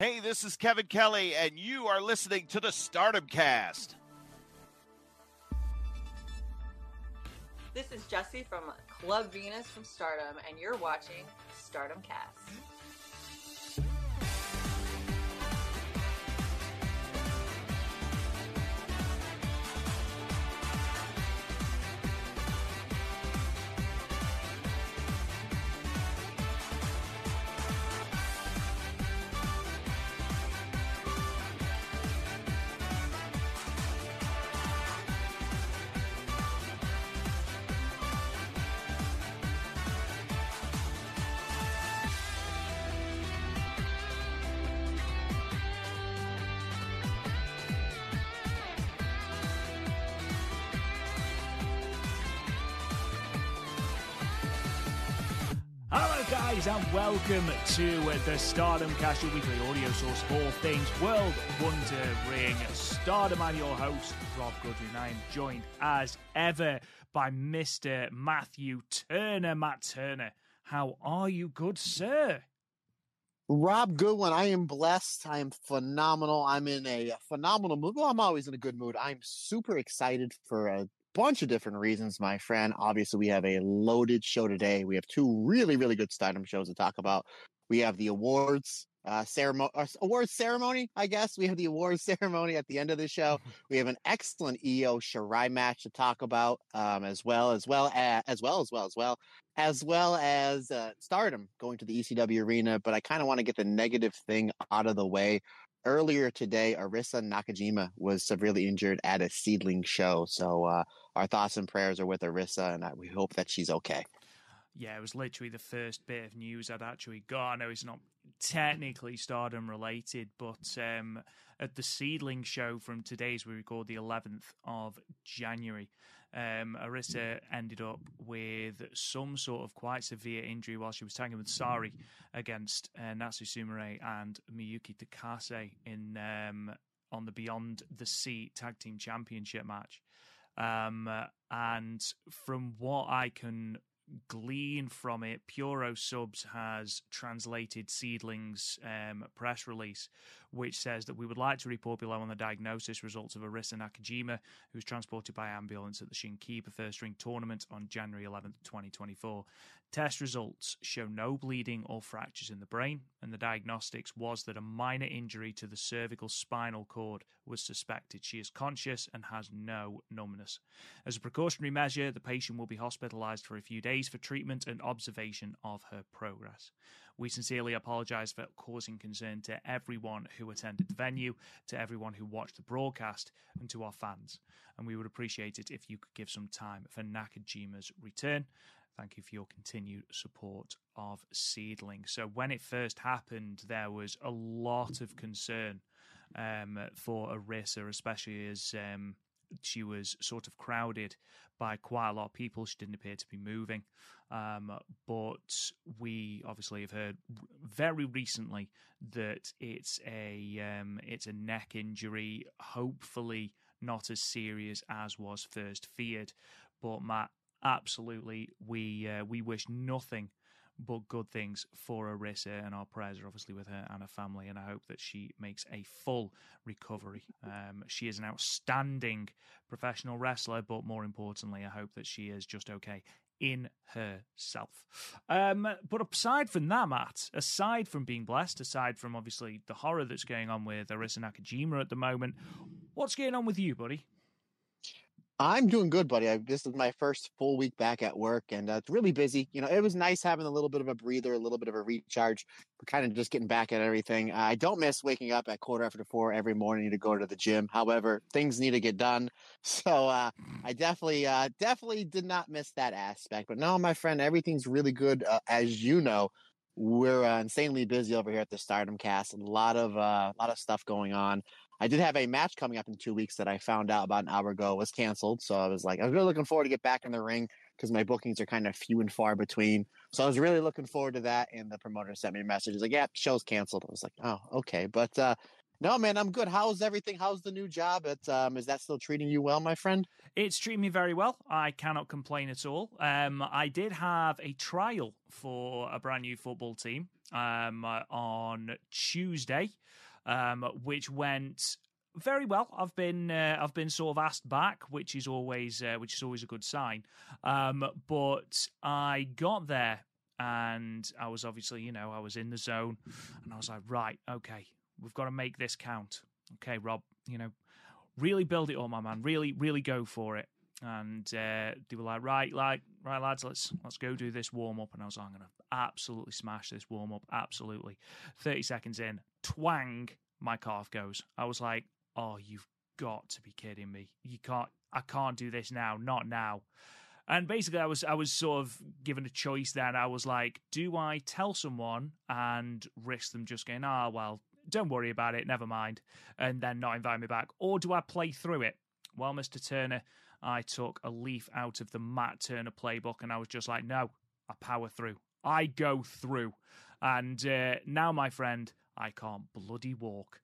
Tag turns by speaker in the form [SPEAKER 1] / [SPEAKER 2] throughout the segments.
[SPEAKER 1] Hey, this is Kevin Kelly, and you are listening to the Stardom Cast.
[SPEAKER 2] This is Jesse from Club Venus from Stardom, and you're watching Stardom Cast.
[SPEAKER 3] Guys, and welcome to uh, the Stardom Cast, your weekly audio source for things World Wonder Ring. Stardom. I'm your host, Rob Goodwin. I am joined, as ever, by Mr. Matthew Turner. Matt Turner, how are you, good sir?
[SPEAKER 4] Rob Goodwin, I am blessed. I am phenomenal. I'm in a phenomenal mood. Well, I'm always in a good mood. I'm super excited for a bunch of different reasons, my friend. Obviously, we have a loaded show today. We have two really, really good Stardom shows to talk about. We have the awards uh, ceremony, uh, awards ceremony, I guess. We have the awards ceremony at the end of the show. We have an excellent Io Shirai match to talk about, um, as well as well as, as well as well as well as well as uh, Stardom going to the ECW arena. But I kind of want to get the negative thing out of the way. Earlier today, Arisa Nakajima was severely injured at a SEAdLINNNG show. So uh, our thoughts and prayers are with Arisa, and I, we hope that she's okay.
[SPEAKER 3] Yeah, it was literally the first bit of news I'd actually got. I know it's not technically Stardom related, but um, at the SEAdLINNNG show from today's, we record the 11th of January. Um, Arisa ended up with some sort of quite severe injury while she was tagging with Sari against uh, Natsu Sumire and Miyuki Takase in um, on the Beyond the Sea Tag Team Championship match. Um, and from what I can glean from it, Puro Subs has translated SEAdLINNNG's um, press release, which says that we would like to report below on the diagnosis results of Arisa Nakajima, who was transported by ambulance at the Shinkiba First Ring Tournament on January 11th, 2024. Test results show no bleeding or fractures in the brain, and the diagnostics was that a minor injury to the cervical spinal cord was suspected. She is conscious and has no numbness. As a precautionary measure, the patient will be hospitalized for a few days for treatment and observation of her progress. We sincerely apologize for causing concern to everyone who attended the venue, to everyone who watched the broadcast, and to our fans. And we would appreciate it if you could give some time for Nakajima's return. Thank you for your continued support of SEAdLINNNG. So, when it first happened, there was a lot of concern um, for Arisa, especially as um, she was sort of crowded by quite a lot of people. She didn't appear to be moving. Um, but we obviously have heard very recently that it's a um, it's a neck injury. Hopefully, not as serious as was first feared. But Matt, absolutely, we uh, we wish nothing but good things for Arisa, and our prayers are obviously with her and her family. And I hope that she makes a full recovery. Um, she is an outstanding professional wrestler, but more importantly, I hope that she is just okay in herself. Um, but aside from that, Matt, aside from being blessed, aside from obviously the horror that's going on with Arisa Nakajima at the moment, what's going on with you, buddy?
[SPEAKER 4] I'm doing good, buddy. I, this is my first full week back at work, and uh, it's really busy. You know, it was nice having a little bit of a breather, a little bit of a recharge. We're kind of just getting back at everything. I don't miss waking up at quarter after four every morning to go to the gym. However, things need to get done, so uh, I definitely, uh, definitely did not miss that aspect. But no, my friend, everything's really good. Uh, as you know, we're uh, insanely busy over here at the Stardom Cast. A lot of uh, a lot of stuff going on. I did have a match coming up in two weeks that I found out about an hour ago was canceled. So I was like, I was really looking forward to get back in the ring because my bookings are kind of few and far between. So I was really looking forward to that. And the promoter sent me a message. He's like, yeah, show's canceled. I was like, oh, okay. But uh, no, man, I'm good. How's everything? How's the new job? At, um, is that still treating you well, my friend?
[SPEAKER 3] It's treating me very well. I cannot complain at all. Um, I did have a trial for a brand new football team um, on Tuesday, um, which went very well. I've been uh, I've been sort of asked back, which is always uh, which is always a good sign. Um, but I got there and I was obviously you know I was in the zone, and I was like, right, okay, we've got to make this count. Okay, Rob, you know, really build it all, my man. Really, really go for it. And uh, they were like, right, like, right, lads, let's let's go do this warm up. And I was like, I'm gonna absolutely smash this warm up, absolutely. Thirty seconds in, twang, my calf goes. I was like, oh, you've got to be kidding me. You can't, I can't do this now, not now. And basically, I was I was sort of given a choice. Then I was like, do I tell someone and risk them just going, ah, oh, well, don't worry about it, never mind, and then not invite me back, or do I play through it? Well, Mister Turner, I took a leaf out of the Matt Turner playbook, and I was just like, no, I power through. I go through, and uh, now, my friend, I can't bloody walk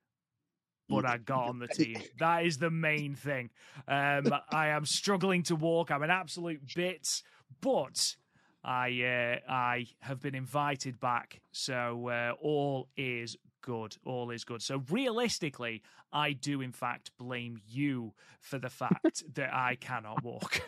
[SPEAKER 3] but I got on the team. That is the main thing. Um, I am struggling to walk. I'm an absolute bit, but I uh, I have been invited back, so uh, all is good. All is good. So realistically, I do in fact blame you for the fact that I cannot walk.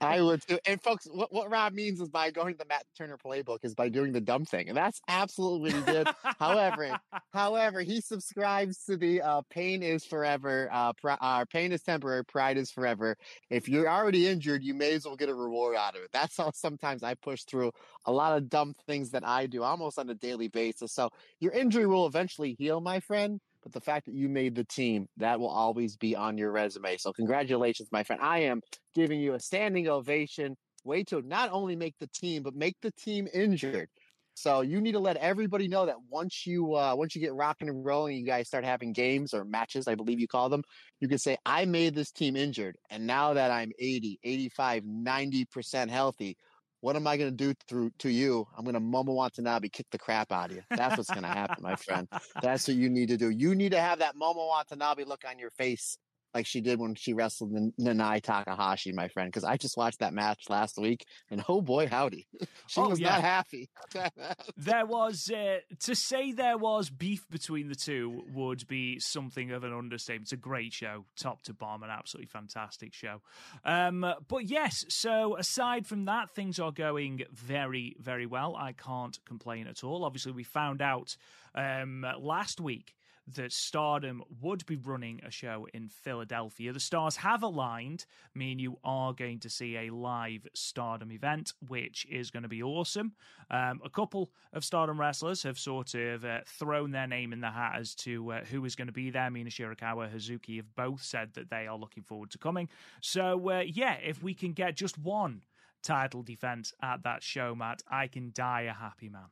[SPEAKER 4] I would too. And folks, what, what Rob means is by going to the Matt Turner playbook is by doing the dumb thing. And that's absolutely what he did. however, however, he subscribes to the uh, pain is forever, uh, pr- uh, pain is temporary, pride is forever. If you're already injured, you may as well get a reward out of it. That's how sometimes I push through a lot of dumb things that I do almost on a daily basis. So your injury will eventually heal, my friend but the fact that you made the team, that will always be on your resume. So congratulations, my friend. I am giving you a standing ovation. Way to not only make the team, but make the team injured. So you need to let everybody know that once you uh, once you get rocking and rolling, you guys start having games or matches, I believe you call them. You can say, I made this team injured. And now that I'm 80, 85, 90% healthy, what am I going to do through to you? I'm going to Momo Watanabe kick the crap out of you. That's what's going to happen, my friend. That's what you need to do. You need to have that Momo Watanabe look on your face like she did when she wrestled Nanae Takahashi, my friend. Because I just watched that match last week, and oh boy, howdy, she oh, was yeah. not happy.
[SPEAKER 3] there was uh, to say there was beef between the two would be something of an understatement. It's a great show, top to bottom, an absolutely fantastic show. Um, but yes, so aside from that, things are going very, very well. I can't complain at all. Obviously, we found out um, last week that Stardom would be running a show in Philadelphia. The stars have aligned, meaning you are going to see a live Stardom event, which is going to be awesome. Um, a couple of Stardom wrestlers have sort of uh, thrown their name in the hat as to uh, who is going to be there. Mina Shirakawa, Hazuki have both said that they are looking forward to coming. So, uh, yeah, if we can get just one title defense at that show, Matt, I can die a happy man.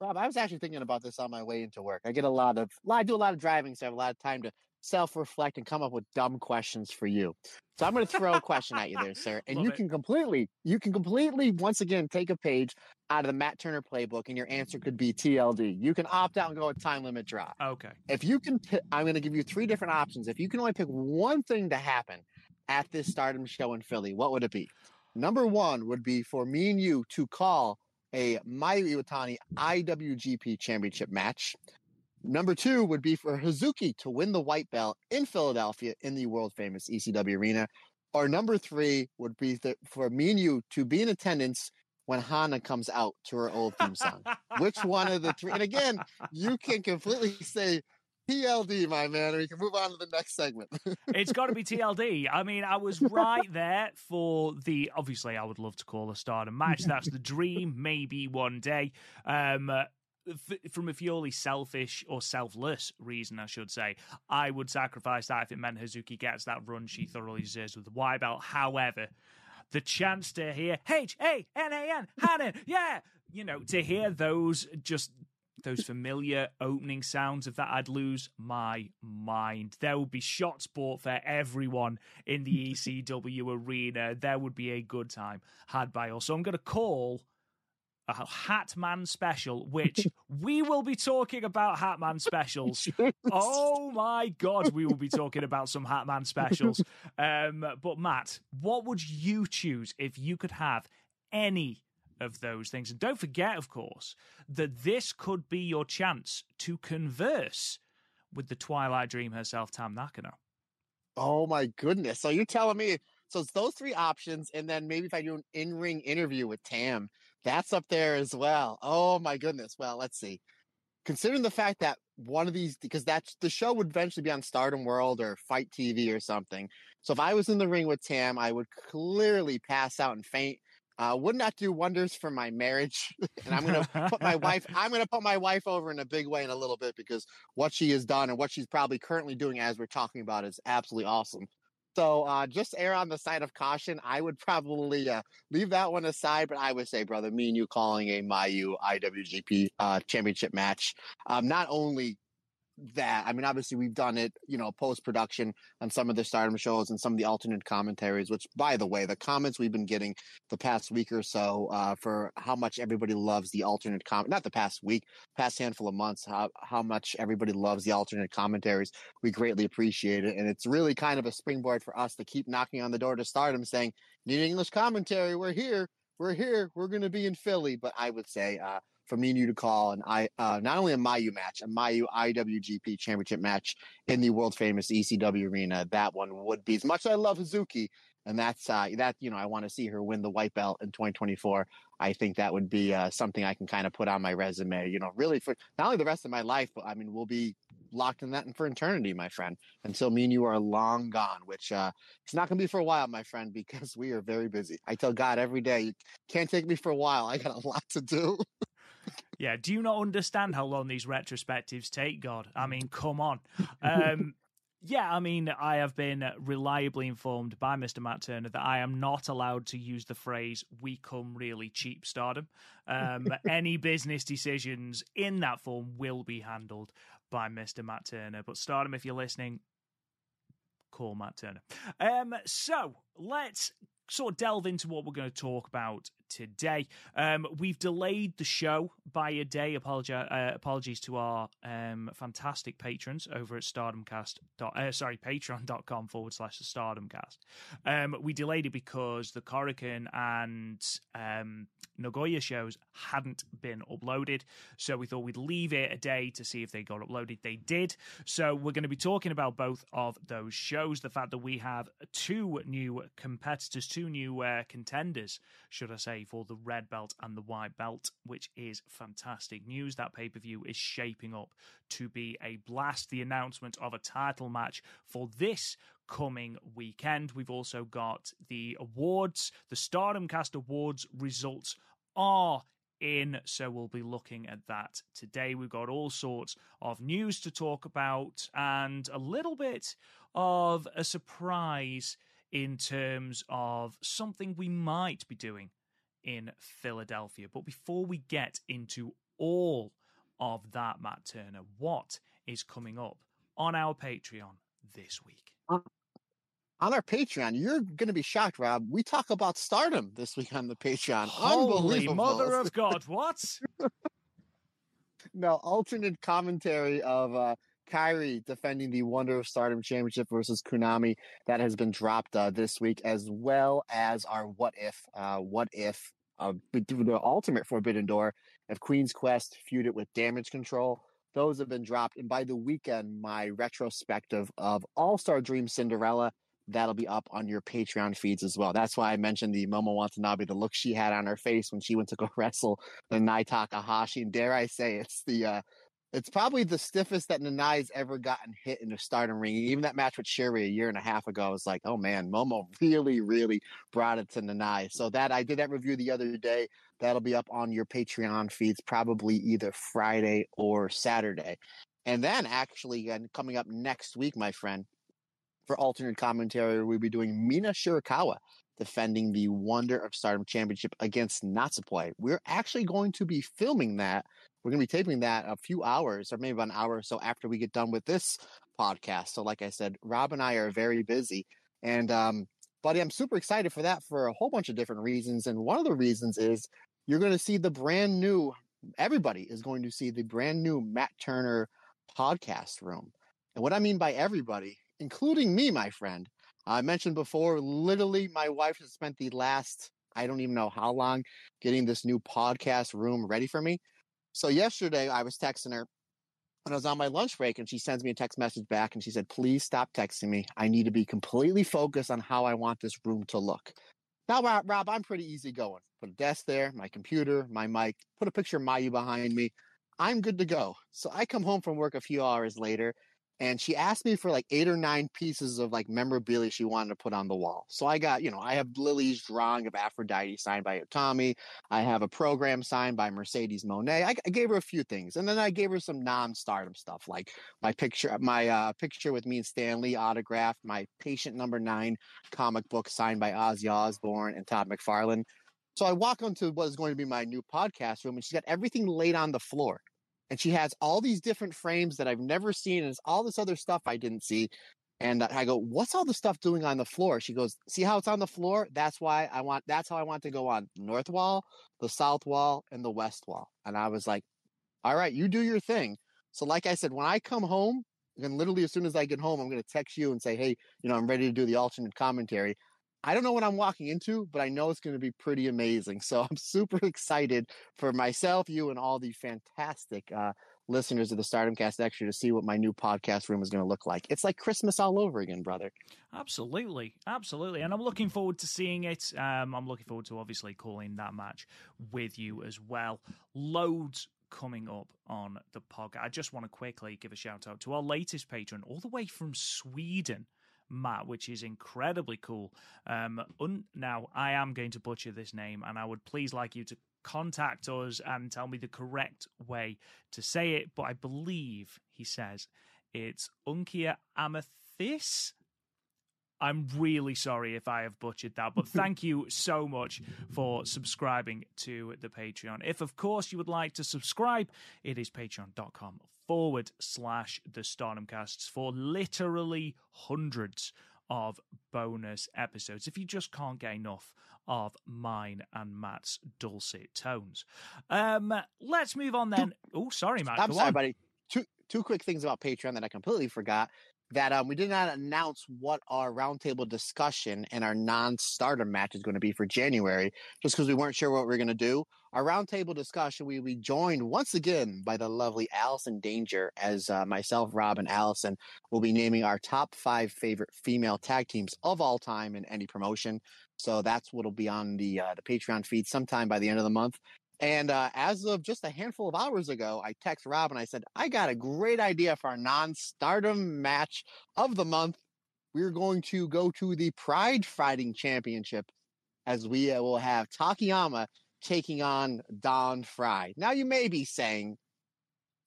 [SPEAKER 4] Rob, I was actually thinking about this on my way into work. I get a lot of, I do a lot of driving, so I have a lot of time to self reflect and come up with dumb questions for you. So I'm going to throw a question at you there, sir. And Love you it. can completely, you can completely, once again, take a page out of the Matt Turner playbook and your answer could be TLD. You can opt out and go with time limit drop.
[SPEAKER 3] Okay.
[SPEAKER 4] If you can, p- I'm going to give you three different options. If you can only pick one thing to happen at this stardom show in Philly, what would it be? Number one would be for me and you to call a Mayu Iwatani IWGP Championship match. Number two would be for Hazuki to win the white belt in Philadelphia in the world famous ECW arena. Or number three would be the, for me and you to be in attendance when Hana comes out to her old theme song. Which one of the three? And again, you can completely say TLD, my man, we can move on to the next segment.
[SPEAKER 3] it's got to be TLD. I mean, I was right there for the. Obviously, I would love to call a stardom match. That's the dream. Maybe one day. Um, from a purely selfish or selfless reason, I should say, I would sacrifice that if it meant Hazuki gets that run she thoroughly deserves with the white belt. However, the chance to hear H A N A N Hannon, yeah, you know, to hear those just those familiar opening sounds of that, I'd lose my mind. There would be shots bought for everyone in the ECW arena. There would be a good time had by us. So I'm going to call a Hatman special, which we will be talking about Hatman specials. oh my god, we will be talking about some Hatman specials. Um, but Matt, what would you choose if you could have any of those things? And don't forget, of course, that this could be your chance to converse with the Twilight Dream herself, Tam Nakano.
[SPEAKER 4] Oh my goodness! So you're telling me? So it's those three options, and then maybe if I do an in-ring interview with Tam, that's up there as well. Oh my goodness. Well, let's see. Considering the fact that one of these, because that's the show would eventually be on Stardom World or Fite TV or something. So if I was in the ring with Tam, I would clearly pass out and faint. Uh, would not do wonders for my marriage, and I'm gonna put my wife. I'm gonna put my wife over in a big way in a little bit because what she has done and what she's probably currently doing as we're talking about is absolutely awesome. So uh, just err on the side of caution. I would probably uh, leave that one aside, but I would say, brother, me and you calling a Mayu IWGP uh, Championship match. Um, not only that. I mean, obviously we've done it, you know, post production on some of the Stardom shows and some of the alternate commentaries. Which, by the way, the comments we've been getting the past week or so uh, for how much everybody loves the alternate comment, not the past week, past handful of months, how how much everybody loves the alternate commentaries. We greatly appreciate it, and it's really kind of a springboard for us to keep knocking on the door to Stardom, saying, "Need English commentary? We're here." We're here. We're going to be in Philly, but I would say uh, for me and you to call and I uh, not only a Mayu match, a Mayu IWGP Championship match in the world famous ECW arena. That one would be as much as I love Hazuki, and that's uh, that you know I want to see her win the white belt in 2024. I think that would be uh, something I can kind of put on my resume. You know, really for not only the rest of my life, but I mean we'll be locked in that for eternity, my friend, until me and you are long gone. Which uh, it's not going to be for a while, my friend, because we are very busy. I tell God every day, you can't take me for a while. I got a lot to do.
[SPEAKER 3] Yeah, do you not understand how long these retrospectives take, God? I mean, come on. Um, yeah, I mean, I have been reliably informed by Mr. Matt Turner that I am not allowed to use the phrase "we come really cheap stardom." Um, any business decisions in that form will be handled by Mr. Matt Turner. But stardom, if you're listening, call Matt Turner. Um, so let's sort of delve into what we're going to talk about today. Um, we've delayed the show by a day. Apology, uh, apologies to our um, fantastic patrons over at stardomcast. Uh, sorry, patreon.com forward slash the stardomcast. Um, we delayed it because the Korakuen and um, Nagoya shows hadn't been uploaded. So we thought we'd leave it a day to see if they got uploaded. They did. So we're going to be talking about both of those shows. The fact that we have two new competitors, two new uh, contenders, should I say, for the red belt and the white belt, which is fantastic news. That pay per view is shaping up to be a blast. The announcement of a title match for this coming weekend. We've also got the awards, the Stardom Cast Awards results are in, so we'll be looking at that today. We've got all sorts of news to talk about and a little bit of a surprise in terms of something we might be doing in Philadelphia. But before we get into all of that, Matt Turner, what is coming up on our Patreon this week?
[SPEAKER 4] on our Patreon, you're going to be shocked, Rob. We talk about stardom this week on the Patreon.
[SPEAKER 3] Holy mother of God, what?
[SPEAKER 4] no, alternate commentary of uh, Kairi defending the Wonder of Stardom Championship versus Konami that has been dropped uh, this week, as well as our What If, uh, What If, uh, the Ultimate Forbidden Door of Queen's Quest feuded with Damage Control. Those have been dropped. And by the weekend, my retrospective of All Star Dream Cinderella that'll be up on your Patreon feeds as well. That's why I mentioned the Momo Watanabe, the look she had on her face when she went to go wrestle Nanae Takahashi. And dare I say, it's the uh, it's probably the stiffest that Nanae's ever gotten hit in a stardom ring. Even that match with Sherry a year and a half ago, I was like, oh man, Momo really, really brought it to Nanai. So that I did that review the other day. That'll be up on your Patreon feeds probably either Friday or Saturday. And then actually, again, coming up next week, my friend, for alternate commentary, we'll be doing Mina Shirakawa defending the Wonder of Stardom Championship against Natsupoi. We're actually going to be filming that. We're going to be taping that a few hours, or maybe about an hour or so after we get done with this podcast. So, like I said, Rob and I are very busy, and um, buddy, I'm super excited for that for a whole bunch of different reasons. And one of the reasons is you're going to see the brand new. Everybody is going to see the brand new Matt Turner podcast room. And what I mean by everybody, including me, my friend, I mentioned before, literally, my wife has spent the last, I don't even know how long, getting this new podcast room ready for me. So yesterday, I was texting her and I was on my lunch break, and she sends me a text message back and she said, Please stop texting me. I need to be completely focused on how I want this room to look. Now, Rob, I'm pretty easy going. Put a desk there, my computer, my mic, put a picture of Mayu behind me. I'm good to go. So I come home from work a few hours later and she asked me for like eight or nine pieces of like memorabilia she wanted to put on the wall. So I got, you know, I have Lily's drawing of Aphrodite signed by Tommy. I have a program signed by Mercedes Moné. I, I, gave her a few things, and then I gave her some non-stardom stuff like my picture, my uh, picture with me and Stanley autographed, my Patient Number Nine comic book signed by Ozzy Osbourne and Todd McFarlane. So I walk onto what is going to be my new podcast room, and she's got everything laid on the floor and she has all these different frames that I've never seen, and it's all this other stuff I didn't see. And I go, "What's all the stuff doing on the floor?" She goes, "See how it's on the floor? That's why I want. That's how I want to go on north wall, the south wall, and the west wall." And I was like, "All right, you do your thing." So, like I said, when I come home, and literally as soon as I get home, I'm going to text you and say, "Hey, you know, I'm ready to do the alternate commentary." I don't know what I'm walking into, but I know it's going to be pretty amazing. So I'm super excited for myself, you, and all the fantastic uh, listeners of the Stardom Cast Extra to see what my new podcast room is going to look like. It's like Christmas all over again, brother.
[SPEAKER 3] Absolutely, absolutely, and I'm looking forward to seeing it. Um, I'm looking forward to obviously calling that match with you as well. Loads coming up on the podcast. I just want to quickly give a shout out to our latest patron, all the way from Sweden. Matt, which is incredibly cool. Um, un- now, I am going to butcher this name, and I would please like you to contact us and tell me the correct way to say it. But I believe he says it's Unkia Amethyst. I'm really sorry if I have butchered that, but thank you so much for subscribing to the Patreon. If, of course, you would like to subscribe, it is patreon.com forward slash the Stardom casts for literally hundreds of bonus episodes if you just can't get enough of mine and Matt's dulcet tones. Um, let's move on then. Oh, sorry, Matt.
[SPEAKER 4] I'm sorry, on. buddy. Two two quick things about Patreon that I completely forgot. That um, we did not announce what our roundtable discussion and our non-starter match is going to be for January, just because we weren't sure what we are going to do. Our roundtable discussion, we will be joined once again by the lovely Allison Danger, as uh, myself, Rob, and Allison will be naming our top five favorite female tag teams of all time in any promotion. So that's what'll be on the uh, the Patreon feed sometime by the end of the month. And uh, as of just a handful of hours ago, I text Rob and I said, I got a great idea for our non-stardom match of the month. We're going to go to the Pride Fighting Championship as we uh, will have Takayama taking on Don Frye. Now you may be saying,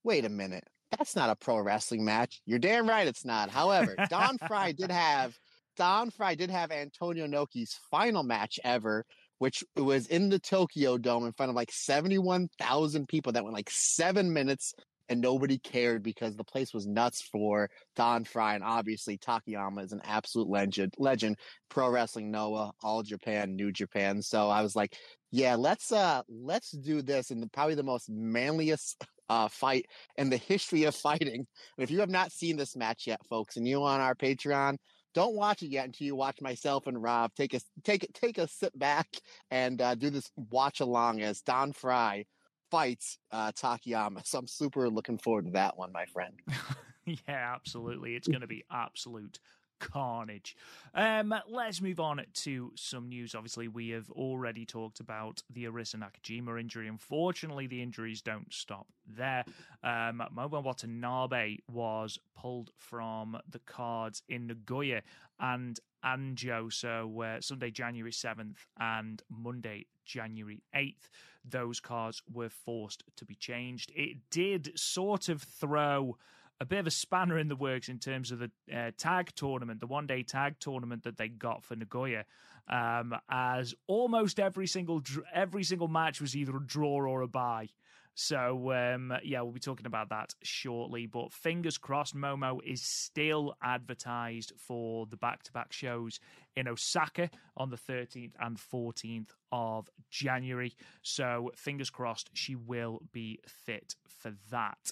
[SPEAKER 4] wait a minute, that's not a pro wrestling match. You're damn right it's not. However, Don Frye did have Don Frye did have Antonio Inoki's final match ever, which was in the Tokyo Dome in front of like 71,000 people that went like seven minutes and nobody cared because the place was nuts for Don Frye. And obviously, Takayama is an absolute legend, legend, pro wrestling Noah, all Japan, New Japan. So I was like, yeah, let's, uh, let's do this. And probably the most manliest uh, fight in the history of fighting. And if you have not seen this match yet, folks, and you on our Patreon, don't watch it yet until you watch myself and Rob take a take take a sit back and uh, do this watch along as Don Frye fights uh, Takayama. So I'm super looking forward to that one, my friend.
[SPEAKER 3] yeah, absolutely. It's going to be absolute carnage. Um, let's move on to some news. Obviously, we have already talked about the Arisa Nakajima injury. Unfortunately, the injuries don't stop there. Um, Momo Watanabe was pulled from the cards in Nagoya and Anjo, so uh, Sunday, January 7th and Monday, January 8th. Those cards were forced to be changed. It did sort of throw a bit of a spanner in the works in terms of the uh, tag tournament, the one day tag tournament that they got for Nagoya, um, as almost every single every single match was either a draw or a bye. So um, yeah, we'll be talking about that shortly. But fingers crossed, Momo is still advertised for the back-to-back shows in Osaka on the 13th and 14th of January. So fingers crossed, she will be fit for that.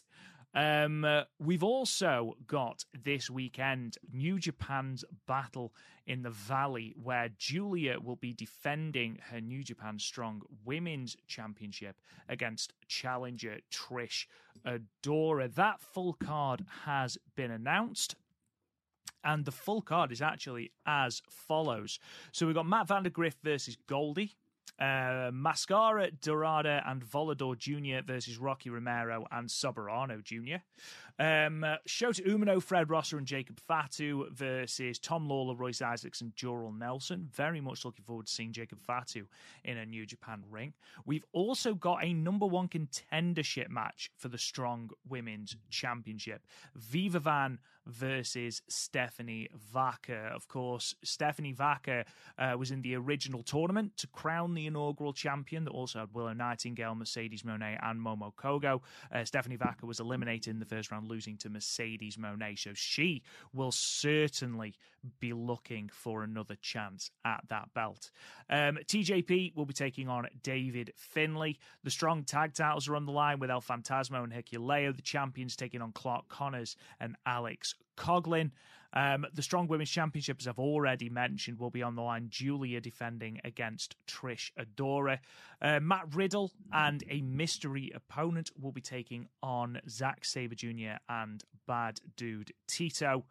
[SPEAKER 3] Um, uh, we've also got this weekend New Japan's battle in the Valley, where Julia will be defending her New Japan Strong Women's Championship against challenger Trish Adora. That full card has been announced. And the full card is actually as follows. So we've got Matt Vandagriff versus Goldie. Uh, Mascara, Dorada, and Volador Jr. versus Rocky Romero and Soberano Jr. Um, Shota Umino, Fred Rosser, and Jacob Fatu versus Tom Lawlor, Royce Isaacs, and Jorel Nelson. Very much looking forward to seeing Jacob Fatu in a New Japan ring. We've also got a number one contendership match for the Strong Women's Championship. Viva Van versus Stephanie Vaquer. Of course, Stephanie Vaquer uh, was in the original tournament to crown the inaugural champion that also had Willow Nightingale, Mercedes Moné, and Momo Kogo. Uh, Stephanie Vaquer was eliminated in the first round, losing to Mercedes Moné. So she will certainly be looking for another chance at that belt. Um, TJP will be taking on David Finlay. The strong tag titles are on the line with El Phantasmo and Hikuleo. The champions taking on Clark Connors and Alex Coughlin. Um, the Strong Women's Championship, as I've already mentioned, will be on the line. Julia defending against Trish Adora. Uh, Matt Riddle and a mystery opponent will be taking on Zack Sabre Jr. and Bad Dude Tito.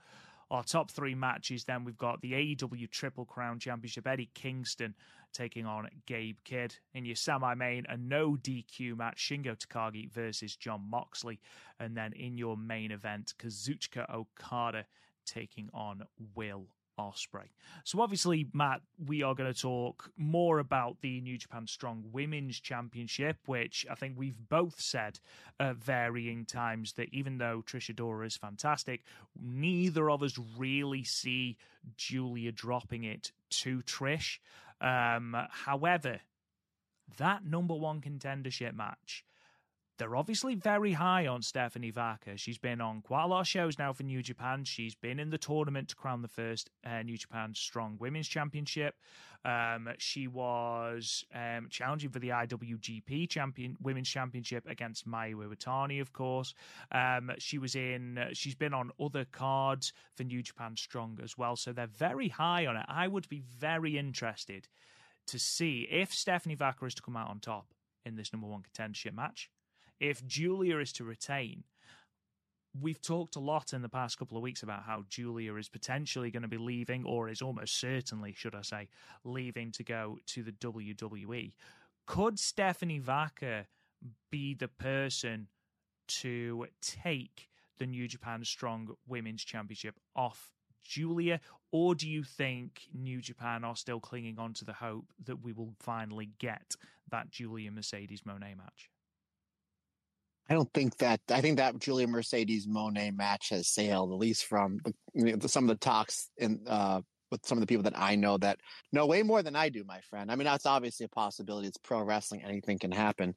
[SPEAKER 3] Our top three matches, then we've got the AEW Triple Crown Championship, Eddie Kingston taking on Gabe Kidd. In your semi main, a no DQ match, Shingo Takagi versus John Moxley. And then in your main event, Kazuchika Okada taking on Will Ospreay. So obviously, Matt, we are going to talk more about the New Japan Strong Women's Championship, which I think we've both said at varying times that even though Trish Adora is fantastic, neither of us really see Julia dropping it to Trish. Um, however, that number one contendership match they're obviously very high on Stephanie Vaquer. She's been on quite a lot of shows now for New Japan. She's been in the tournament to crown the first uh, New Japan Strong Women's Championship. Um, she was um, challenging for the IWGP Champion Women's Championship against Mayu Iwatani, of course. Um, she was in. She's been on other cards for New Japan Strong as well. So they're very high on it. I would be very interested to see if Stephanie Vaquer is to come out on top in this number one contendership match if Julia is to retain, we've talked a lot in the past couple of weeks about how Julia is potentially going to be leaving, or is almost certainly, should I say, leaving to go to the WWE. Could Stephanie Vaquer be the person to take the New Japan Strong Women's Championship off Julia, or do you think New Japan are still clinging on to the hope that we will finally get that Julia Mercedes Moné match?
[SPEAKER 4] I don't think that. I think that Julia Mercedes Moné match has sailed, at least from the, some of the talks in uh, with some of the people that I know that know way more than I do, my friend. I mean, that's obviously a possibility. It's pro wrestling; anything can happen.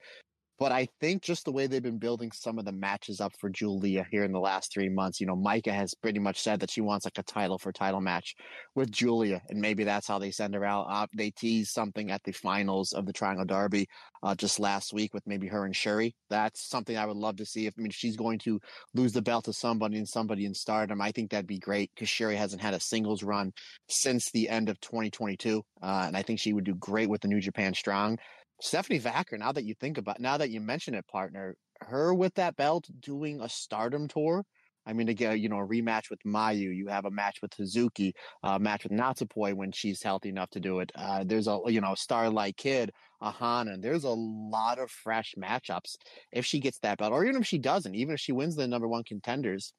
[SPEAKER 4] But I think just the way they've been building some of the matches up for Julia here in the last three months, you know, Micah has pretty much said that she wants like a title for title match with Julia. And maybe that's how they send her out. Uh, they teased something at the finals of the Triangle Derby uh, just last week with maybe her and Sherry. That's something I would love to see. If I mean, she's going to lose the belt to somebody and somebody in stardom, I think that'd be great because Sherry hasn't had a singles run since the end of 2022. Uh, and I think she would do great with the New Japan Strong. Stephanie Vaquer, now that you think about now that you mention it, partner, her with that belt doing a stardom tour. I mean, to get you know a rematch with Mayu, you have a match with Hazuki, a match with Natsupoi when she's healthy enough to do it. Uh, there's a you know Starlight Kid, a and there's a lot of fresh matchups if she gets that belt, or even if she doesn't, even if she wins the number one contenders,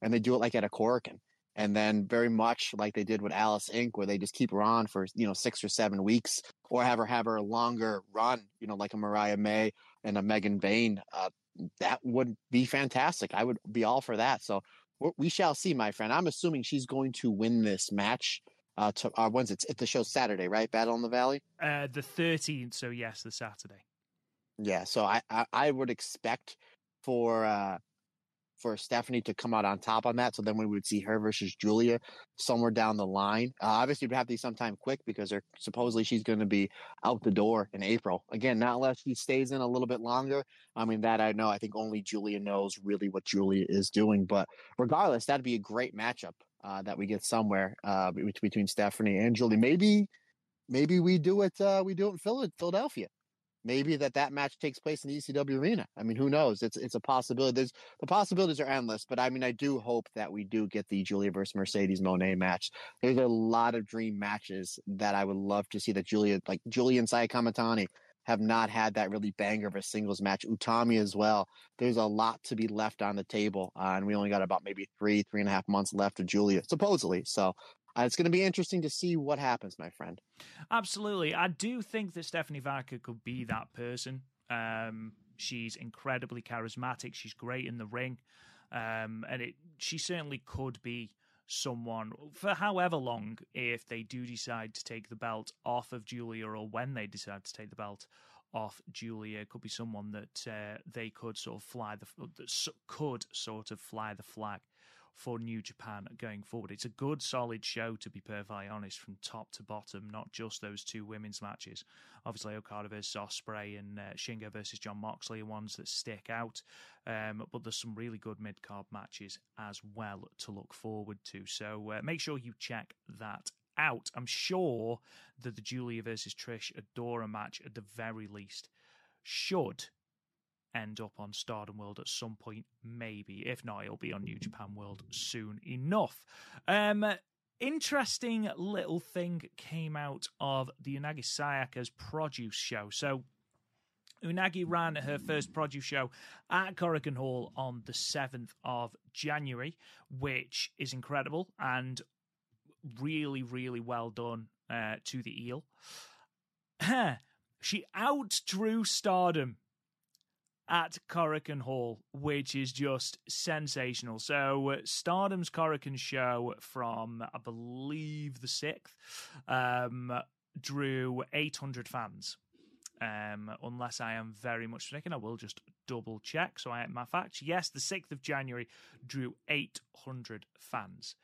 [SPEAKER 4] and they do it like at a Korakuen and then very much like they did with Alice Inc., where they just keep her on for you know six or seven weeks, or have her have her longer run, you know, like a Mariah May and a Megan Bayne. Uh, that would be fantastic. I would be all for that. So we shall see, my friend. I'm assuming she's going to win this match. Uh, to, uh when's it? The show Saturday, right? Battle in the Valley.
[SPEAKER 3] Uh, the 13th. So yes, the Saturday.
[SPEAKER 4] Yeah. So I I, I would expect for uh for Stephanie to come out on top on that. So then we would see her versus Julia somewhere down the line. Uh, obviously, would have to be sometime quick because they're supposedly she's going to be out the door in April. Again, not unless she stays in a little bit longer. I mean, that I know. I think only Julia knows really what Julia is doing. But regardless, that'd be a great matchup uh, that we get somewhere uh, between Stephanie and Julia. Maybe, maybe we do it. Uh, we do it in Philadelphia maybe that that match takes place in the ECW arena. I mean, who knows? It's it's a possibility. There's the possibilities are endless, but I mean, I do hope that we do get the Julia versus Mercedes Moné match. There's a lot of dream matches that I would love to see that Julia, like Julia and Saya have not had that really banger of a singles match. Utami as well. There's a lot to be left on the table, uh, and we only got about maybe three, three and a half months left of Julia, supposedly. So uh, it's going to be interesting to see what happens, my friend.
[SPEAKER 3] Absolutely. I do think that Stephanie Vaquer could be that person. Um, she's incredibly charismatic. She's great in the ring. Um, and it, she certainly could be someone for however long if they do decide to take the belt off of Julia or when they decide to take the belt off Julia could be someone that uh, they could sort of fly the that could sort of fly the flag for New Japan going forward. It's a good, solid show, to be perfectly honest, from top to bottom, not just those two women's matches. Obviously, Okada versus Ospreay and uh, Shingo versus John Moxley are ones that stick out, um, but there's some really good mid card matches as well to look forward to. So uh, make sure you check that out. I'm sure that the Julia versus Trish Adora match, at the very least, should end up on Stardom World at some point, maybe. If not, it'll be on New Japan World soon enough. Um, interesting little thing came out of the Unagi Sayaka's produce show. So, Unagi ran her first produce show at Korakuen Hall on the 7th of January, which is incredible and really, really well done uh, to the eel. she outdrew Stardom at Korakuen Hall, which is just sensational. So, uh, Stardom's Korakuen show from, I believe, the 6th um, drew 800 fans. Um, unless I am very much mistaken, I will just double check. So, I my facts. Yes, the 6th of January drew 800 fans.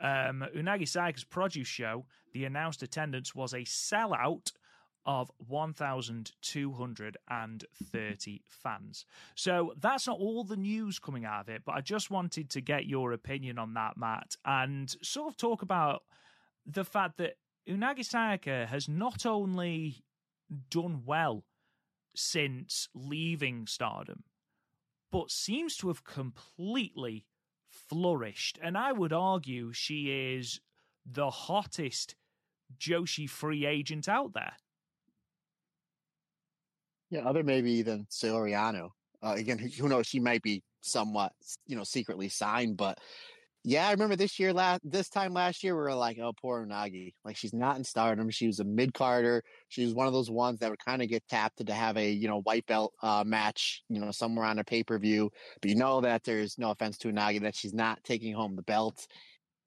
[SPEAKER 3] Um, Unagi Sayaka's produce show, the announced attendance was a sellout of 1,230 fans. So that's not all the news coming out of it, but I just wanted to get your opinion on that, Matt, and sort of talk about the fact that Unagi Sayaka has not only done well since leaving stardom, but seems to have completely flourished. And I would argue she is the hottest Joshi free agent out there.
[SPEAKER 4] Yeah, other maybe than Soriano. Uh, again, who knows? She might be somewhat, you know, secretly signed, but yeah, I remember this year, last this time last year, we were like, "Oh, poor Unagi. Like she's not in Stardom. She was a mid carder. She was one of those ones that would kind of get tapped to have a you know white belt uh, match, you know, somewhere on a pay per view. But you know that there's no offense to Unagi that she's not taking home the belt,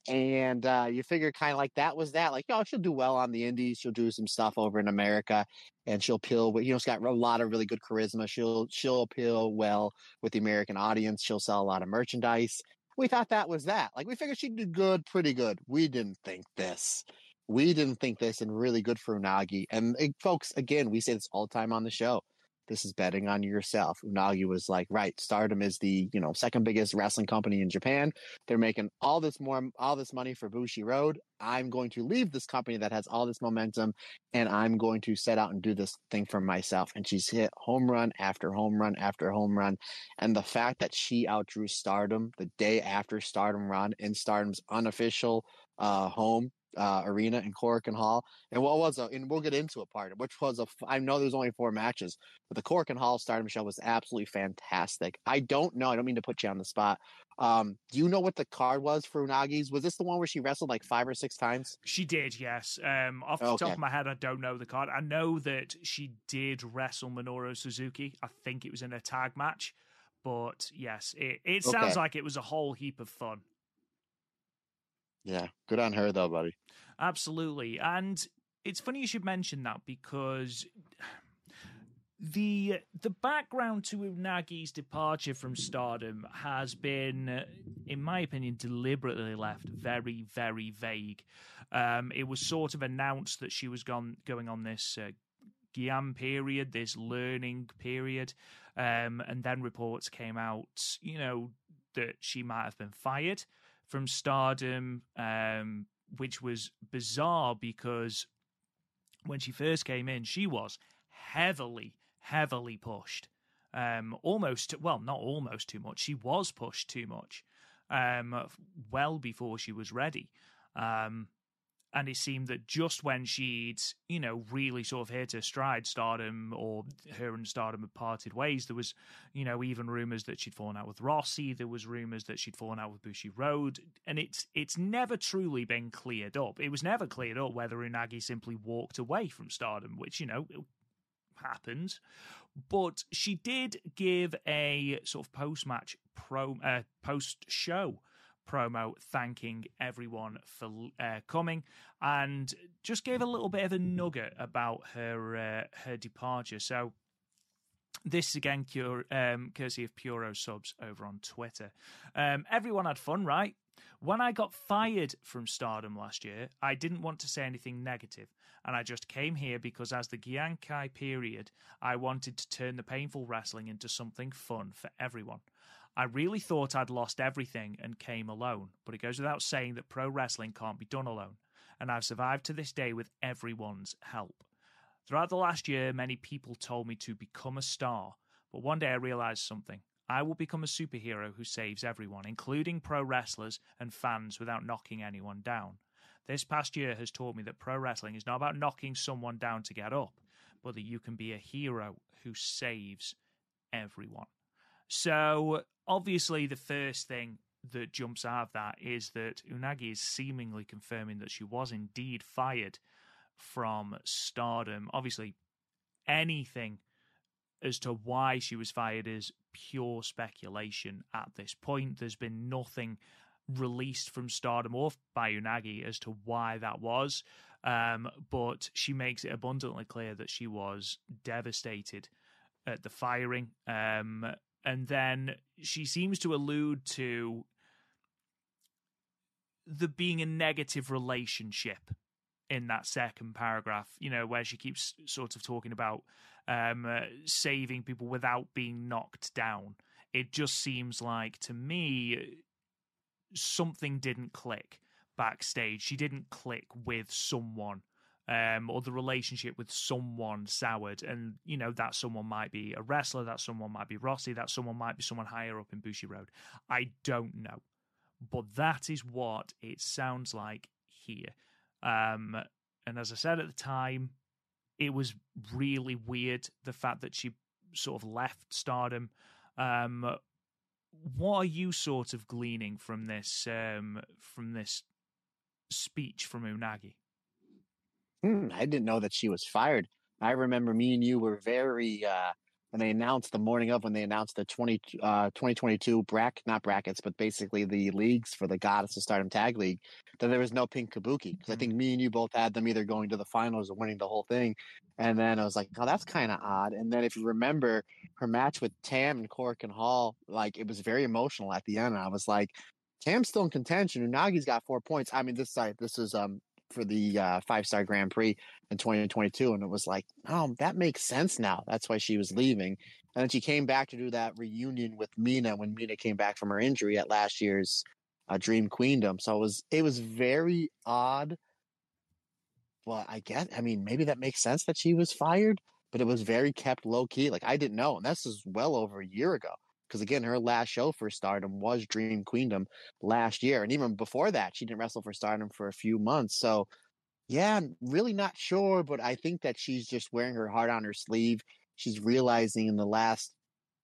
[SPEAKER 4] and uh, you figure kind of like that was that. Like, oh, she'll do well on the Indies. She'll do some stuff over in America, and she'll appeal. With, you know, she's got a lot of really good charisma. She'll she'll appeal well with the American audience. She'll sell a lot of merchandise. We thought that was that. Like, we figured she'd do good, pretty good. We didn't think this. We didn't think this, and really good for Unagi. And folks, again, we say this all the time on the show this is betting on yourself. Unagi was like, right, Stardom is the, you know, second biggest wrestling company in Japan. They're making all this more, all this money for Bushiroad. I'm going to leave this company that has all this momentum and I'm going to set out and do this thing for myself. And she's hit home run after home run after home run. And the fact that she outdrew Stardom the day after Stardom run in Stardom's unofficial uh, home uh, arena in Korakuen Hall. And what was a, and we'll get into it part, which was a, I know there's only four matches, but the Korakuen Hall Stardom show was absolutely fantastic. I don't know, I don't mean to put you on the spot. Um, do you know what the card was for Unagi's? Was this the one where she wrestled like five or six times?
[SPEAKER 3] She did, yes. Um, off the okay. top of my head, I don't know the card. I know that she did wrestle Minoru Suzuki. I think it was in a tag match But yes, it, it sounds
[SPEAKER 4] Okay.
[SPEAKER 3] like it was a whole heap of fun.
[SPEAKER 4] Yeah, good on her though, buddy.
[SPEAKER 3] Absolutely. And it's funny you should mention that because the the background to Unagi's departure from stardom has been, in my opinion, deliberately left very, very vague. Um, it was sort of announced that she was gone going on this uh, Giam period, this learning period, um, and then reports came out, you know, that she might have been fired from stardom, um, which was bizarre because when she first came in, she was heavily, heavily pushed. Um, almost, well, not almost too much. She was pushed too much, um, well before she was ready. Um, and it seemed that just when she'd, you know, really sort of hit her stride, Stardom or her and Stardom had parted ways, there was, you know, even rumors that she'd fallen out with Rossy. There was rumors that she'd fallen out with Bushiroad, and it's it's never truly been cleared up. It was never cleared up whether Unagi simply walked away from Stardom, which you know happens. But she did give a sort of post match pro uh, post show promo thanking everyone for uh, coming and just gave a little bit of a nugget about her uh, her departure. So this again, cure, um, courtesy of Puro subs over on Twitter. Um, everyone had fun, right? When I got fired from Stardom last year, I didn't want to say anything negative, and I just came here because, as the Gyankai period, I wanted to turn the painful wrestling into something fun for everyone. I really thought I'd lost everything and came alone, but it goes without saying that pro wrestling can't be done alone, and I've survived to this day with everyone's help. Throughout the last year, many people told me to become a star, but one day I realized something. I will become a superhero who saves everyone, including pro wrestlers and fans, without knocking anyone down. This past year has taught me that pro wrestling is not about knocking someone down to get up, but that you can be a hero who saves everyone. So, obviously, the first thing that jumps out of that is that Unagi is seemingly confirming that she was indeed fired from stardom. Obviously, anything as to why she was fired is pure speculation at this point. There's been nothing released from Stardom or by Unagi as to why that was. Um, but she makes it abundantly clear that she was devastated at the firing. Um, and then she seems to allude to the being a negative relationship in that second paragraph, you know, where she keeps sort of talking about um, uh, saving people without being knocked down. It just seems like to me something didn't click backstage. She didn't click with someone. Um, or the relationship with someone soured, and you know that someone might be a wrestler, that someone might be Rossy, that someone might be someone higher up in Bushiroad. I don't know, but that is what it sounds like here. Um, and as I said at the time, it was really weird the fact that she sort of left Stardom. Um, what are you sort of gleaning from this um, from this speech from Unagi?
[SPEAKER 4] Hmm, I didn't know that she was fired. I remember me and you were very uh when they announced the morning of when they announced the 20 uh 2022 bracket not brackets but basically the leagues for the Goddess of Stardom Tag League that there was no pink kabuki because I think me and you both had them either going to the finals or winning the whole thing and then I was like oh that's kind of odd and then if you remember her match with Tam and Korakuen Hall like it was very emotional at the end and I was like Tam's still in contention Unagi's got 4 points I mean this side this is um for the uh, five star Grand Prix in 2022. And it was like, oh, that makes sense now. That's why she was leaving. And then she came back to do that reunion with Mina when Mina came back from her injury at last year's uh, Dream Queendom. So it was it was very odd. Well, I guess I mean maybe that makes sense that she was fired, but it was very kept low key. Like I didn't know, and this is well over a year ago. Because again, her last show for Stardom was Dream Queendom last year, and even before that, she didn't wrestle for Stardom for a few months. So, yeah, I'm really not sure, but I think that she's just wearing her heart on her sleeve. She's realizing in the last,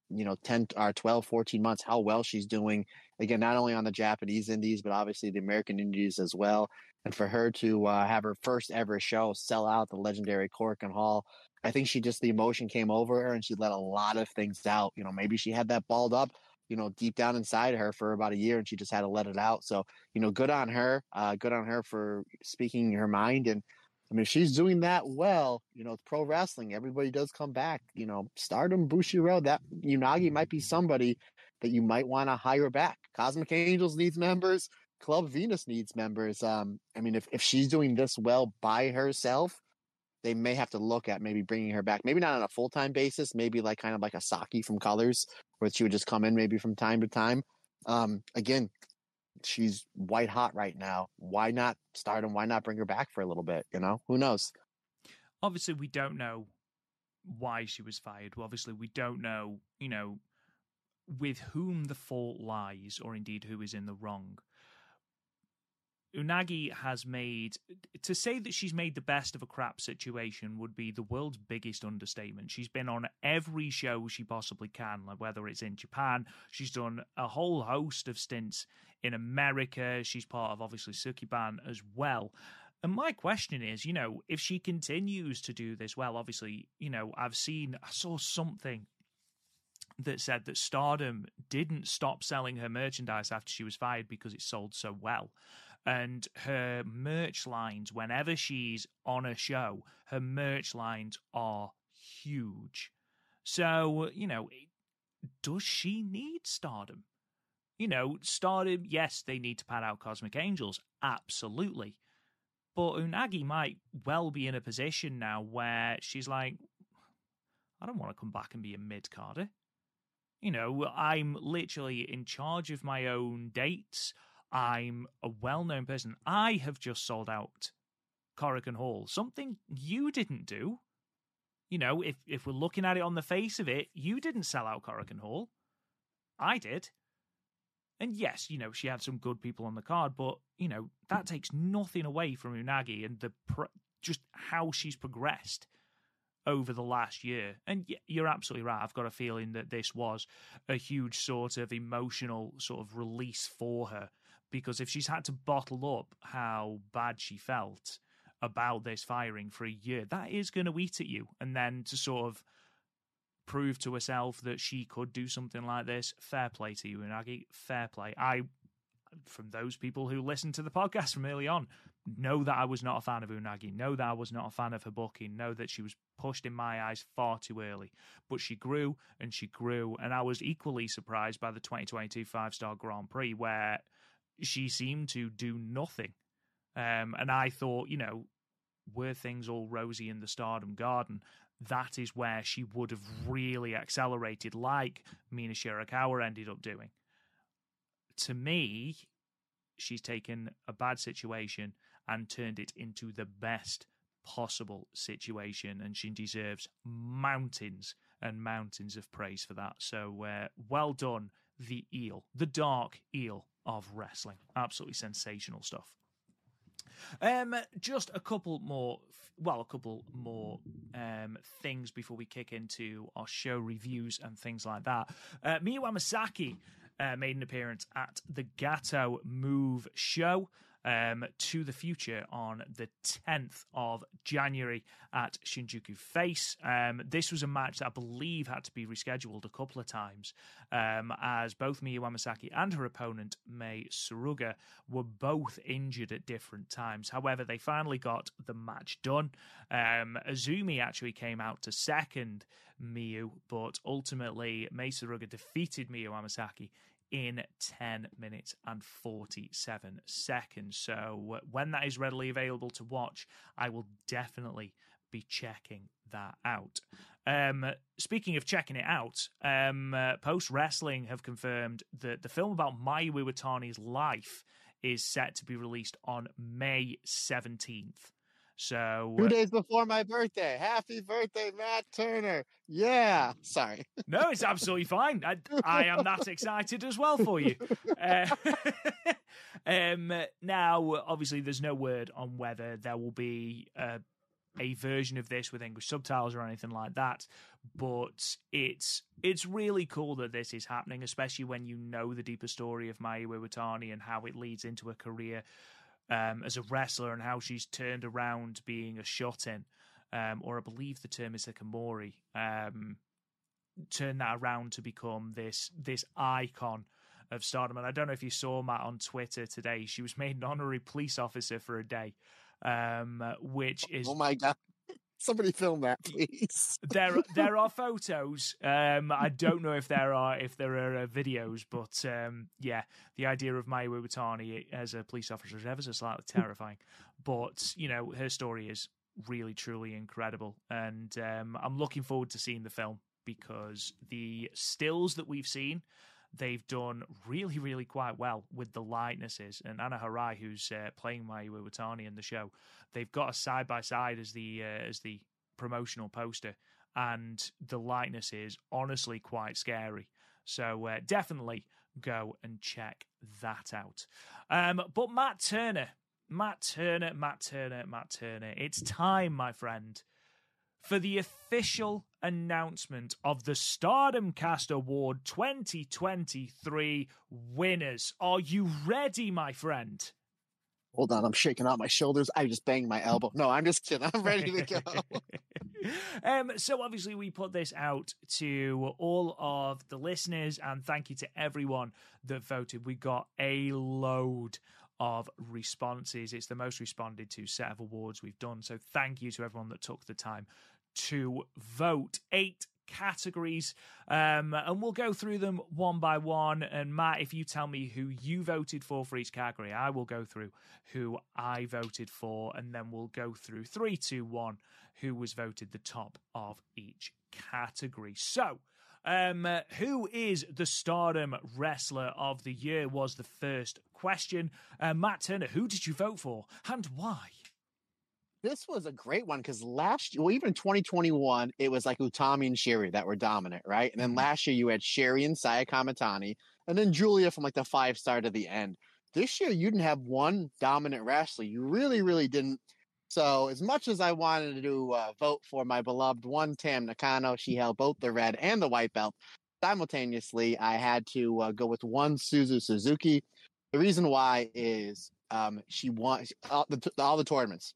[SPEAKER 4] you know, 10 or 12, 14 months how well she's doing. Again, not only on the Japanese indies, but obviously the American indies as well. And for her to uh, have her first ever show sell out the legendary Korakuen Hall I think she just the emotion came over her and she let a lot of things out. You know, maybe she had that balled up, you know, deep down inside her for about a year and she just had to let it out. So, you know, good on her. Uh, good on her for speaking her mind. And I mean, if she's doing that well, you know, it's pro wrestling, everybody does come back. You know, stardom, Bushiroad, that Unagi might be somebody that you might want to hire back. Cosmic Angels needs members. Club Venus needs members. Um, I mean, if, if she's doing this well by herself, they may have to look at maybe bringing her back. Maybe not on a full time basis. Maybe like kind of like a Saki from Colors, where she would just come in maybe from time to time. Um, again, she's white hot right now. Why not start and why not bring her back for a little bit? You know, who knows?
[SPEAKER 3] Obviously, we don't know why she was fired. Well, obviously, we don't know, you know, with whom the fault lies, or indeed who is in the wrong. Unagi has made to say that she's made the best of a crap situation would be the world's biggest understatement. She's been on every show she possibly can, like whether it's in Japan, she's done a whole host of stints in America. She's part of obviously Sukeban as well. And my question is, you know, if she continues to do this well, obviously, you know, I've seen, I saw something that said that Stardom didn't stop selling her merchandise after she was fired because it sold so well and her merch lines whenever she's on a show her merch lines are huge. So you know does she need stardom? You know stardom yes they need to pad out cosmic angels absolutely. But unagi might well be in a position now where she's like i don't want to come back and be a mid-carder. You know i'm literally in charge of my own dates I'm a well known person. I have just sold out Korakuen Hall, something you didn't do. You know, if, if we're looking at it on the face of it, you didn't sell out Korakuen Hall. I did. And yes, you know, she had some good people on the card, but, you know, that hmm. takes nothing away from Unagi and the pro- just how she's progressed over the last year. And you're absolutely right. I've got a feeling that this was a huge sort of emotional sort of release for her because if she's had to bottle up how bad she felt about this firing for a year, that is going to eat at you. And then to sort of prove to herself that she could do something like this, fair play to you, Unagi. Fair play. I, from those people who listened to the podcast from early on, know that I was not a fan of Unagi, know that I was not a fan of her booking, know that she was pushed in my eyes far too early. But she grew and she grew, and I was equally surprised by the 2022 five star Grand Prix where she seemed to do nothing. Um, and I thought, you know, were things all rosy in the Stardom Garden, that is where she would have really accelerated, like Mina Shirakawa ended up doing. To me, she's taken a bad situation and turned it into the best possible situation, and she deserves mountains and mountains of praise for that. So, uh, well done, the eel, the dark eel of wrestling. Absolutely sensational stuff. Um, just a couple more, well, a couple more um, things before we kick into our show reviews and things like that. Uh, Miyu Amasaki uh, made an appearance at the Gatoh Move show um, to the future on the 10th of January at Shinjuku Face. Um, this was a match that I believe had to be rescheduled a couple of times um, as both Miyu Amasaki and her opponent, Mei Suruga, were both injured at different times. However, they finally got the match done. Um, Azumi actually came out to second Miyu, but ultimately Mei Suruga defeated Miyu Amasaki in 10 minutes and 47 seconds. So when that is readily available to watch, I will definitely be checking that out. Um, speaking of checking it out, um, uh, Post Wrestling have confirmed that the film about Mayu Iwatani's life is set to be released on May 17th. So
[SPEAKER 4] two days before my birthday. Happy birthday, Matt Turner. Yeah. Sorry.
[SPEAKER 3] No, it's absolutely fine. I, I am that excited as well for you. Uh, um, now, obviously, there's no word on whether there will be a, a version of this with English subtitles or anything like that. But it's it's really cool that this is happening, especially when you know the deeper story of Mayu Iwatani and how it leads into a career um, as a wrestler and how she's turned around being a shut in um, or I believe the term is hikikomori, um, turn that around to become this this icon of stardom. And I don't know if you saw Matt on Twitter today. She was made an honorary police officer for a day, um, which is
[SPEAKER 4] Oh my god. Somebody film that, please.
[SPEAKER 3] there there are photos. Um, I don't know if there are if there are uh, videos, but um, yeah, the idea of Mayu Iwatani as a police officer is ever so slightly terrifying. But you know, her story is really truly incredible, and um, I'm looking forward to seeing the film because the stills that we've seen. They've done really, really quite well with the likenesses. And Anna Harai, who's uh, playing Mayu Iwatani in the show, they've got a side by side as the uh, as the promotional poster, and the likeness is honestly quite scary. So uh, definitely go and check that out. Um, but Matt Turner, Matt Turner, Matt Turner, Matt Turner, it's time, my friend, for the official announcement of the Stardom Cast Award 2023 winners. Are you ready, my friend?
[SPEAKER 4] Hold on, I'm shaking out my shoulders. I just banged my elbow. No, I'm just kidding. I'm ready to go.
[SPEAKER 3] um, so obviously we put this out to all of the listeners, and thank you to everyone that voted. We got a load of responses. It's the most responded to set of awards we've done. So thank you to everyone that took the time to vote. Eight categories, um, and we'll go through them one by one. And Matt, if you tell me who you voted for for each category, I will go through who I voted for, and then we'll go through three, two, one, who was voted the top of each category. So. Um, uh, who is the Stardom Wrestler of the Year? Was the first question. Uh, Matt Turner, who did you vote for and why?
[SPEAKER 4] this was a great one because last year, well, even 2021, it was like Utami and Syuri that were dominant, right? And then last year you had Syuri and Saya Kamitani, and then Julia from like the five star to the end. This year you didn't have one dominant wrestler. You really, really didn't. So as much as I wanted to uh, vote for my beloved one Tam Nakano, she held both the red and the white belt simultaneously. I had to uh, go with one Suzu Suzuki. The reason why is um, she won all the, all the tournaments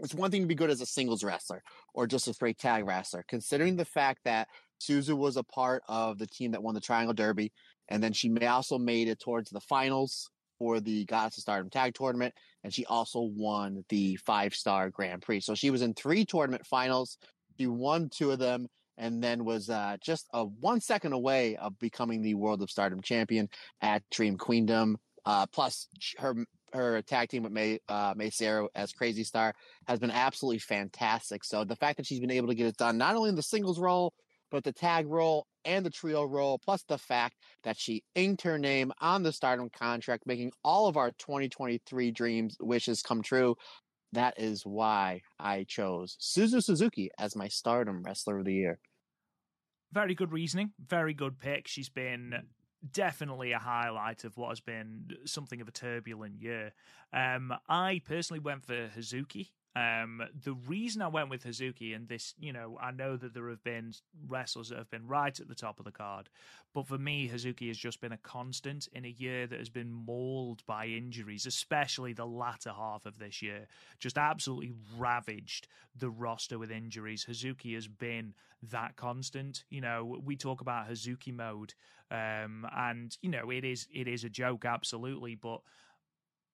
[SPEAKER 4] it's one thing to be good as a singles wrestler or just a straight tag wrestler. Considering the fact that Suzu was a part of the team that won the Triangle Derby, and then she may also made it towards the finals for the Goddess of Stardom Tag Tournament, and she also won the five star Grand Prix. So she was in three tournament finals. She won two of them, and then was uh, just a one second away of becoming the World of Stardom champion at Dream Queendom. Uh, plus, her her tag team with May uh, Mei Seira as Crazy Star has been absolutely fantastic. So the fact that she's been able to get it done not only in the singles role, but the tag role and the trio role, plus the fact that she inked her name on the Stardom contract, making all of our 2023 dreams wishes come true. That is why I chose Suzu Suzuki as my Stardom Wrestler of the Year.
[SPEAKER 3] Very good reasoning. Very good pick. She's been definitely a highlight of what has been something of a turbulent year. Um, I personally went for Hazuki. Um, the reason I went with Hazuki, and this, you know, I know that there have been wrestlers that have been right at the top of the card, but for me, Hazuki has just been a constant in a year that has been mauled by injuries, especially the latter half of this year. Just absolutely ravaged the roster with injuries. Hazuki has been that constant. You know, we talk about Hazuki mode, um, and you know, it is it is a joke, absolutely, but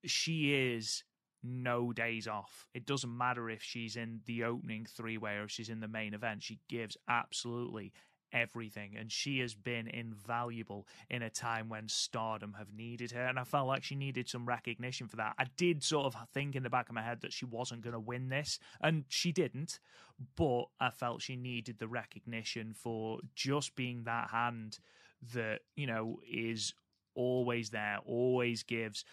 [SPEAKER 3] she is no days off. It doesn't matter if she's in the opening three way or if she's in the main event. She gives absolutely everything and she has been invaluable in a time when stardom have needed her and I felt like she needed some recognition for that. I did sort of think in the back of my head that she wasn't going to win this and she didn't, but I felt she needed the recognition for just being that hand that, you know, is always there, always gives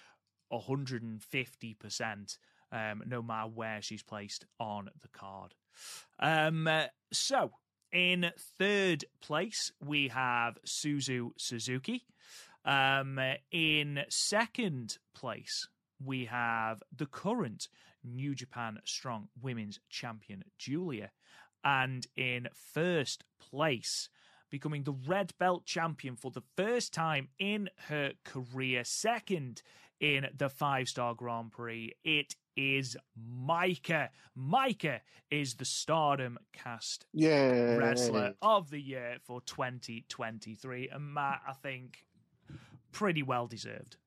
[SPEAKER 3] 150%, um, no matter where she's placed on the card. Um, so, in third place, we have Suzu Suzuki. Um, in second place, we have the current New Japan Strong Women's Champion, Julia. And in first place, becoming the red belt champion for the first time in her career, second in the five star Grand Prix. It is Maika. Maika is the Stardom cast
[SPEAKER 4] Yeah.
[SPEAKER 3] wrestler of the year for 2023. And Matt, I think, pretty well deserved.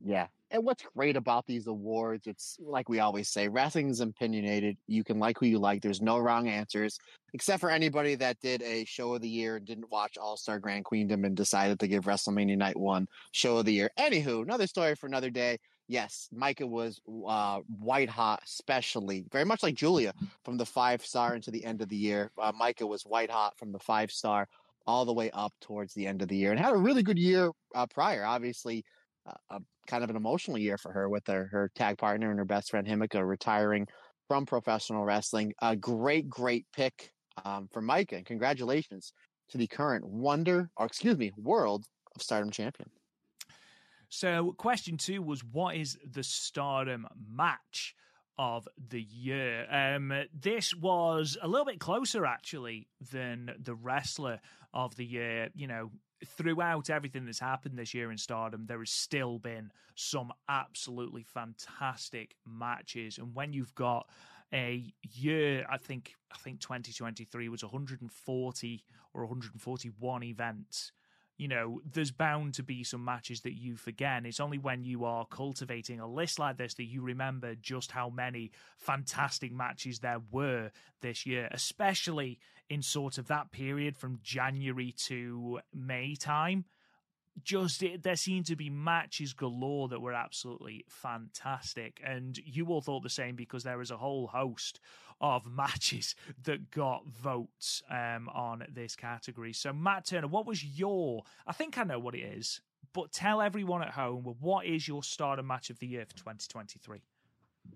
[SPEAKER 4] Yeah. And what's great about these awards, it's like we always say, wrestling is opinionated. You can like who you like. There's no wrong answers, except for anybody that did a show of the year and didn't watch All Star Grand Queendom and decided to give WrestleMania Night One show of the year. Anywho, another story for another day. Yes, Maika was uh, white hot, especially very much like Julia from the five star into the end of the year. Uh, Maika was white hot from the five star all the way up towards the end of the year and had a really good year uh, prior. Obviously, a kind of an emotional year for her with her, her tag partner and her best friend Himeka retiring from professional wrestling. A great, great pick um, for Maika, and congratulations to the current Wonder, or excuse me, World of Stardom champion.
[SPEAKER 3] So, question two was what is the stardom match of the year? Um, this was a little bit closer, actually, than the wrestler of the year. You know, throughout everything that's happened this year in stardom, there has still been some absolutely fantastic matches. And when you've got a year, I think, I think 2023 was 140 or 141 events you know, there's bound to be some matches that you forget. It's only when you are cultivating a list like this that you remember just how many fantastic matches there were this year, especially in sort of that period from January to May time. Just it, there seemed to be matches galore that were absolutely fantastic, and you all thought the same because there was a whole host of matches that got votes um, on this category. So, Matt Turner, what was your? I think I know what it is, but tell everyone at home what is your starter match of the year for 2023?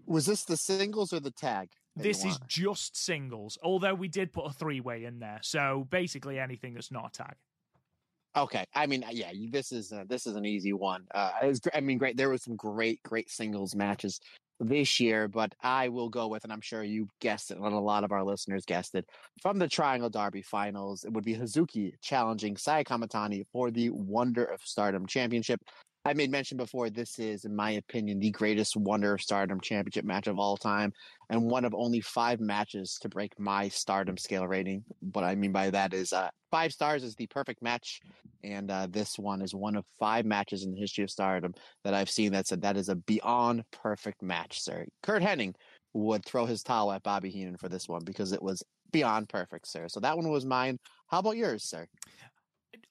[SPEAKER 4] Was this the singles or the tag?
[SPEAKER 3] This is just singles, although we did put a three way in there. So basically anything that's not a tag.
[SPEAKER 4] Okay, I mean, yeah, this is uh, this is an easy one. Uh, was, I mean, great. There was some great, great singles matches this year, but I will go with, and I'm sure you guessed it, and a lot of our listeners guessed it, from the Triangle Derby Finals. It would be Hazuki challenging Saya Kamitani for the Wonder of Stardom Championship. I made mention before. This is, in my opinion, the greatest Wonder of Stardom Championship match of all time, and one of only five matches to break my Stardom scale rating. What I mean by that is, uh, five stars is the perfect match and uh, this one is one of five matches in the history of Stardom that I've seen that said that is a beyond perfect match, sir. Curt Hennig would throw his towel at Bobby Heenan for this one because it was beyond perfect, sir. So that one was mine. How about yours, sir?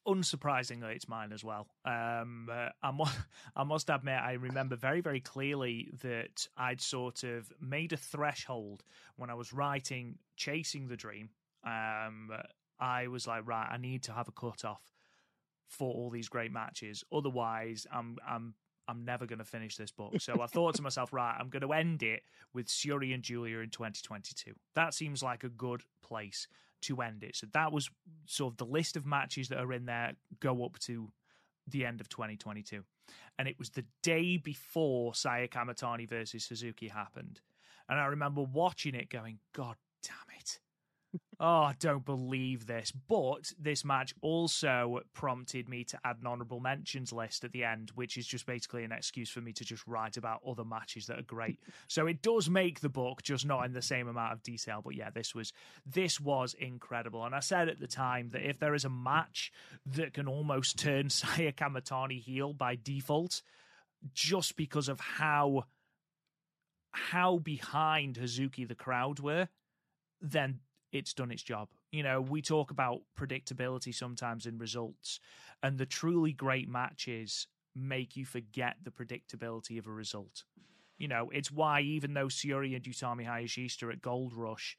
[SPEAKER 3] Unsurprisingly, it's mine as well. Um, uh, I, mu- I must admit, I remember very, very clearly that I'd sort of made a threshold when I was writing Chasing the Dream. Um, I was like, right, I need to have a cutoff for all these great matches. Otherwise, I'm, I'm, I'm never going to finish this book. So I thought to myself, right, I'm going to end it with Syuri and Julia in 2022. That seems like a good place to end it. So that was sort of the list of matches that are in there go up to the end of 2022. And it was the day before Saya Kamitani versus Suzuki happened. And I remember watching it going, God. Oh, I don't believe this. But this match also prompted me to add an honorable mentions list at the end, which is just basically an excuse for me to just write about other matches that are great. so it does make the book, just not in the same amount of detail. But yeah, this was this was incredible. And I said at the time that if there is a match that can almost turn Saya Kamitani heel by default, just because of how how behind Hazuki the crowd were, then it's done its job. You know, we talk about predictability sometimes in results, and the truly great matches make you forget the predictability of a result. You know, it's why even though Syuri and Utami Hayashishita at Gold Rush,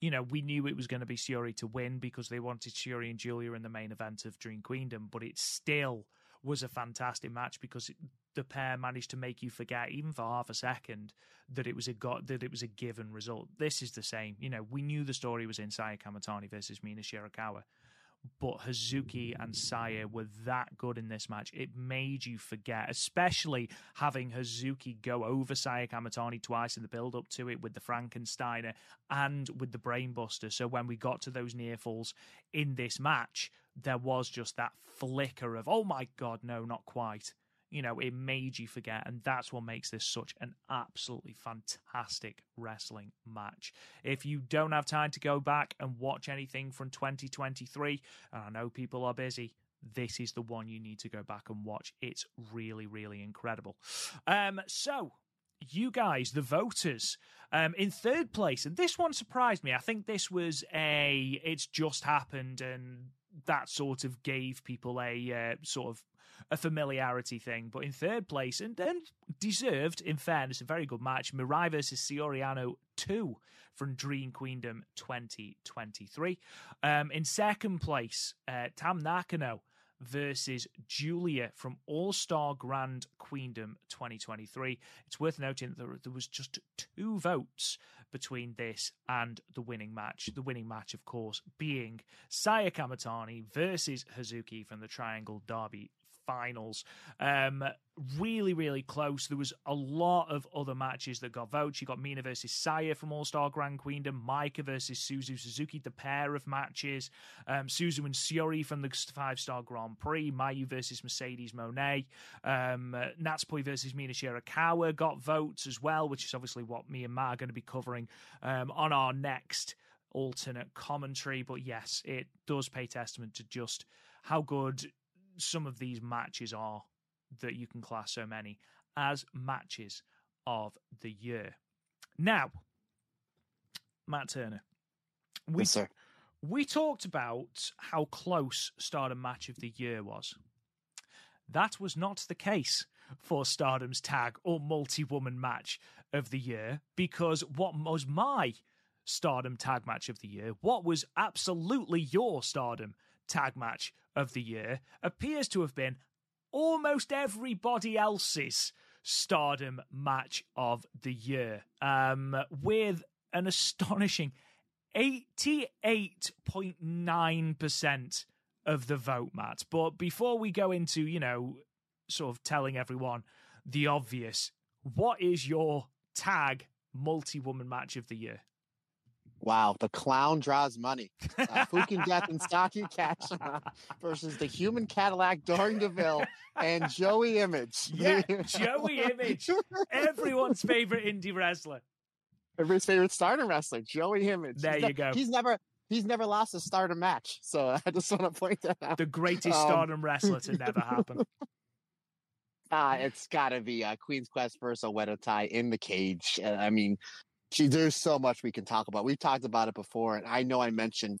[SPEAKER 3] you know, we knew it was going to be Syuri to win because they wanted Syuri and Julia in the main event of Dream Queendom, but it still was a fantastic match because it, the pair managed to make you forget, even for half a second, that it was a got that it was a given result. This is the same. You know, we knew the story was in Saya Kamitani versus Mina Shirakawa. but Hazuki and Saya were that good in this match. It made you forget, especially having Hazuki go over Saya Kamitani twice in the build up to it with the Frankensteiner and with the Brainbuster. So when we got to those near falls in this match, there was just that flicker of, oh my God, no, not quite you know, it made you forget. And that's what makes this such an absolutely fantastic wrestling match. If you don't have time to go back and watch anything from 2023, and I know people are busy, this is the one you need to go back and watch. It's really, really incredible. Um, so you guys, the voters, um, in third place, and this one surprised me. I think this was a it's just happened, and that sort of gave people a uh, sort of a familiarity thing. But in third place, and then deserved, in fairness, a very good match. Mirai versus Soriano 2 from Dream Queendom 2023. Um, in second place, uh, Tam Nakano versus Julia from All Star Grand Queendom 2023. It's worth noting that there, there, was just two votes between this and the winning match. The winning match, of course, being Saya Kamitani versus Hazuki from the Triangle Derby finals. Um, really, really close. There was a lot of other matches that got votes. You got Mina versus Saya from All Star Grand Queendom, Maika versus Suzu Suzuki, the pair of matches, um, Suzu and Syuri from the Five Star Grand Prix, Mayu versus Mercedes Moné, um, Natsupoi versus Mina Shirakawa got votes as well, which is obviously what me and Matt are going to be covering um, on our next alternate commentary. But yes, it does pay testament to just how good some of these matches are that you can class so many as matches of the year. Now, Matt Turner, we
[SPEAKER 4] yes,
[SPEAKER 3] we talked about how close Stardom match of the year was. That was not the case for Stardom's tag or multi woman match of the year because what was my Stardom tag match of the year, what was absolutely your Stardom tag match of the year appears to have been almost everybody else's stardom match of the year, um, with an astonishing 88.9% of the vote, Matt. But before we go into, you know, sort of telling everyone the obvious, what is your tag multi woman match of the year?
[SPEAKER 4] Wow, the clown draws money. Uh, Fukin Death and Stocky Kashima versus the human Cadillac Doring Deville and Joey Image.
[SPEAKER 3] Yeah, Joey Image. Everyone's favorite indie wrestler.
[SPEAKER 4] Everybody's favorite stardom wrestler, Joey Image.
[SPEAKER 3] There
[SPEAKER 4] he's
[SPEAKER 3] you
[SPEAKER 4] ne-
[SPEAKER 3] go.
[SPEAKER 4] He's never he's never lost a stardom match. So I just want to point that out.
[SPEAKER 3] The greatest
[SPEAKER 4] Um,
[SPEAKER 3] stardom wrestler to never happen.
[SPEAKER 4] Uh, it's got to be uh, Queen's Quest versus Oedo Tai in the cage. Uh, I mean, gee, there's so much we can talk about. We've talked about it before, and I know I mentioned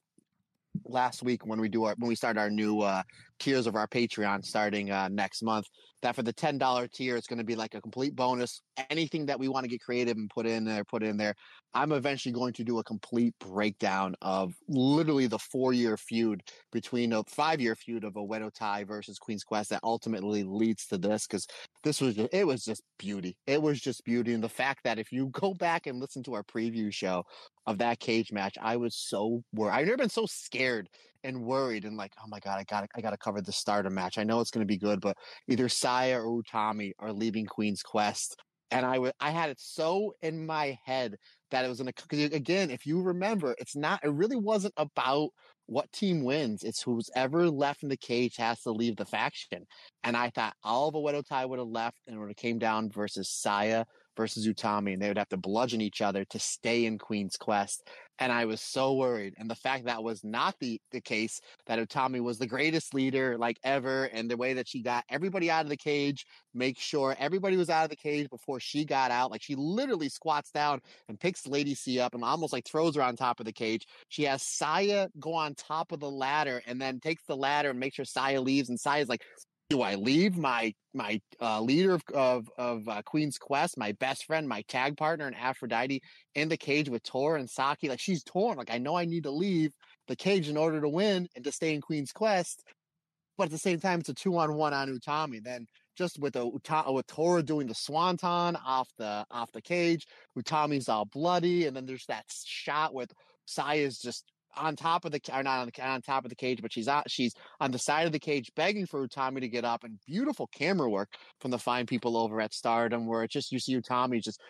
[SPEAKER 4] last week when we do our when we start our new uh, tiers of our Patreon starting uh, next month that for the ten dollar tier it's going to be like a complete bonus. Anything that we want to get creative and put in there, put in there. I'm eventually going to do a complete breakdown of literally the four year feud between a five year feud of Oedo Tai versus Queen's Quest that ultimately leads to this because this was just, it was just beauty. It was just beauty, and the fact that if you go back and listen to our preview show of that cage match, I was so worried. I've never been so scared and worried and like, oh my god, I got I got to cover the starter match. I know it's going to be good, but either Saya or Utami are leaving Queen's Quest, and I wa- I had it so in my head that it was going to. Because again, if you remember, it's not. It really wasn't about what team wins. It's who's ever left in the cage has to leave the faction. And I thought Oedo Tai would have left, and when it came down versus Saya versus Utami, and they would have to bludgeon each other to stay in Queen's Quest. And I was so worried. And the fact that was not the, the case, that Utami was the greatest leader like ever, and the way that she got everybody out of the cage, make sure everybody was out of the cage before she got out. Like she literally squats down and picks Lady C up and almost like throws her on top of the cage. She has Saya go on top of the ladder and then takes the ladder and makes sure Saya leaves. And Saya's like, do I leave my my uh, leader of of, of uh, Queen's Quest, my best friend, my tag partner, and Aphrodite in the cage with Tor and Saki? Like she's torn. Like I know I need to leave the cage in order to win and to stay in Queen's Quest, but at the same time, it's a two on one on Utami. Then just with the with Tora doing the swanton off the off the cage, Utami's all bloody, and then there's that shot with Saya's just on top of the or not on, the, on top of the cage, but she's out. She's on the side of the cage, begging for Utami to get up, and beautiful camera work from the fine people over at Stardom, where it's just you see Utami just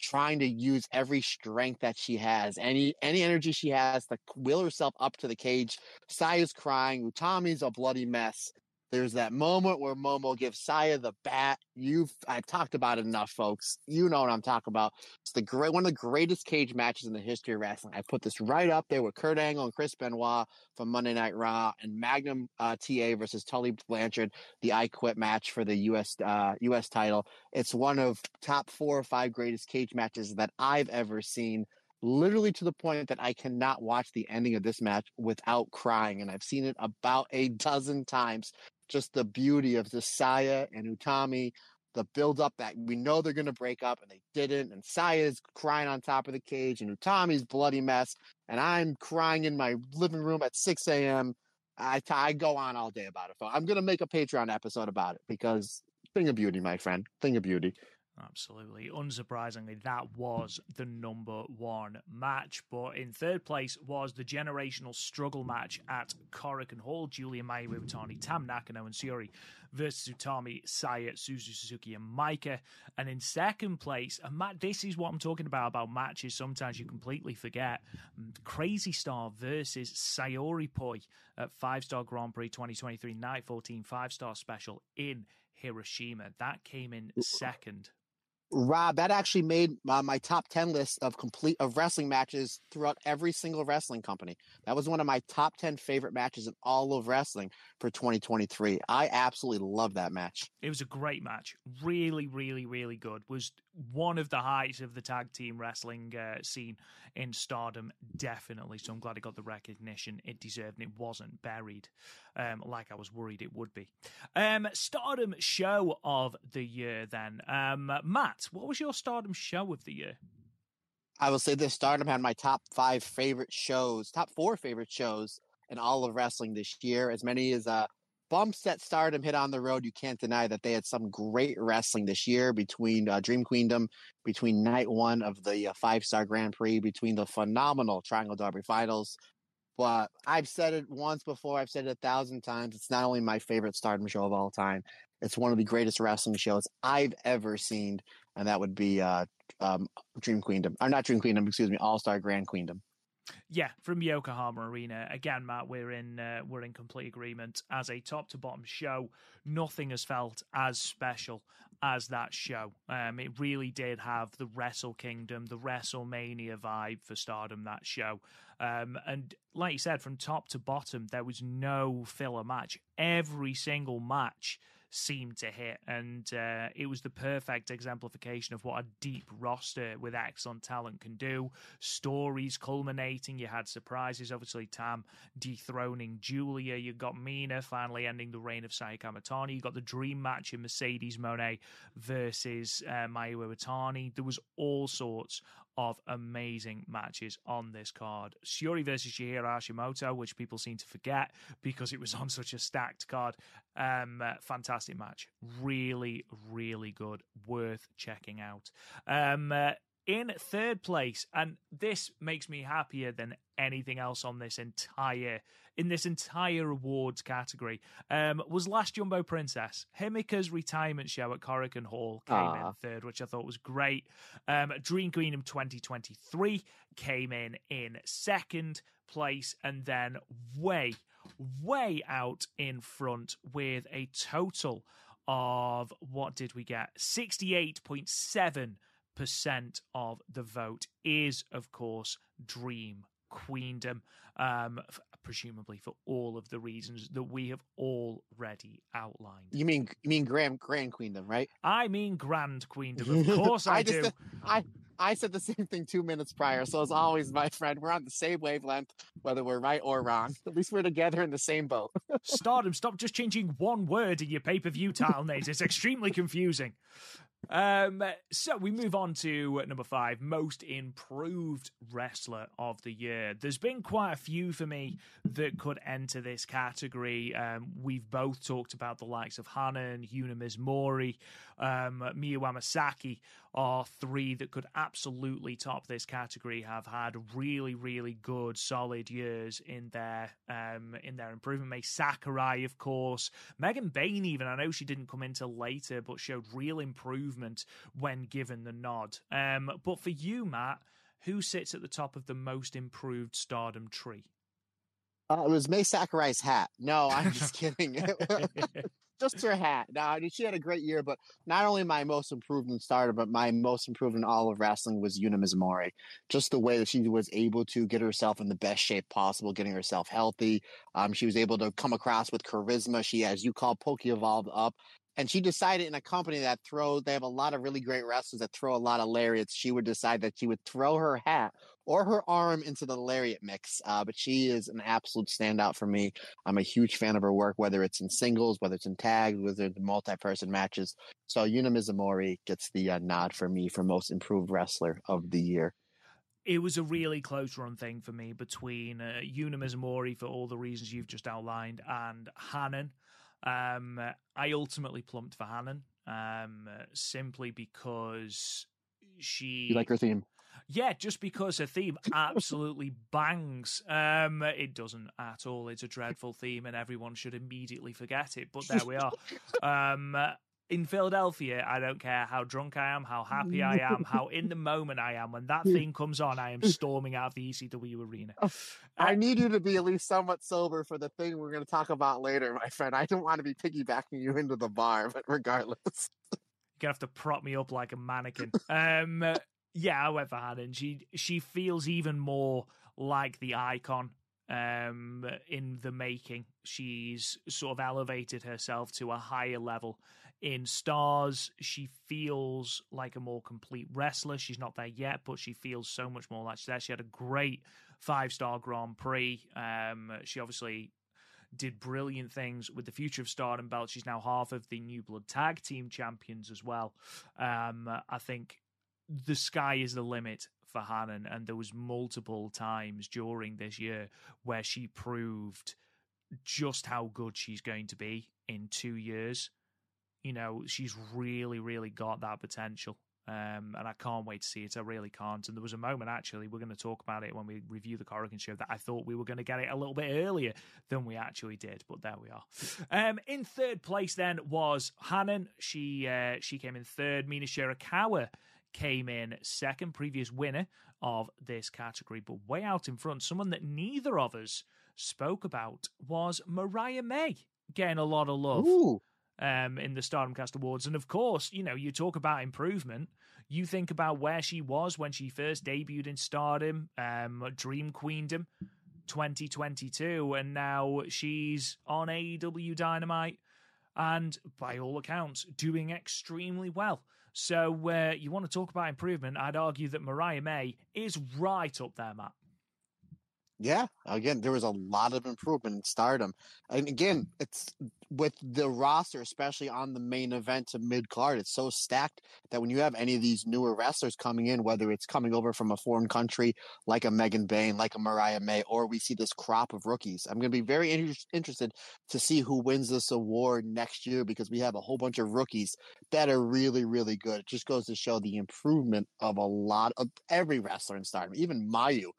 [SPEAKER 4] trying to use every strength that she has, any any energy she has to will herself up to the cage. Saya's crying. Utami's a bloody mess. There's that moment where Momo gives Saya the bat. You've I've talked about it enough, folks. You know what I'm talking about. It's the great one of the greatest cage matches in the history of wrestling. I put this right up there with Kurt Angle and Chris Benoit from Monday Night Raw and Magnum uh, TA versus Tully Blanchard, the I Quit match for the US uh, US title. It's one of top four or five greatest cage matches that I've ever seen literally to the point that I cannot watch the ending of this match without crying. And I've seen it about a dozen times just the beauty of the Saya and Utami, the build up that we know they're going to break up and they didn't. And Saya is crying on top of the cage and Utami's bloody mess. And I'm crying in my living room at 6 a.m. I, I go on all day about it. So I'm going to make a Patreon episode about it because thing of beauty, my friend, thing of beauty.
[SPEAKER 3] Absolutely. Unsurprisingly, that was the number one match. But in third place was the generational struggle match at Korakuen Hall. Julia Mayu Iwatani, Tam Nakano, and Syuri versus Utami, Saya, Suzu Suzuki, and Maika. And in second place, and Matt, this is what I'm talking about about matches sometimes you completely forget. Mm, Crazy Star versus Sayori Poi at Five Star Grand Prix 2023 Night 14 Five Star Special in Hiroshima. That came in second.
[SPEAKER 4] Rob, that actually made uh, my top 10 list of complete of wrestling matches throughout every single wrestling company. That was one of my top 10 favorite matches in all of wrestling for 2023. I absolutely love that match.
[SPEAKER 3] It was a great match. Really, really, really good. Was one of the heights of the tag team wrestling uh, scene in Stardom, definitely. So I'm glad it got the recognition it deserved and it wasn't buried um, like I was worried it would be. Um, Stardom show of the year, then. Um, Matt, what was your Stardom show of the year?
[SPEAKER 4] I will say this Stardom had my top five favorite shows, top four favorite shows in all of wrestling this year. As many as uh, bumps that Stardom hit on the road, you can't deny that they had some great wrestling this year between uh, Dream Queendom, between night one of the uh, five star Grand Prix, between the phenomenal Triangle Derby finals, but I've said it once before. I've said it a thousand times. It's not only my favorite Stardom show of all time. It's one of the greatest wrestling shows I've ever seen, and that would be uh, um, Dream Queendom, or not Dream Queendom, excuse me, All Star Grand Queendom.
[SPEAKER 3] Yeah, from Yokohama Arena. Again, Matt, we're in uh, we're in complete agreement. As a top to bottom show, nothing has felt as special as that show. Um, it really did have the Wrestle Kingdom, the WrestleMania vibe for Stardom. That show, um, and like you said, from top to bottom, there was no filler match. Every single match seemed to hit. And uh, it was the perfect exemplification of what a deep roster with excellent talent can do. Stories culminating. You had surprises, obviously, Tam dethroning Julia. You got Mina finally ending the reign of Saya Kamitani. You got the dream match in Mercedes Moné versus uh, Mayu Iwatani. There was all sorts of amazing matches on this card. Syuri versus Chihiro Hashimoto, which people seem to forget because it was on such a stacked card. Um, uh, fantastic match. Really, really good. Worth checking out. Um, uh, in third place, and this makes me happier than anything else on this entire in this entire awards category um, was Last Jumbo Princess. Himeka's retirement show at Korakuen Hall came in
[SPEAKER 4] Ah.
[SPEAKER 3] third, which I thought was great. Um, Dream Queendom 2023 came in in second place, and then way, way out in front with a total of what did we get? 68.7 percent of the vote is, of course, Dream Queendom, um, f- presumably for all of the reasons that we have already outlined.
[SPEAKER 4] You mean you mean Grand Grand Queendom, right?
[SPEAKER 3] I mean Grand Queendom, of course I,
[SPEAKER 4] just
[SPEAKER 3] do.
[SPEAKER 4] said- I I said the same thing two minutes prior. So as always, my friend, we're on the same wavelength, whether we're right or wrong. At least we're together in the same boat.
[SPEAKER 3] Stardom, stop just changing one word in your pay per view title names. It's extremely confusing. Um, so we move on to number five, most improved wrestler of the year. There's been quite a few for me that could enter this category. Um, we've both talked about the likes of Hanan, Yuna Mizumori, um, Miyu Amasaki are three that could absolutely top this category. Have had really, really good, solid years in their um, in their improvement. Mai Sakurai, of course, Megan Bain. Even I know she didn't come into later, but showed real improvement when given the nod. Um, but for you, Matt, who sits at the top of the most improved Stardom tree?
[SPEAKER 4] Uh, it was Mai Sakurai's hat. No, I'm just kidding. just her hat. Now, I mean, she had a great year, but not only my most improved in Stardom, but my most improved in all of wrestling was Yuna Mizumori. Just the way that she was able to get herself in the best shape possible, getting herself healthy. Um, she was able to come across with charisma. She, as you call, Poke Evolved up and she decided in a company that throws they have a lot of really great wrestlers that throw a lot of lariats she would decide that she would throw her hat or her arm into the lariat mix uh, but she is an absolute standout for me. I'm a huge fan of her work whether it's in singles whether it's in tags whether it's multi-person matches. So yuna mizumori gets the uh, nod for me for most improved wrestler of the year.
[SPEAKER 3] It was a really close run thing for me between uh, Yuna Mizumori for all the reasons you've just outlined and Hanan. Um, I ultimately plumped for Hanan um, simply because she.
[SPEAKER 4] You like her theme?
[SPEAKER 3] Yeah, just because her theme absolutely bangs. Um, it doesn't at all. It's a dreadful theme, and everyone should immediately forget it. But there we are. Um, in Philadelphia, I don't care how drunk I am, how happy I am, how in the moment I am. When that thing comes on, I am storming out of the ECW arena.
[SPEAKER 4] Oh, I need you to be at least somewhat sober for the thing we're going to talk about later, my friend. I don't want to be piggybacking you into the bar, but regardless.
[SPEAKER 3] You're gonna have to prop me up like a mannequin. um, yeah, however, Hanan, she she feels even more like the icon um, in the making. She's sort of elevated herself to a higher level in Stars, she feels like a more complete wrestler. She's not there yet, but she feels so much more like she's there. She had a great five star Grand Prix. Um, she obviously did brilliant things with the Future of Stardom belt. She's now half of the New Blood Tag Team champions as well. Um, I think the sky is the limit for Hanan, and there was multiple times during this year where she proved just how good she's going to be in two years you know, she's really, really got that potential. Um, and I can't wait to see it. I really can't. And there was a moment, actually, we're going to talk about it when we review the Korakuen show, that I thought we were going to get it a little bit earlier than we actually did. But there we are. Um, in third place, then, was Hanan. She uh, she came in third. Mina Shirakawa came in second, previous winner of this category. But way out in front, someone that neither of us spoke about was Mariah May getting a lot of love.
[SPEAKER 4] Ooh
[SPEAKER 3] um, in the Stardom Cast Awards. And of course, you know, you talk about improvement. You think about where she was when she first debuted in Stardom, um, Dream Queendom 2022, and now she's on AEW Dynamite and by all accounts doing extremely well. So uh, you want to talk about improvement? I'd argue that Mariah May is right up there, Matt.
[SPEAKER 4] Yeah, again, there was a lot of improvement in Stardom, and again, it's with the roster, especially on the main event to mid card. It's so stacked that when you have any of these newer wrestlers coming in, whether it's coming over from a foreign country like a Megan Bane, like a Mariah May, or we see this crop of rookies, I'm going to be very inter- interested to see who wins this award next year because we have a whole bunch of rookies that are really, really good. It just goes to show the improvement of a lot of every wrestler in Stardom, even Mayu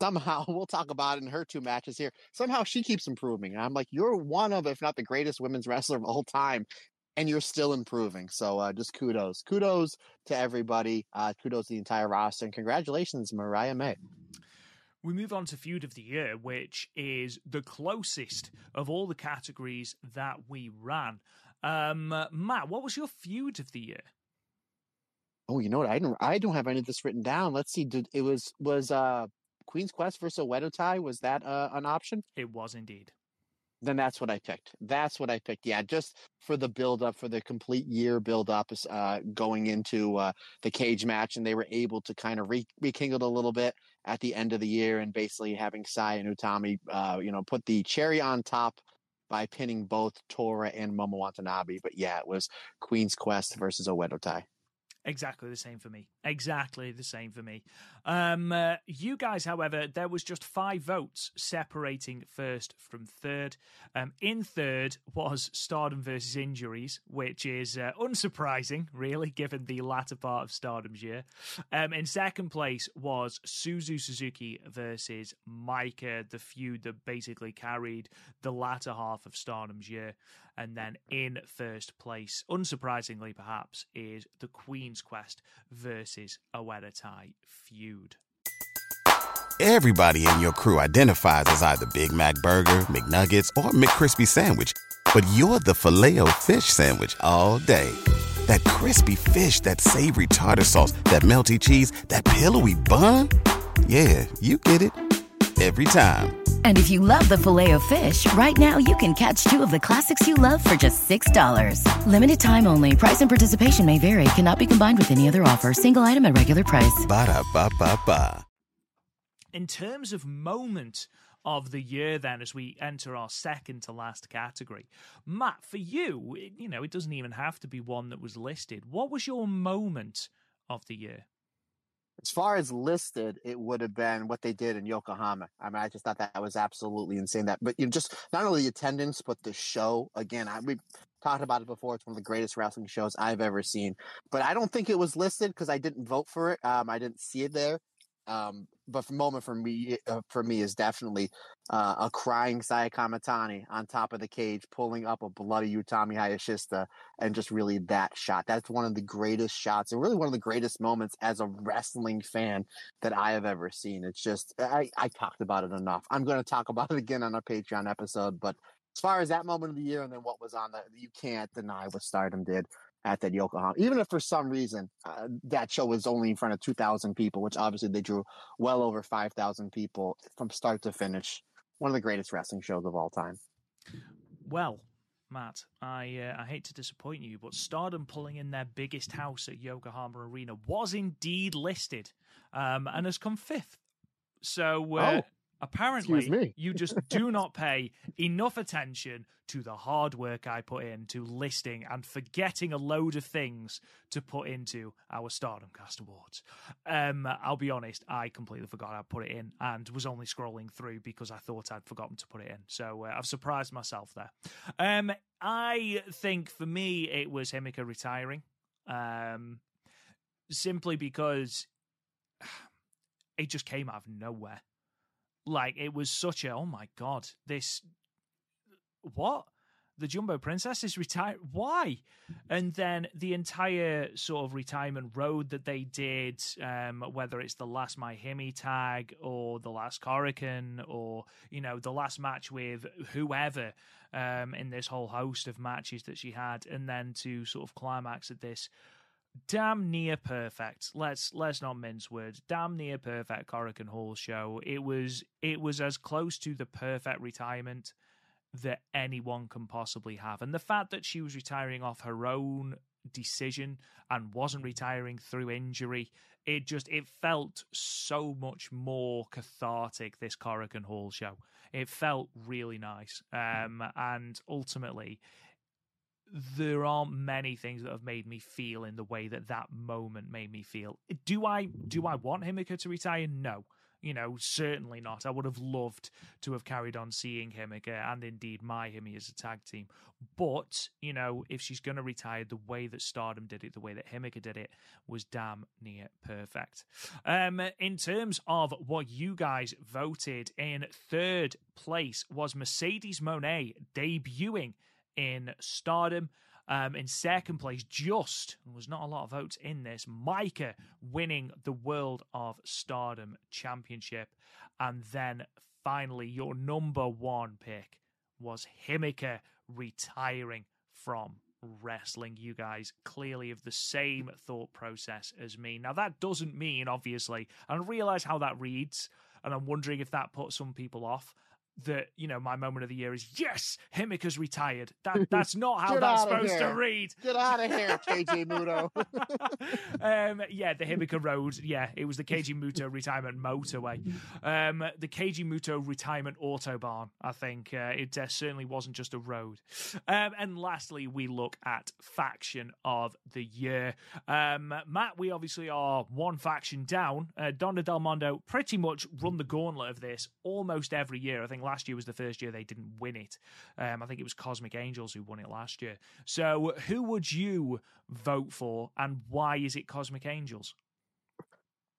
[SPEAKER 4] somehow we'll talk about it in her two matches here. Somehow she keeps improving. And I'm like, you're one of, if not the greatest women's wrestler of all time, and you're still improving. So uh, just kudos, kudos to everybody. Uh, kudos to the entire roster, and congratulations, Mariah May.
[SPEAKER 3] We move on to feud of the year, which is the closest of all the categories that we ran. Um, Matt, what was your feud of the year?
[SPEAKER 4] Oh, you know what? I don't. I don't have any of this written down. Let's see. Did it was was uh Queen's Quest versus Oedo Tai was that uh, an option?
[SPEAKER 3] It was indeed.
[SPEAKER 4] Then that's what I picked. That's what I picked. Yeah, just for the build up, for the complete year build up, uh, going into uh, the cage match, and they were able to kind of re- rekindle a little bit at the end of the year, and basically having Sai and Utami, uh, you know, put the cherry on top by pinning both Tora and Momo Watanabe. But yeah, it was Queen's Quest versus Oedo Tai.
[SPEAKER 3] Exactly the same for me. Exactly the same for me. Um, uh, you guys, however, there was just five votes separating first from third. Um, in third was Stardom versus Injuries, which is uh, unsurprising, really, given the latter part of Stardom's year. Um, in second place was Suzu Suzuki versus Maika, the feud that basically carried the latter half of Stardom's year. And then in first place, unsurprisingly perhaps, is the Queen's Quest versus Oedo Tai feud.
[SPEAKER 5] Everybody in your crew identifies as either Big Mac Burger, McNuggets, or McCrispy Sandwich. But you're the filet fish Sandwich all day. That crispy fish, that savory tartar sauce, that melty cheese, that pillowy bun. Yeah, you get it every time.
[SPEAKER 6] And if you love the filet of fish, right now you can catch two of the classics you love for just $6. Limited time only. Price and participation may vary. Cannot be combined with any other offer. Single item at regular price.
[SPEAKER 5] Ba da ba ba ba.
[SPEAKER 3] In terms of moment of the year, then, as we enter our second to last category, Matt, for you, it- you know, it doesn't even have to be one that was listed. What was your moment of the year?
[SPEAKER 4] As far as listed, it would have been what they did in Yokohama. I mean, I just thought that was absolutely insane. That, but you know, just not only the attendance, but the show. Again, I, we talked about it before. It's one of the greatest wrestling shows I've ever seen. But I don't think it was listed because I didn't vote for it. Um, I didn't see it there. Um, but the moment for me, uh, for me, is definitely uh, a crying Saya Kamitani on top of the cage, pulling up a bloody Utami Hayashishita, and just really that shot. That's one of the greatest shots, and really one of the greatest moments as a wrestling fan that I have ever seen. It's just I, I talked about it enough. I'm going to talk about it again on a Patreon episode, but as far as that moment of the year and then what was on the, you can't deny what Stardom did at that Yokohama. Even if for some reason uh, that show was only in front of 2,000 people, which obviously they drew well over 5,000 people from start to finish. One of the greatest wrestling shows of all time.
[SPEAKER 3] Well, Matt, I uh, I hate to disappoint you, but Stardom pulling in their biggest house at Yokohama Arena was indeed listed, um, and has come fifth. So uh,
[SPEAKER 4] Oh,
[SPEAKER 3] apparently, you just do not pay enough attention to the hard work I put into listing and forgetting a load of things to put into our Stardom Cast Awards. Um, I'll be honest, I completely forgot I put it in and was only scrolling through because I thought I'd forgotten to put it in. So uh, I've surprised myself there. Um, I think for me, it was Himeka retiring. Um, simply because it just came out of nowhere. Like it was such a oh my god, this what? The Jumbo Princess is retired. Why? And then the entire sort of retirement road that they did, um, whether it's the last MaiHime tag or the last Korakuen or, you know, the last match with whoever um, in this whole host of matches that she had, and then to sort of climax at this damn near perfect. Let's let's not mince words. Damn near perfect Korakuen Hall show. It was it was as close to the perfect retirement that anyone can possibly have. And the fact that she was retiring off her own decision and wasn't retiring through injury, it just it felt so much more cathartic this Korakuen Hall show. It felt really nice. Um and ultimately there aren't many things that have made me feel in the way that that moment made me feel. Do I do I want Himeka to retire? No. You know, certainly not. I would have loved to have carried on seeing Himeka and indeed MaiHime as a tag team. But, you know, if she's going to retire, the way that Stardom did it, the way that Himeka did it, was damn near perfect. Um, in terms of what you guys voted, in third place was Mercedes Moné debuting in Stardom. Um, in second place, just was not a lot of votes in this. Maika winning the World of Stardom Championship, and then finally, your number one pick was Himeka retiring from wrestling. You guys clearly have the same thought process as me. Now, that doesn't mean, obviously, and I realize how that reads, and I'm wondering if that put some people off that you know my moment of the year is yes, Himeka's retired. That that's not how that's supposed to read.
[SPEAKER 4] Get out of here, Keiji Muto.
[SPEAKER 3] um, yeah, the Himeka Road. Yeah, it was the Keiji Muto retirement motorway. Um, the Keiji Muto retirement autobahn. I think uh, it uh, certainly wasn't just a road. Um, and lastly, we look at faction of the year. Um, Matt, we obviously are one faction down. Uh, Donna Del Mondo pretty much run the gauntlet of this almost every year. I think last year was the first year they didn't win it. Um, I think it was Cosmic Angels who won it last year. So, who would you vote for, and why is it Cosmic Angels?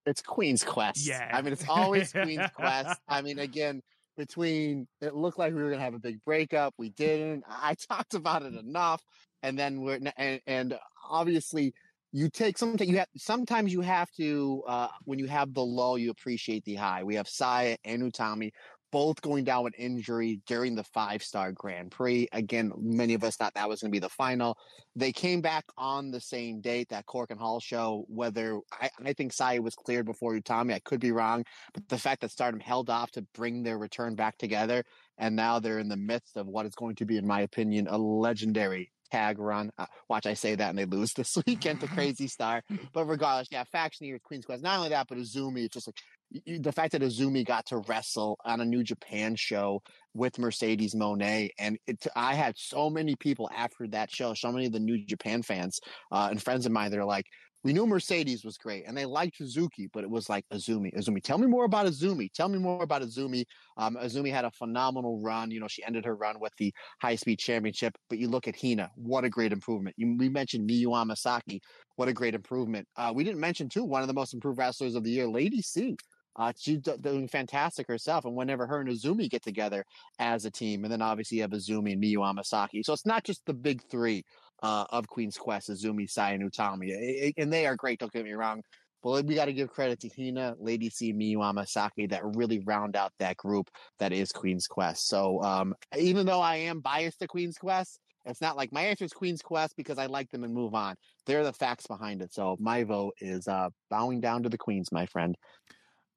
[SPEAKER 4] it's Queen's Quest.
[SPEAKER 3] Yeah.
[SPEAKER 4] I mean, it's always Queen's Quest. I mean, again, between it looked like we were gonna have a big breakup, we didn't. I talked about it enough, and then we're and, and obviously you take sometimes you have sometimes you have to uh when you have the low, you appreciate the high. We have Saya and Utami both going down with injury during the five star Grand Prix. Again, many of us thought that was going to be the final. They came back on the same date, that Korakuen Hall show. Whether I, I think Saya was cleared before Utami, I could be wrong, but the fact that Stardom held off to bring their return back together, and now they're in the midst of what is going to be, in my opinion, a legendary tag run. Uh, watch I say that and they lose this weekend to Crazy Star. But regardless, yeah, faction here, Queen's Quest. Not only that, but Azumi. It's just like y- y- the fact that Azumi got to wrestle on a New Japan show with Mercedes Moné, and it, I had so many people after that show, so many of the New Japan fans uh, and friends of mine. They're like, we knew Mercedes was great, and they liked Suzuki, but it was like Azumi, Azumi. Tell me more about Azumi. Tell me more about Azumi. Um, Azumi had a phenomenal run. You know, she ended her run with the high speed championship. But you look at Hina, what a great improvement. You, we mentioned Miyu Amasaki, what a great improvement. Uh, we didn't mention too one of the most improved wrestlers of the year, Lady C. Uh, she's doing fantastic herself. And whenever her and Azumi get together as a team, and then obviously you have Azumi and Miyu Amasaki. So it's not just the big three uh, of Queen's Quest, Azumi, Sai, and Utami. I- I- and they are great, don't get me wrong. But we got to give credit to Hina, Lady C, Miyu Amasaki that really round out that group that is Queen's Quest. So um, even though I am biased to Queen's Quest, it's not like my answer is Queen's Quest because I like them and move on. They're the facts behind it. So my vote is uh, bowing down to the Queens, my friend.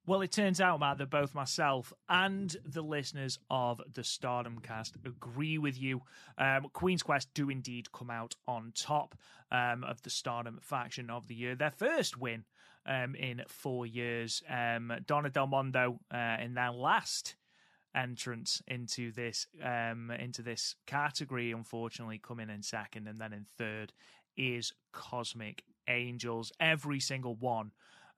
[SPEAKER 3] Well, it turns out, Matt, that both myself and the listeners of the Stardom cast agree with you. Um, Queen's Quest do indeed come out on top um, of the Stardom faction of the year. Their first win um, in four years. Um, Donna Del Mondo uh, in their last entrance into this um, into this category, unfortunately, coming in second and then in third is Cosmic Angels. Every single one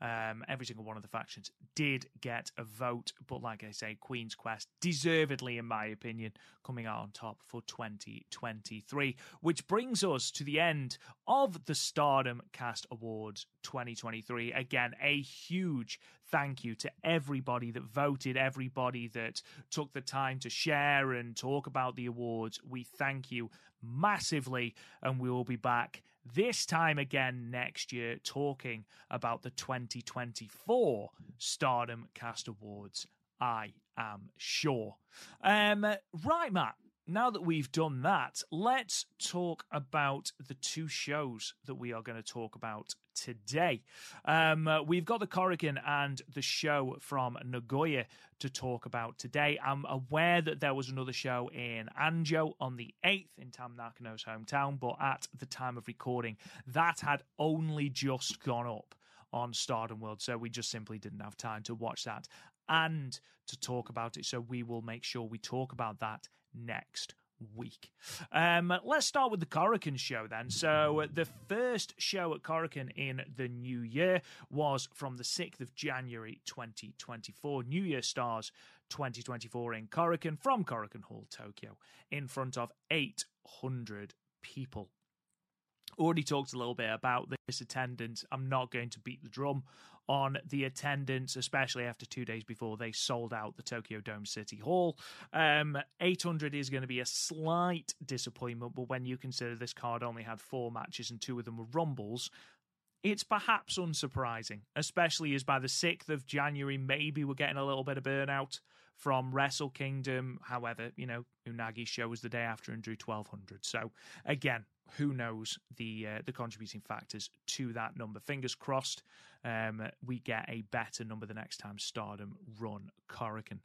[SPEAKER 3] um, every single one of the factions did get a vote, but like I say, Queen's Quest deservedly, in my opinion, coming out on top for 2023. Which brings us to the end of the Stardom Cast Awards 2023. Again, a huge thank you to everybody that voted, everybody that took the time to share and talk about the awards. We thank you massively, and we will be back this time again next year talking about the 2024 Stardom Cast Awards. I am sure. Um, right, Matt. Now that we've done that, let's talk about the two shows that we are going to talk about today. Um, uh, we've got the Korakuen and the show from Nagoya to talk about today. I'm aware that there was another show in Anjo on the 8th in Tam Nakano's hometown, but at the time of recording, that had only just gone up on Stardom World, so we just simply didn't have time to watch that and to talk about it. So we will make sure we talk about that next week. Um, let's start with the Korakuen show then. So the first show at Korakuen in the new year was from the 6th of January 2024. New Year Stars 2024 in Korakuen from Korakuen Hall, Tokyo, in front of 800 people. Already talked a little bit about this attendance. I'm not going to beat the drum on the attendance, especially after two days before they sold out the Tokyo Dome City Hall. Um, 800 is going to be a slight disappointment, but when you consider this card only had four matches and two of them were Rumbles, it's perhaps unsurprising, especially as by the 6th of January, maybe we're getting a little bit of burnout from Wrestle Kingdom. However, you know, Unagi's show was the day after and drew 1200. So, again, who knows the uh, the contributing factors to that number? Fingers crossed, um, we get a better number the next time Stardom run Korakuen.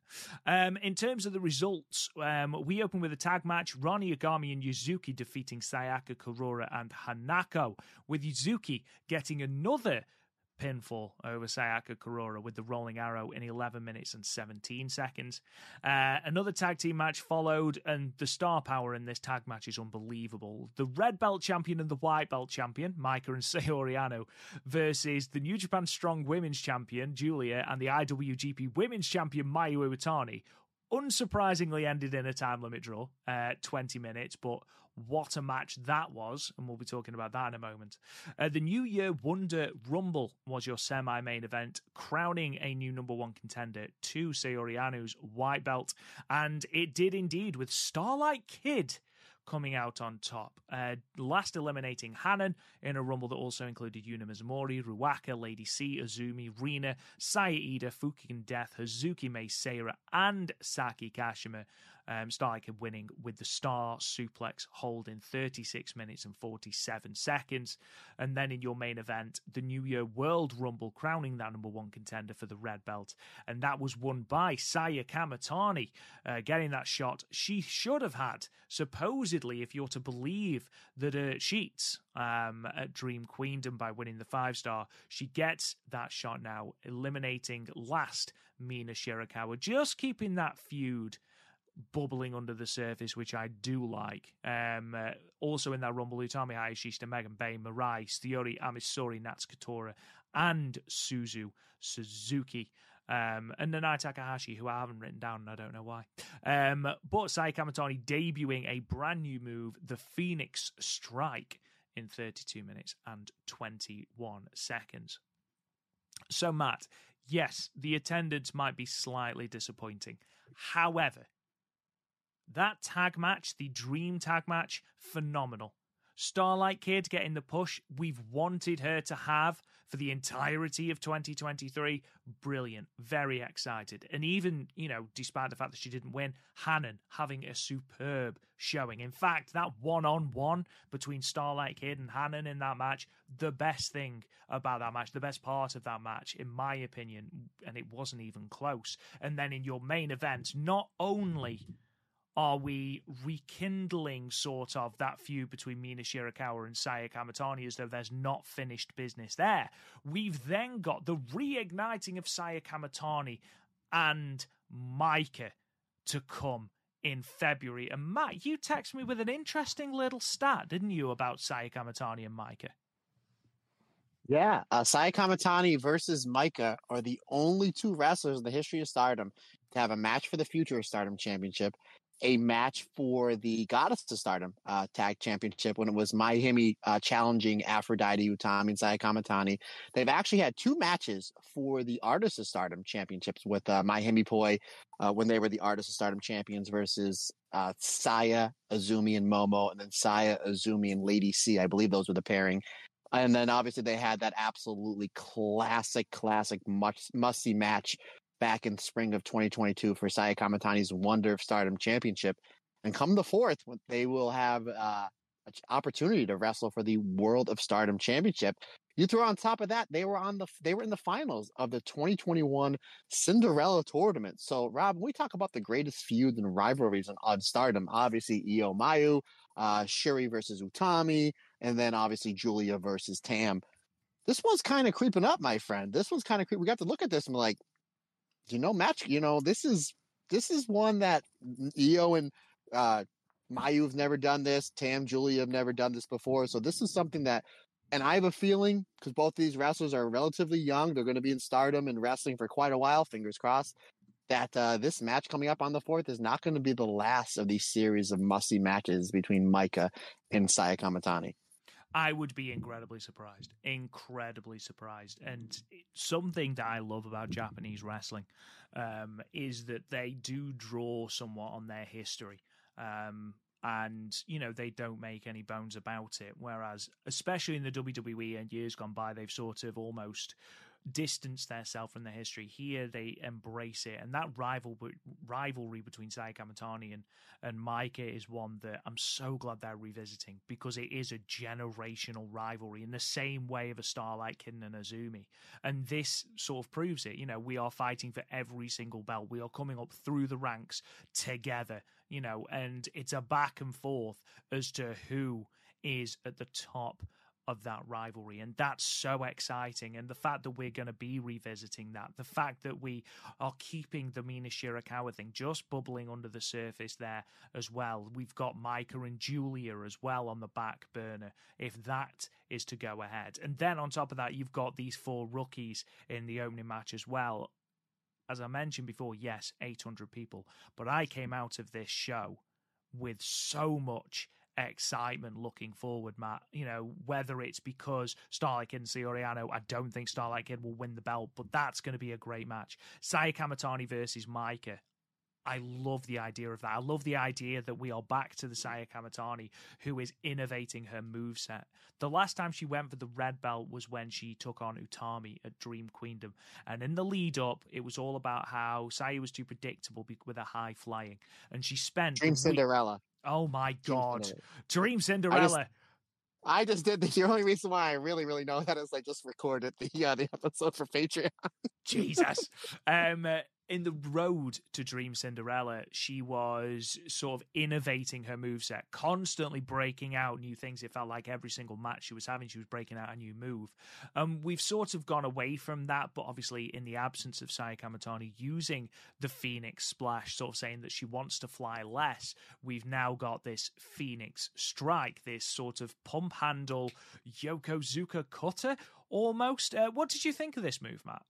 [SPEAKER 3] Um, in terms of the results, um, we open with a tag match: Ranna Yagami and Yuzuki defeating Sayaka Kurara and Hanako, with Yuzuki getting another pinfall over Sayaka Kurara with the rolling arrow in 11 minutes and 17 seconds. Uh, another tag team match followed, and the star power in this tag match is unbelievable. The red belt champion and the white belt champion, Maika and Saori Anou, versus the New Japan Strong Women's Champion, Giulia, and the IWGP Women's Champion, Mayu Iwatani. Unsurprisingly, ended in a time limit draw, uh, 20 minutes, but what a match that was, and we'll be talking about that in a moment. Uh, the New Year Wonder Rumble was your semi main event, crowning a new number one contender to Saori Anou's white belt, and it did indeed with Starlight Kid coming out on top. Uh, last eliminating Hanan in a rumble that also included Yuna Mizumori, Ruaka, Lady C, Azumi, Rina, Saya Fukigen Death, Hazuki Mai Seira, and Saki Kashima um, Starlight winning with the star suplex hold in 36 minutes and 47 seconds. And then in your main event, the New Year World Rumble crowning that number one contender for the red belt. And that was won by Saya Kamitani, uh, getting that shot she should have had, supposedly, if you're to believe the uh, sheets um, at Dream Queendom by winning the five star. She gets that shot now, eliminating last Mina Shirakawa, just keeping that feud bubbling under the surface, which I do like. Um, uh, also in that Rumble, Utami Hayashishita, Megan Bane, Mirai, Sthiori, Ami Sohrei, Natsukatora, and Suzu Suzuki. Um, and Nanae Takahashi, who I haven't written down, and I don't know why. Um, but Sai Kamitani debuting a brand new move, the Phoenix Strike, in 32 minutes and 21 seconds. So, Matt, yes, the attendance might be slightly disappointing. However, that tag match, the dream tag match, phenomenal. Starlight Kid getting the push we've wanted her to have for the entirety of 2023. Brilliant. Very excited. And even, you know, despite the fact that she didn't win, Hanan having a superb showing. In fact, that one on one between Starlight Kid and Hanan in that match, the best thing about that match, the best part of that match, in my opinion, and it wasn't even close. And then in your main event, not only are we rekindling sort of that feud between Mina Shirakawa and Saya Kamitani as though there's not finished business there? We've then got the reigniting of Saya Kamitani and Maika to come in February. And Matt, you texted me with an interesting little stat, didn't you, about Saya Kamitani and Maika?
[SPEAKER 4] Yeah, uh, Saya Kamitani versus Maika are the only two wrestlers in the history of Stardom to have a match for the future Stardom Championship a match for the Goddess of Stardom uh, Tag Championship when it was Hime uh, challenging Aphrodite Utami and Saya Kamitani. They've actually had two matches for the Artist of Stardom Championships with uh, Hime Poi uh, when they were the Artist of Stardom champions versus uh, Saya, Azumi, and Momo, and then Saya, Azumi, and Lady C. I believe those were the pairing. And then obviously they had that absolutely classic, classic, must see match back in spring of 2022 for Saya Kamitani's Wonder of Stardom Championship. And come the fourth, they will have uh, an opportunity to wrestle for the World of Stardom Championship. You throw on top of that, they were on the they were in the finals of the 2021 Cinderella tournament. So, Rob, when we talk about the greatest feuds and rivalries on Stardom, obviously Io Mayu, uh, Syuri versus Utami, and then obviously Giulia versus Tam. This one's kind of creeping up, my friend. This one's kind of creeping. We got to look at this and like, you know, match, you know, this is this is one that Io and uh Mayu have never done this. Tam, Giulia have never done this before. So this is something that, and I have a feeling because both these wrestlers are relatively young, they're going to be in stardom and wrestling for quite a while. Fingers crossed that uh, this match coming up on the fourth is not going to be the last of these series of musty matches between Maika and Saya Kamitani.
[SPEAKER 3] I would be incredibly surprised. Incredibly surprised. And something that I love about Japanese wrestling um, is that they do draw somewhat on their history. Um, and you know they don't make any bones about it whereas especially in the WWE and years gone by they've sort of almost distance themselves from the history. Here they embrace it, and that rival rivalry between Saya Kamitani and and Maika is one that I'm so glad they're revisiting because it is a generational rivalry in the same way of a star like Kiden and Azumi, and this sort of proves it. You know, we are fighting for every single belt. We are coming up through the ranks together. You know, and it's a back and forth as to who is at the top of that rivalry. And that's so exciting. And the fact that we're going to be revisiting that, the fact that we are keeping the Mina Shirakawa thing just bubbling under the surface there as well. We've got Maika and Giulia as well on the back burner, if that is to go ahead. And then on top of that, you've got these four rookies in the opening match as well. As I mentioned before, yes, 800 people. But I came out of this show with so much excitement looking forward, Matt. You know, whether it's because Starlight Kid and Saori Anou, I don't think Starlight Kid will win the belt, but that's going to be a great match. Saya Kamitani versus Maika. I love the idea of that. I love the idea that we are back to the Saya Kamitani who is innovating her move set. The last time she went for the red belt was when she took on Utami at Dream Queendom. And in the lead up, it was all about how Saya was too predictable with her high flying. And she spent
[SPEAKER 4] Dream Cinderella.
[SPEAKER 3] Oh my god, Dream Cinderella.
[SPEAKER 4] I just did the, the only reason why I really, really know that is I just recorded the uh, the episode for Patreon.
[SPEAKER 3] Jesus. Um, uh, in the road to Dream Cinderella, she was sort of innovating her moveset, constantly breaking out new things. It felt like every single match she was having, she was breaking out a new move. Um, we've sort of gone away from that, but obviously, in the absence of Saya Kamitani using the Phoenix Splash, sort of saying that she wants to fly less, we've now got this Phoenix Strike, this sort of pump handle Yokosuka cutter almost. Uh, what did you think of this move, Matt?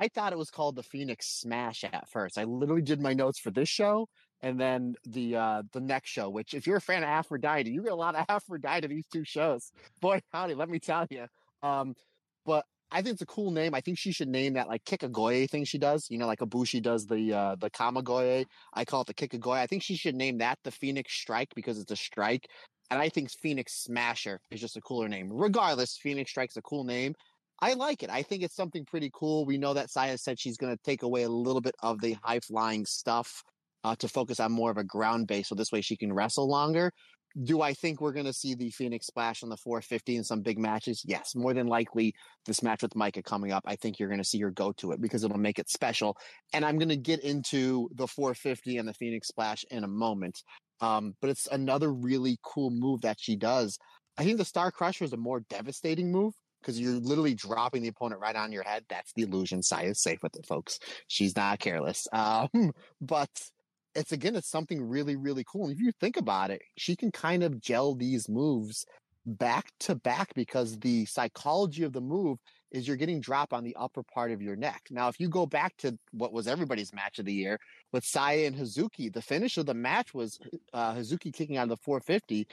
[SPEAKER 4] I thought it was called the Phoenix Smash at first. I literally did my notes for this show and then the uh the next show. Which, if you're a fan of Aphrodite, you get a lot of Aphrodite these two shows. Boy, howdy, let me tell you. Um, but I think it's a cool name. I think she should name that like Kikagoye thing she does. You know, like Ibushi does the uh the Kamigoye. I call it the Kikagoye. I think she should name that the Phoenix Strike because it's a strike. And I think Phoenix Smasher is just a cooler name. Regardless, Phoenix Strike's a cool name. I like it. I think it's something pretty cool. We know that Saya said she's going to take away a little bit of the high flying stuff uh, to focus on more of a ground base. So this way she can wrestle longer. Do I think we're going to see the Phoenix Splash on the 450 in some big matches? Yes, more than likely this match with Maika coming up. I think you're going to see her go to it because it'll make it special. And I'm going to get into the 450 and the Phoenix Splash in a moment. Um, but it's another really cool move that she does. I think the Star Crusher is a more devastating move because you're literally dropping the opponent right on your head. That's the illusion. is safe with it, folks. She's not careless. Um, but it's again, it's something really, really cool. And if you think about it, she can kind of gel these moves back to back because the psychology of the move is you're getting drop on the upper part of your neck. Now, if you go back to what was everybody's match of the year with Saya and Hazuki, the finish of the match was uh, Hazuki kicking out of the 450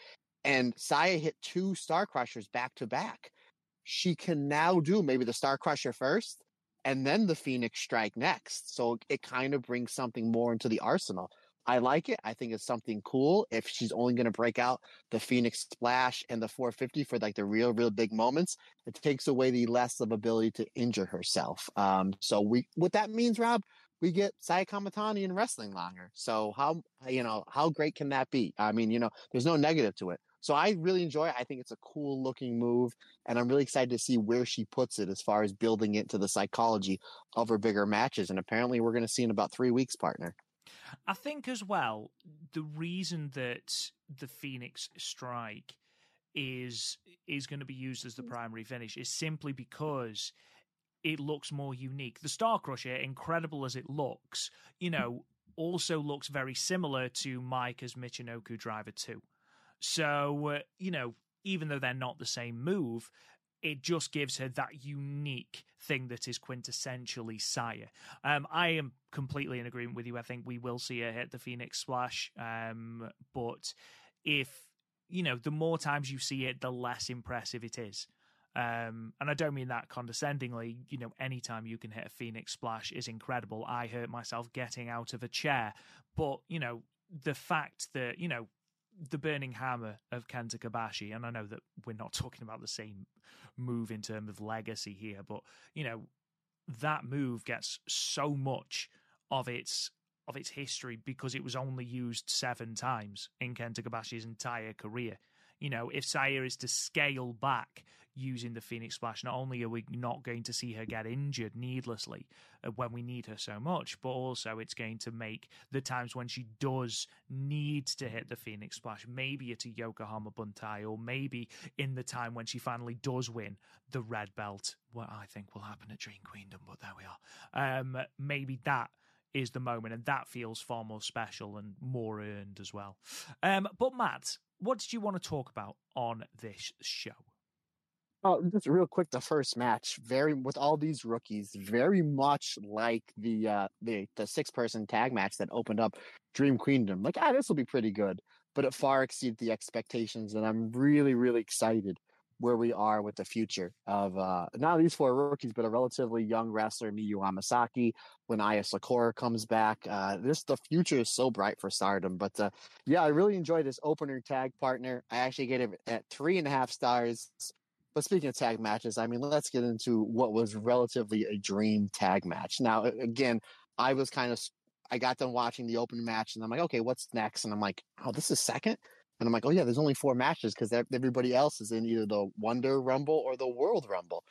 [SPEAKER 4] and Saya hit two Star Crushers back to back she can now do maybe the Star Crusher first and then the Phoenix Strike next. So it kind of brings something more into the arsenal. I like it. I think it's something cool. If she's only going to break out the Phoenix Splash and the 450 for like the real, real big moments, it takes away the less of ability to injure herself. Um, so we, what that means, Rob, we get Kamitani in wrestling longer. So how, you know, how great can that be? I mean, you know, there's no negative to it. So I really enjoy it. I think it's a cool looking move, and I'm really excited to see where she puts it as far as building it to the psychology of her bigger matches. And apparently, we're going to see in about three weeks, partner.
[SPEAKER 3] I think as well, the reason that the Phoenix Strike is is going to be used as the mm. primary finish is simply because it looks more unique. The Star Crusher, incredible as it looks, you mm. know, also looks very similar to Maika's Michinoku Driver 2. So, uh, you know, even though they're not the same move, it just gives her that unique thing that is quintessentially Saya. Um, I am completely in agreement with you. I think we will see her hit the Phoenix Splash. Um, but if, you know, the more times you see it, the less impressive it is. Um, and I don't mean that condescendingly. You know, anytime you can hit a Phoenix Splash is incredible. I hurt myself getting out of a chair. But, you know, the fact that, you know, the burning hammer of Kenta Kobashi, and I know that we're not talking about the same move in terms of legacy here, but you know that move gets so much of its of its history because it was only used seven times in Kenta Kobashi's entire career. You know, if Saya is to scale back using the Phoenix Splash, not only are we not going to see her get injured needlessly uh, when we need her so much, but also it's going to make the times when she does need to hit the Phoenix Splash, maybe at a Yokohama Buntai, or maybe in the time when she finally does win the red belt, what I think will happen at Dream Queendom, but there we are. Um, maybe that is the moment, and that feels far more special and more earned as well. Um, but Matt, what did you want to talk about on this show?
[SPEAKER 4] Oh, just real quick, the first match, very with all these rookies, very much like the uh the the six person tag match that opened up Dream Queendom. Like, ah, this will be pretty good, but it far exceeded the expectations, and I'm really, really excited where we are with the future of uh not these four rookies, but a relatively young wrestler, Miyu Amasaki, when Aya Sakura comes back. Uh this the future is so bright for stardom. But uh yeah, I really enjoyed this opener tag partner. I actually get it at three and a half stars. But speaking of tag matches, I mean, let's get into what was relatively a dream tag match. Now, again, I was kind of, I got done watching the open match and I'm like, okay, what's next? And I'm like, oh, this is second? And I'm like, oh yeah, there's only four matches because everybody else is in either the Wonder Rumble or the World Rumble.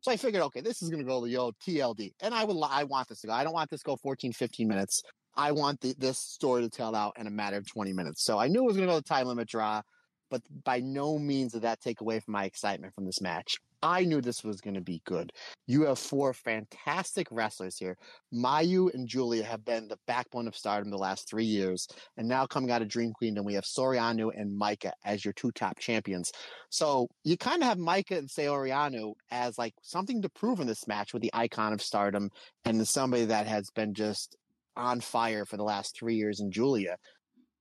[SPEAKER 4] So I figured, okay, this is going to go the old TLD. And I would, I want this to go. I don't want this to go 14, 15 minutes. I want the, this story to tell out in a matter of 20 minutes. So I knew it was going to go the time limit draw but by no means did that take away from my excitement from this match. I knew this was going to be good. You have four fantastic wrestlers here. Mayu and Giulia have been the backbone of stardom the last three years. And now coming out of Dream Queendom, we have Saori Anou and Maika as your two top champions. So you kind of have Maika and Saori Anou as like something to prove in this match with the icon of stardom and somebody that has been just on fire for the last three years in Giulia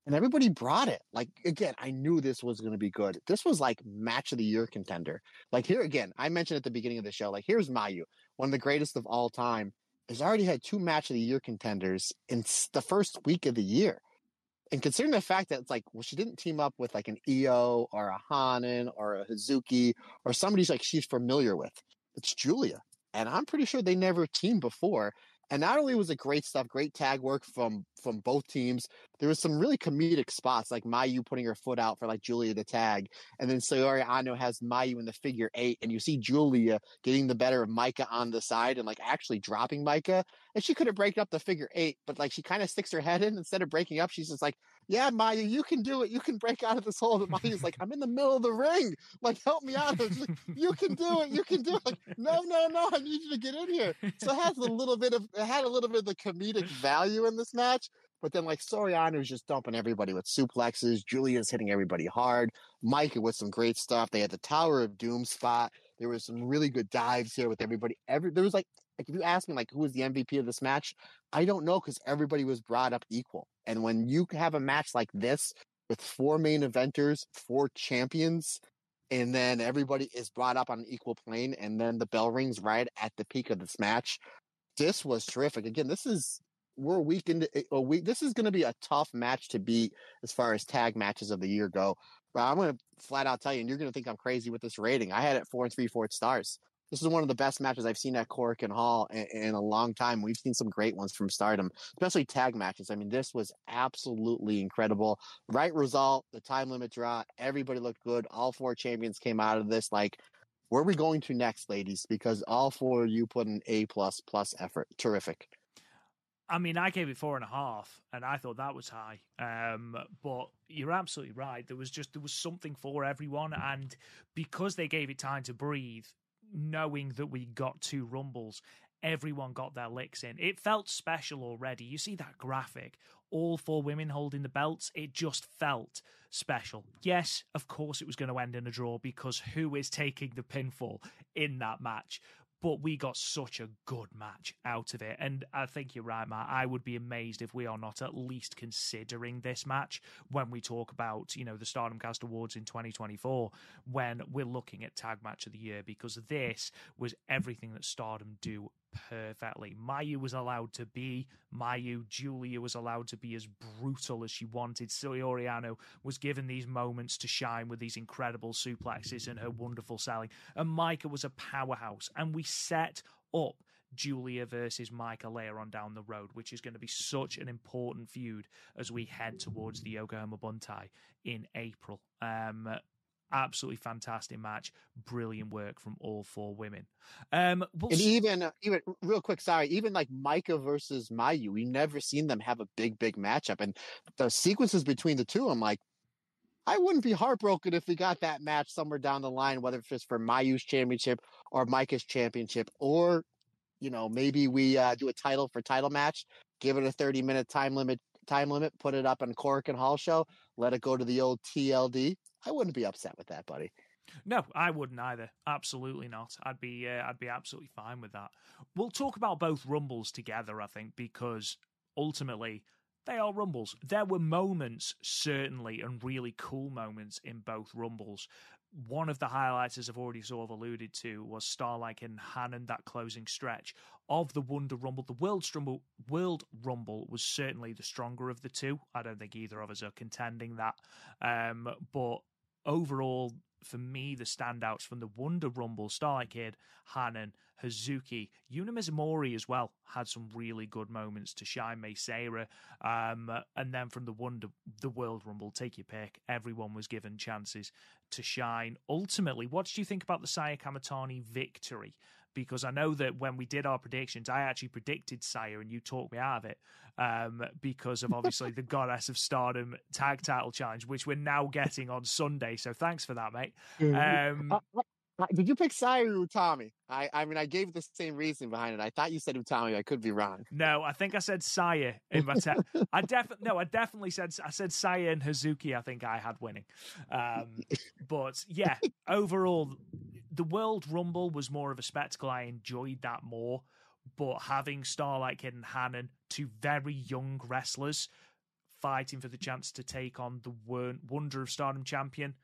[SPEAKER 4] and everybody brought it. Like again, I knew this was going to be good. This was like match of the year contender. Like here again, I mentioned at the beginning of the show. Like here's Mayu, one of the greatest of all time, has already had two match of the year contenders in the first week of the year. And considering the fact that it's like, well, she didn't team up with like an Io or a Hanan or a Hazuki or somebody's like she's familiar with. It's Giulia. And I'm pretty sure they never teamed before. And not only was it great stuff, great tag work from from both teams. There was some really comedic spots, like Mayu putting her foot out for like Giulia to tag, and then Saori Anou has Mayu in the figure eight, and you see Giulia getting the better of Maika on the side and like actually dropping Maika. And she could have breaking up the figure eight, but like she kind of sticks her head in instead of breaking up. She's just like, "Yeah, Maya, you can do it. You can break out of this hole." And Mayu's like, "I'm in the middle of the ring. Like, help me out." Like, you can do it. You can do it. Like, no, no, no. I need you to get in here. So it has a little bit of it had a little bit of the comedic value in this match. But then like Saori Anou's just dumping everybody with suplexes. Giulia's hitting everybody hard. Mike with some great stuff. They had the Tower of Doom spot. There was some really good dives here with everybody. Every there was like like if you ask me like who was the MVP of this match, I don't know because everybody was brought up equal. And when you have a match like this with four main eventers, four champions, and then everybody is brought up on an equal plane, and then the bell rings right at the peak of this match. This was terrific. Again, this is we're a week into eh, a week. This is going to be a tough match to beat as far as tag matches of the year go. But I'm going to flat out tell you, and you're going to think I'm crazy with this rating. I had it four and three fourths stars. This is one of the best matches I've seen at Korakuen Hall in, in, a long time. We've seen some great ones from Stardom, especially tag matches. I mean, this was absolutely incredible. Right result, the time limit draw, everybody looked good. All four champions came out of this. Like, where are we going to next, ladies? Because all four you put an A plus plus effort. Terrific.
[SPEAKER 3] I mean, I gave it four and a half, and I thought that was high. Um, but you're absolutely right. There was just there was something for everyone, and because they gave it time to breathe, knowing that we got two rumbles, everyone got their licks in. It felt special already. You see that graphic, all four women holding the belts. It just felt special. Yes, of course, it was going to end in a draw because who is taking the pinfall in that match? But we got such a good match out of it. And I think you're right, Matt. I would be amazed if we are not at least considering this match when we talk about, you know, the Stardom Cast Awards in 2024 when we're looking at Tag Match of the Year because this was everything that Stardom do perfectly. Mayu was allowed to be Mayu. Giulia was allowed to be as brutal as she wanted. Saori Anou was given these moments to shine with these incredible suplexes and her wonderful selling. And Maika was a powerhouse. And we set up Giulia versus Maika later on down the road, which is going to be such an important feud as we head towards the Yokohama Buntai in April. Um, absolutely fantastic match, brilliant work from all four women. Um,
[SPEAKER 4] we'll and even, uh, even real quick, sorry, even like Maika versus Mayu, we never seen them have a big, big matchup, and the sequences between the two, I'm like. I wouldn't be heartbroken if we got that match somewhere down the line, whether it's for Mayu's championship or Maika's championship, or you know, maybe we uh, do a title for title match, give it a 30 minute time limit, time limit, put it up on and Hall show, let it go to the old TLD. I wouldn't be upset with that, buddy.
[SPEAKER 3] No, I wouldn't either. Absolutely not. I'd be uh, I'd be absolutely fine with that. We'll talk about both rumbles together, I think, because ultimately they are rumbles. There were moments, certainly, and really cool moments in both rumbles one of the highlights, as I've already sort of alluded to, was Starlight and Hanan, that closing stretch of the Wonder Rumble. The World Rumble, World Rumble was certainly the stronger of the two. I don't think either of us are contending that. Um, but overall, for me, the standouts from the Wonder Rumble, Starlight Kid, Hanan, Hazuki, Yuna Mizumori as well had some really good moments to shine. Mei Seira, um, and then from the Wonder, the World Rumble, take your pick. Everyone was given chances to shine. Ultimately, what do you think about the Saya Kamitani victory? Because I know that when we did our predictions, I actually predicted Saya and you talked me out of it um, because of obviously the Goddess of Stardom tag title challenge, which we're now getting on Sunday. So thanks for that, mate. Um,
[SPEAKER 4] did you pick Saya or Utami? I, I mean, I gave the same reason behind it. I thought you said Utami. I could be wrong.
[SPEAKER 3] No, I think I said Saya in my te- I definitely no, I definitely said I said Saya and Hazuki. I think I had winning. Um, but yeah, overall, the World Rumble was more of a spectacle. I enjoyed that more. But having Starlight Kid and Hanan, two very young wrestlers, fighting for the chance to take on the Wonder of Stardom champion,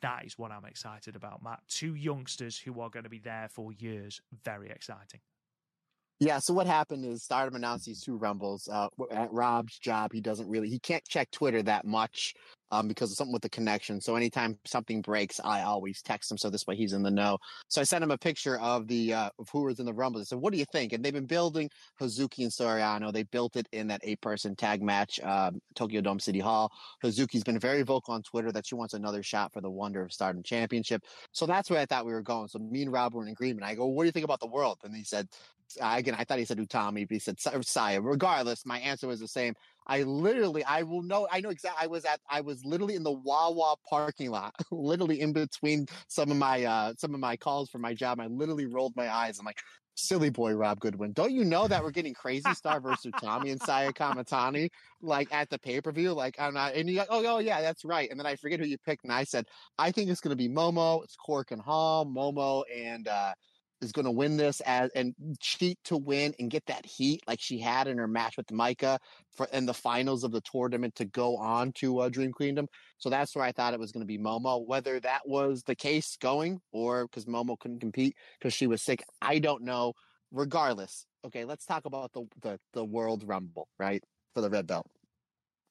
[SPEAKER 3] that is what I'm excited about, Matt. Two youngsters who are going to be there for years. Very exciting.
[SPEAKER 4] Yeah. So what happened is Stardom announced these two rumbles. Uh, at Rob's job, he doesn't really he can't check Twitter that much um, because of something with the connection. So anytime something breaks, I always text him so this way he's in the know. So I sent him a picture of the uh, of who was in the rumble. I said, "What do you think?" And they've been building Hazuki and Saori Anou. They built it in that eight person tag match, um, Tokyo Dome City Hall. Hazuki's been very vocal on Twitter that she wants another shot for the Wonder of Stardom Championship. So that's where I thought we were going. So me and Rob were in agreement. I go, "What do you think about the world?" And he said, again, I thought he said Utami, but he said Saya. Regardless, my answer was the same. I literally, I will know, I know exactly. I was at, I was literally in the Wawa parking lot, literally in between some of my, uh, some of my calls for my job. I literally rolled my eyes. I'm like, silly boy, Rob Goodwin. Don't you know that we're getting Crazy Star versus Tommy and Saya Kamitani like at the pay per view? Like I'm not, and you like, oh, oh yeah, that's right. And then I forget who you picked, and I said I think it's going to be Momo. It's Korakuen Hall, Momo, and uh, is going to win this as and cheat to win and get that heat like she had in her match with Maika for in the finals of the tournament to go on to uh, Dream Queendom. So that's where I thought it was going to be Momo. Whether that was the case going or because Momo couldn't compete because she was sick, I don't know. Regardless, okay, let's talk about the the, the World Rumble right for the red belt.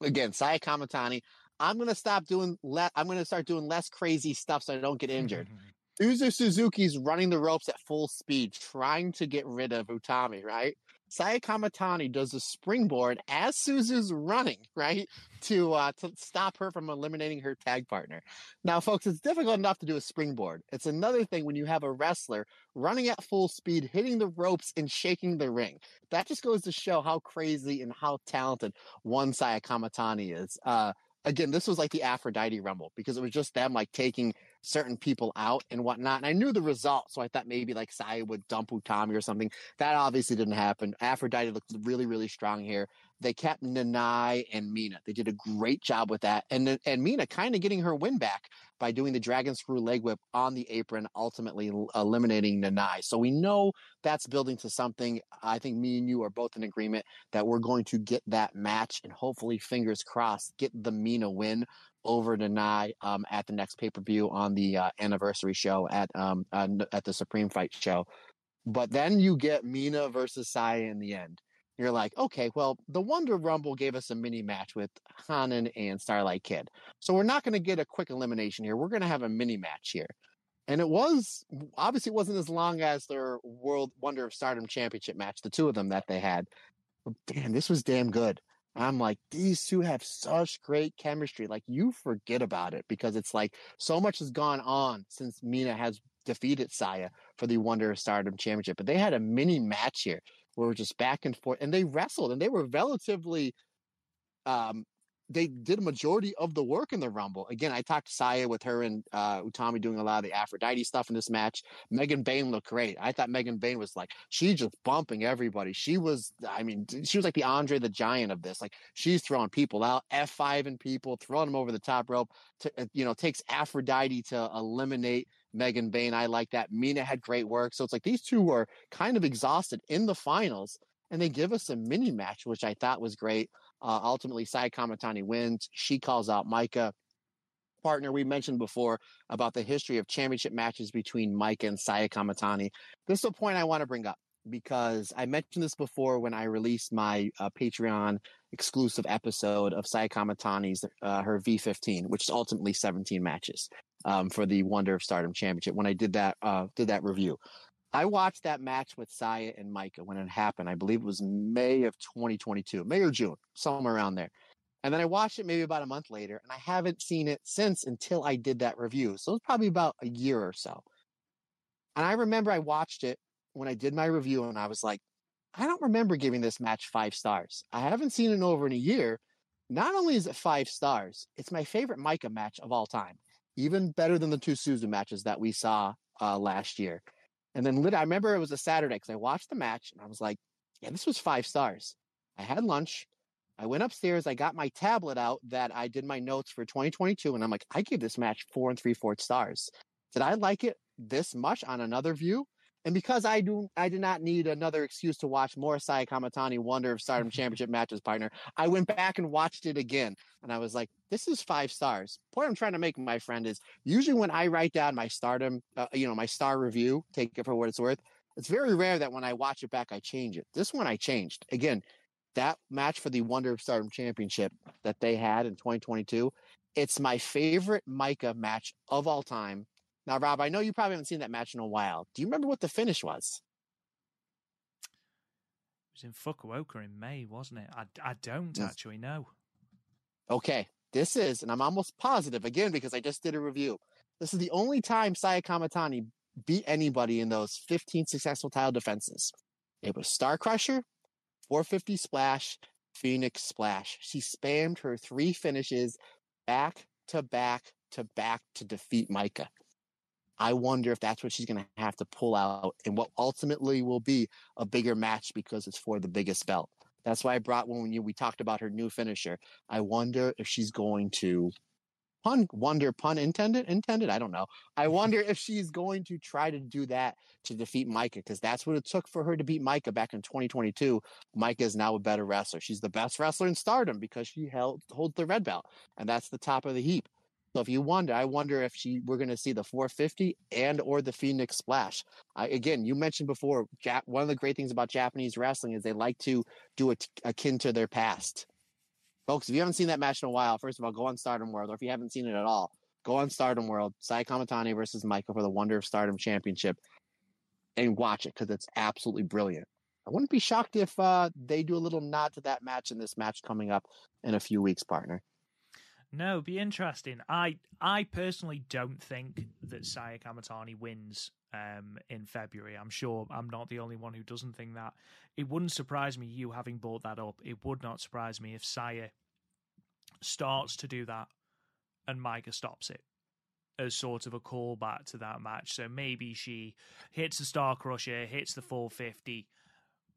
[SPEAKER 4] Again, Saya Kamitani. I'm gonna stop doing. Le- I'm gonna start doing less crazy stuff so I don't get injured. Suzu Suzuki's running the ropes at full speed, trying to get rid of Utami, right? Saya Kamitani does a springboard as Suzu's running, right? To uh, to stop her from eliminating her tag partner. Now, folks, it's difficult enough to do a springboard. It's another thing when you have a wrestler running at full speed, hitting the ropes and shaking the ring. That just goes to show how crazy and how talented one Saya Kamitani is. Uh, again, this was like the Aphrodite Rumble because it was just them like taking certain people out and whatnot. And I knew the result, so I thought maybe like Saya would dump Utami or something. That obviously didn't happen. Aphrodite looked really, really strong here. They kept Nanae and Mina. They did a great job with that. And and Mina kind of getting her win back by doing the dragon screw leg whip on the apron, ultimately eliminating Nanae. So we know that's building to something. I think me and you are both in agreement that we're going to get that match and hopefully, fingers crossed, get the Mina win over Nanae um, at the next pay per view on the uh, anniversary show at um, uh, at the Supreme Fight show. But then you get Mina versus Saya in the end. You're like, okay, well, the Wonder Rumble gave us a mini match with Hanan and Starlight Kid. So we're not going to get a quick elimination here. We're going to have a mini match here. And it was obviously it wasn't as long as their World Wonder of Stardom Championship match, the two of them that they had. But damn, this was damn good. I'm like, these two have such great chemistry. Like, you forget about it because it's like so much has gone on since Mina has defeated Saya for the Wonder of Stardom Championship. But they had a mini match here where we're just back and forth, and they wrestled, and they were relatively um, they did a majority of the work in the Rumble. Again, I talked to Saya with her and uh, Utami doing a lot of the Aphrodite stuff in this match. Megan Bane looked great. I thought Megan Bane was like, she just bumping everybody. She was, I mean, she was like the Andre the Giant of this. Like, she's throwing people out, F5 and people, throwing them over the top rope. To, uh, you know, takes Aphrodite to eliminate Megan Bane. I like that. Mina had great work. So it's like these two were kind of exhausted in the finals, and they give us a mini match, which I thought was great. Uh, ultimately, Sai Kamitani wins. She calls out Maika. Partner, we mentioned before about the history of championship matches between Maika and Saya Kamitani. This is a point I want to bring up because I mentioned this before when I released my uh, Patreon exclusive episode of Saya Kamitani's uh, her V15, which is ultimately 17 matches um, for the Wonder of Stardom Championship. When I did that uh, did that review, I watched that match with Saya and Maika when it happened. I believe it was May of 2022, May or June, somewhere around there. And then I watched it maybe about a month later, and I haven't seen it since until I did that review. So it was probably about a year or so. And I remember I watched it when I did my review, and I was like, I don't remember giving this match five stars. I haven't seen it over in a year. Not only is it five stars, it's my favorite Maika match of all time, even better than the two Suzu matches that we saw uh, last year. And then lit- I remember it was a Saturday because I watched the match and I was like, yeah, this was five stars. I had lunch. I went upstairs. I got my tablet out that I did my notes for 2022. And I'm like, I give this match four and three fourths stars. Did I like it this much on another view? And because I do, I did not need another excuse to watch more Saya Kamitani Wonder of Stardom Championship matches, partner. I went back and watched it again, and I was like, "This is five stars." Point I'm trying to make, my friend, is usually when I write down my Stardom, uh, you know, my star review, take it for what it's worth. It's very rare that when I watch it back, I change it. This one I changed again. That match for the Wonder of Stardom Championship that they had in 2022, it's my favorite Maika match of all time now, Rob, I know you probably haven't seen that match in a while. Do you remember what the finish was?
[SPEAKER 3] It was in Fukuoka in May, wasn't it? I, I don't yes. actually know.
[SPEAKER 4] Okay, this is, and I'm almost positive again because I just did a review. This is the only time Saya Kamitani beat anybody in those 15 successful title defenses. It was Star Crusher, 450 Splash, Phoenix Splash. She spammed her three finishes back to back to back to defeat Maika. I wonder if that's what she's going to have to pull out and what ultimately will be a bigger match because it's for the biggest belt. That's why I brought when we talked about her new finisher. I wonder if she's going to pun wonder pun intended intended I don't know. I wonder if she's going to try to do that to defeat Maika because that's what it took for her to beat Maika back in 2022. Maika is now a better wrestler. She's the best wrestler in Stardom because she held holds the red belt and that's the top of the heap. So if you wonder, I wonder if she we're going to see the 450 and or the Phoenix Splash. Again, you mentioned before, Jap, one of the great things about Japanese wrestling is they like to do it akin to their past. Folks, if you haven't seen that match in a while, first of all, go on Stardom World, or if you haven't seen it at all, go on Stardom World, Sai Kamitani versus Maika for the Wonder of Stardom Championship, and watch it because it's absolutely brilliant. I wouldn't be shocked if uh, they do a little nod to that match in this match coming up in a few weeks, partner.
[SPEAKER 3] No, be interesting. I I personally don't think that Saya Kamitani wins um, in February. I'm sure I'm not the only one who doesn't think that. It wouldn't surprise me you having brought that up. It would not surprise me if Saya starts to do that and Maika stops it as sort of a callback to that match. So maybe she hits the Star Crusher, hits the 450,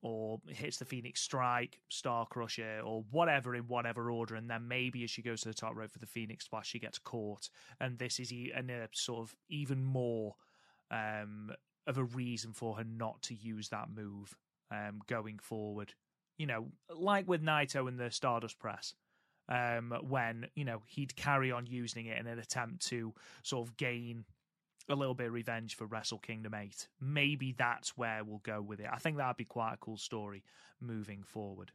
[SPEAKER 3] or hits the Phoenix Strike, Star Crusher, or whatever in whatever order, and then maybe as she goes to the top rope for the Phoenix Splash, she gets caught, and this is and a sort of even more um, of a reason for her not to use that move um, going forward. You know, like with Naito in the Stardust Press. Um, when you know he'd carry on using it in an attempt to sort of gain a little bit of revenge for Wrestle Kingdom 8. Maybe that's where we'll go with it. I think that'd be quite a cool story moving forward.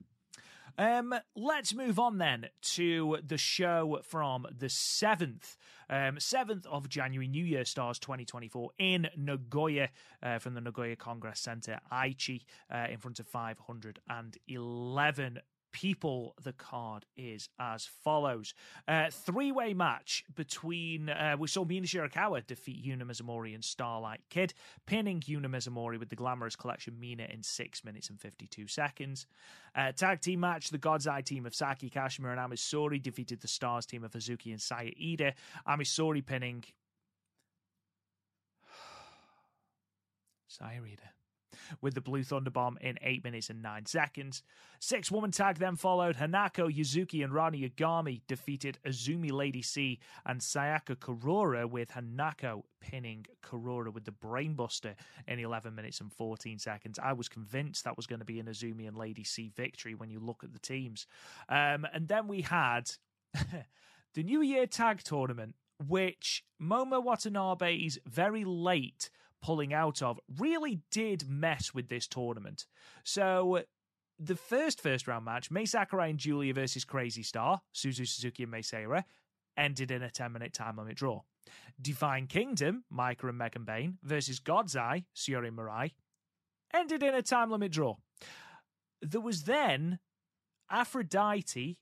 [SPEAKER 3] Um, let's move on then to the show from the 7th, um, 7th of January, New Year Stars 2024 in Nagoya uh, from the Nagoya Congress Center, Aichi, uh, in front of 511 people, the card is as follows. Uh, Three way match between, uh, we saw Mina Shirakawa defeat Yuna Mizumori and Starlight Kid, pinning Yuna Mizumori with the Glamorous Collection Mina in 6 minutes and 52 seconds. Uh, tag team match, the God's Eye team of Saki Kashima and Ami Sohrei defeated the Stars team of Hazuki and Saya Iida. Amisori pinning. Saya Iida with the Blue Thunder Bomb in 8 minutes and 9 seconds. Six woman tag then followed. Hanako, Yuzuki, and Ranna Yagami defeated Azumi Lady C and Sayaka Kurara, with Hanako pinning Kurara with the Brainbuster in 11 minutes and 14 seconds. I was convinced that was going to be an Azumi and Lady C victory when you look at the teams. Um, and then we had the New Year Tag Tournament, which Momo Watanabe's very late pulling out of really did mess with this tournament. So the first first round match, Mai Sakurai and Giulia versus Crazy Star, Suzu Suzuki and Mei Seira, ended in a 10 minute time limit draw. Divine Kingdom, Maika and Megan Bane versus God's Eye, Syuri Mirai, ended in a time limit draw. There was then Aphrodite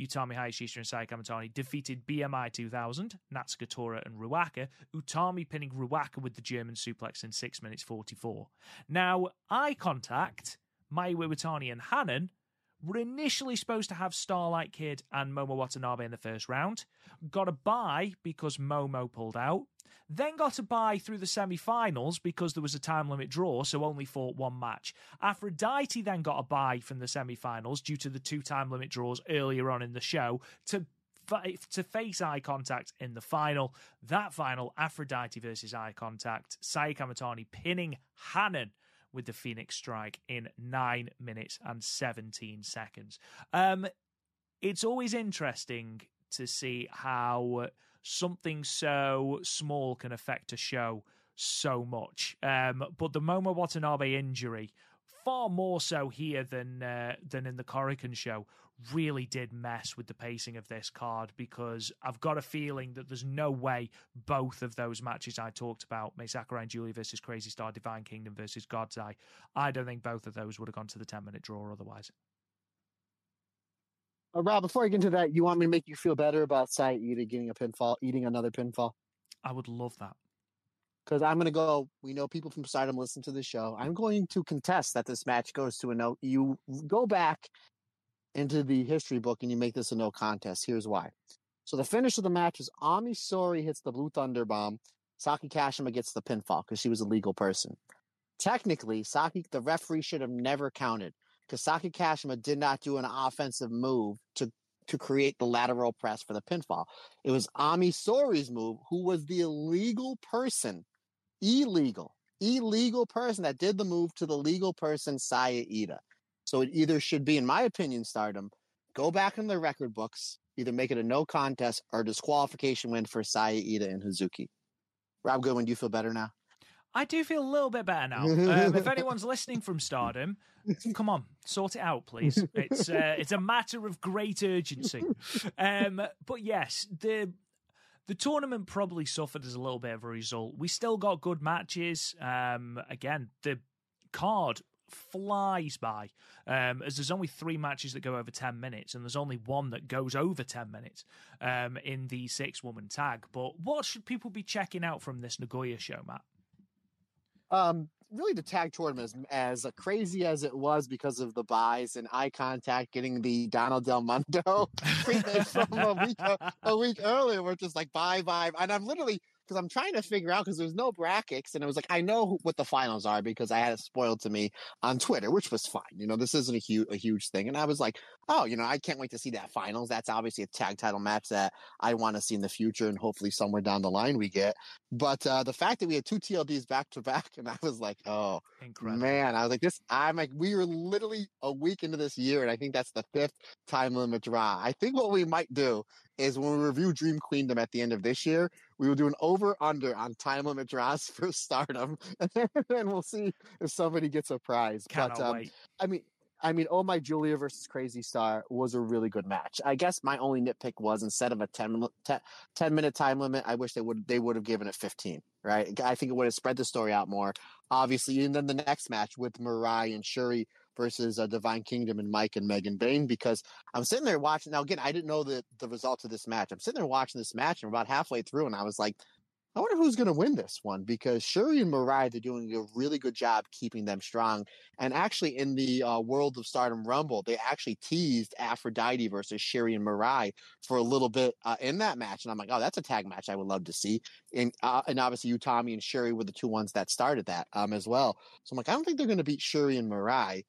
[SPEAKER 3] Utami Hayashishita and Sai Kamitani defeated BMI 2000, Natsuko Tora and Ruaka, Utami pinning Ruaka with the German suplex in 6 minutes 44. Now, Eye Contact, Mayu Iwatani and Hanan were initially supposed to have Starlight Kid and Momo Watanabe in the first round, got a bye because Momo pulled out, then got a bye through the semi finals because there was a time limit draw, so only fought one match. Aphrodite then got a bye from the semi finals due to the two time limit draws earlier on in the show to to face eye contact in the final. That final, Aphrodite versus eye contact, Sai Kamitani pinning Hanan with the Phoenix Strike in nine minutes and 17 seconds. Um, it's always interesting to see how something so small can affect a show so much. Um, but the Momo Watanabe injury, far more so here than uh, than in the Korakuen show, really did mess with the pacing of this card because I've got a feeling that there's no way both of those matches I talked about, Mai Sakurai and Giulia versus Crazy Star, Divine Kingdom versus God's Eye, I don't think both of those would have gone to the 10 minute draw otherwise.
[SPEAKER 4] Uh, Rob, before I get into that, you want me to make you feel better about Sai Ida getting a pinfall, eating another pinfall?
[SPEAKER 3] I would love that.
[SPEAKER 4] Because I'm going to go, we know people from Stardom listen to the show. I'm going to contest that this match goes to a no. You go back into the history book and you make this a no contest. Here's why. So the finish of the match is Ami Sohrei hits the Blue Thunder Bomb. Saki Kashima gets the pinfall because she was a legal person. Technically, Saki, the referee should have never counted because Saki Kashima did not do an offensive move to to create the lateral press for the pinfall. It was Ami Sohrei's move, who was the illegal person, illegal, illegal person that did the move to the legal person, Saya Iida. So it either should be, in my opinion, stardom, go back in the record books, either make it a no contest or disqualification win for Saya Iida and Hazuki. Rob Goodwin, do you feel better now?
[SPEAKER 3] I do feel a little bit better now. Um, if anyone's listening from Stardom, come on, sort it out, please. It's uh, it's a matter of great urgency. Um, but yes, the the tournament probably suffered as a little bit of a result. We still got good matches. Um, again, the card flies by um, as there's only three matches that go over 10 minutes and there's only one that goes over 10 minutes um, in the six woman tag but what should people be checking out from this nagoya show matt
[SPEAKER 4] um, really the tag tournament as, as crazy as it was because of the buys and eye contact getting the Donald Del Mundo from a week a week earlier. We're just like bye bye, and I'm literally because I'm trying to figure out because there's no brackets, and it was like I know what the finals are because I had it spoiled to me on Twitter, which was fine. You know, this isn't a huge a huge thing, and I was like, oh, you know, I can't wait to see that finals. That's obviously a tag title match that I want to see in the future, and hopefully somewhere down the line we get. But uh, the fact that we had two TLDs back to back, and I was like, oh, Incredible. man, I was like, this. I'm like, we were literally a week into this year, and I think that's the fifth time limit draw. I think what we might do is when we review Dream Queendom at the end of this year, we will do an over under on time limit draws for Stardom, and then we'll see if somebody gets a prize.
[SPEAKER 3] Cannot
[SPEAKER 4] but um. I mean, I mean, Oh My Giulia versus Crazy Star was a really good match. I guess my only nitpick was instead of a 10, minute- 10, 10 minute time limit, I wish they would they would have given it 15, right? I think it would have spread the story out more. Obviously, and then the next match with Mirai and Syuri versus uh, Divine Kingdom and Mike and Megan Bane because I'm sitting there watching. Now, again, I didn't know the, the results of this match. I'm sitting there watching this match and we're about halfway through, and I was like, I wonder who's going to win this one because Syuri and Mirai, they're doing a really good job keeping them strong. And actually, in the uh, World of Stardom Rumble, they actually teased Aphrodite versus Syuri and Mirai for a little bit uh, in that match. And I'm like, oh, that's a tag match I would love to see. And, uh, and obviously, Utami and Syuri were the two ones that started that um, as well. So I'm like, I don't think they're going to beat Syuri and Mirai.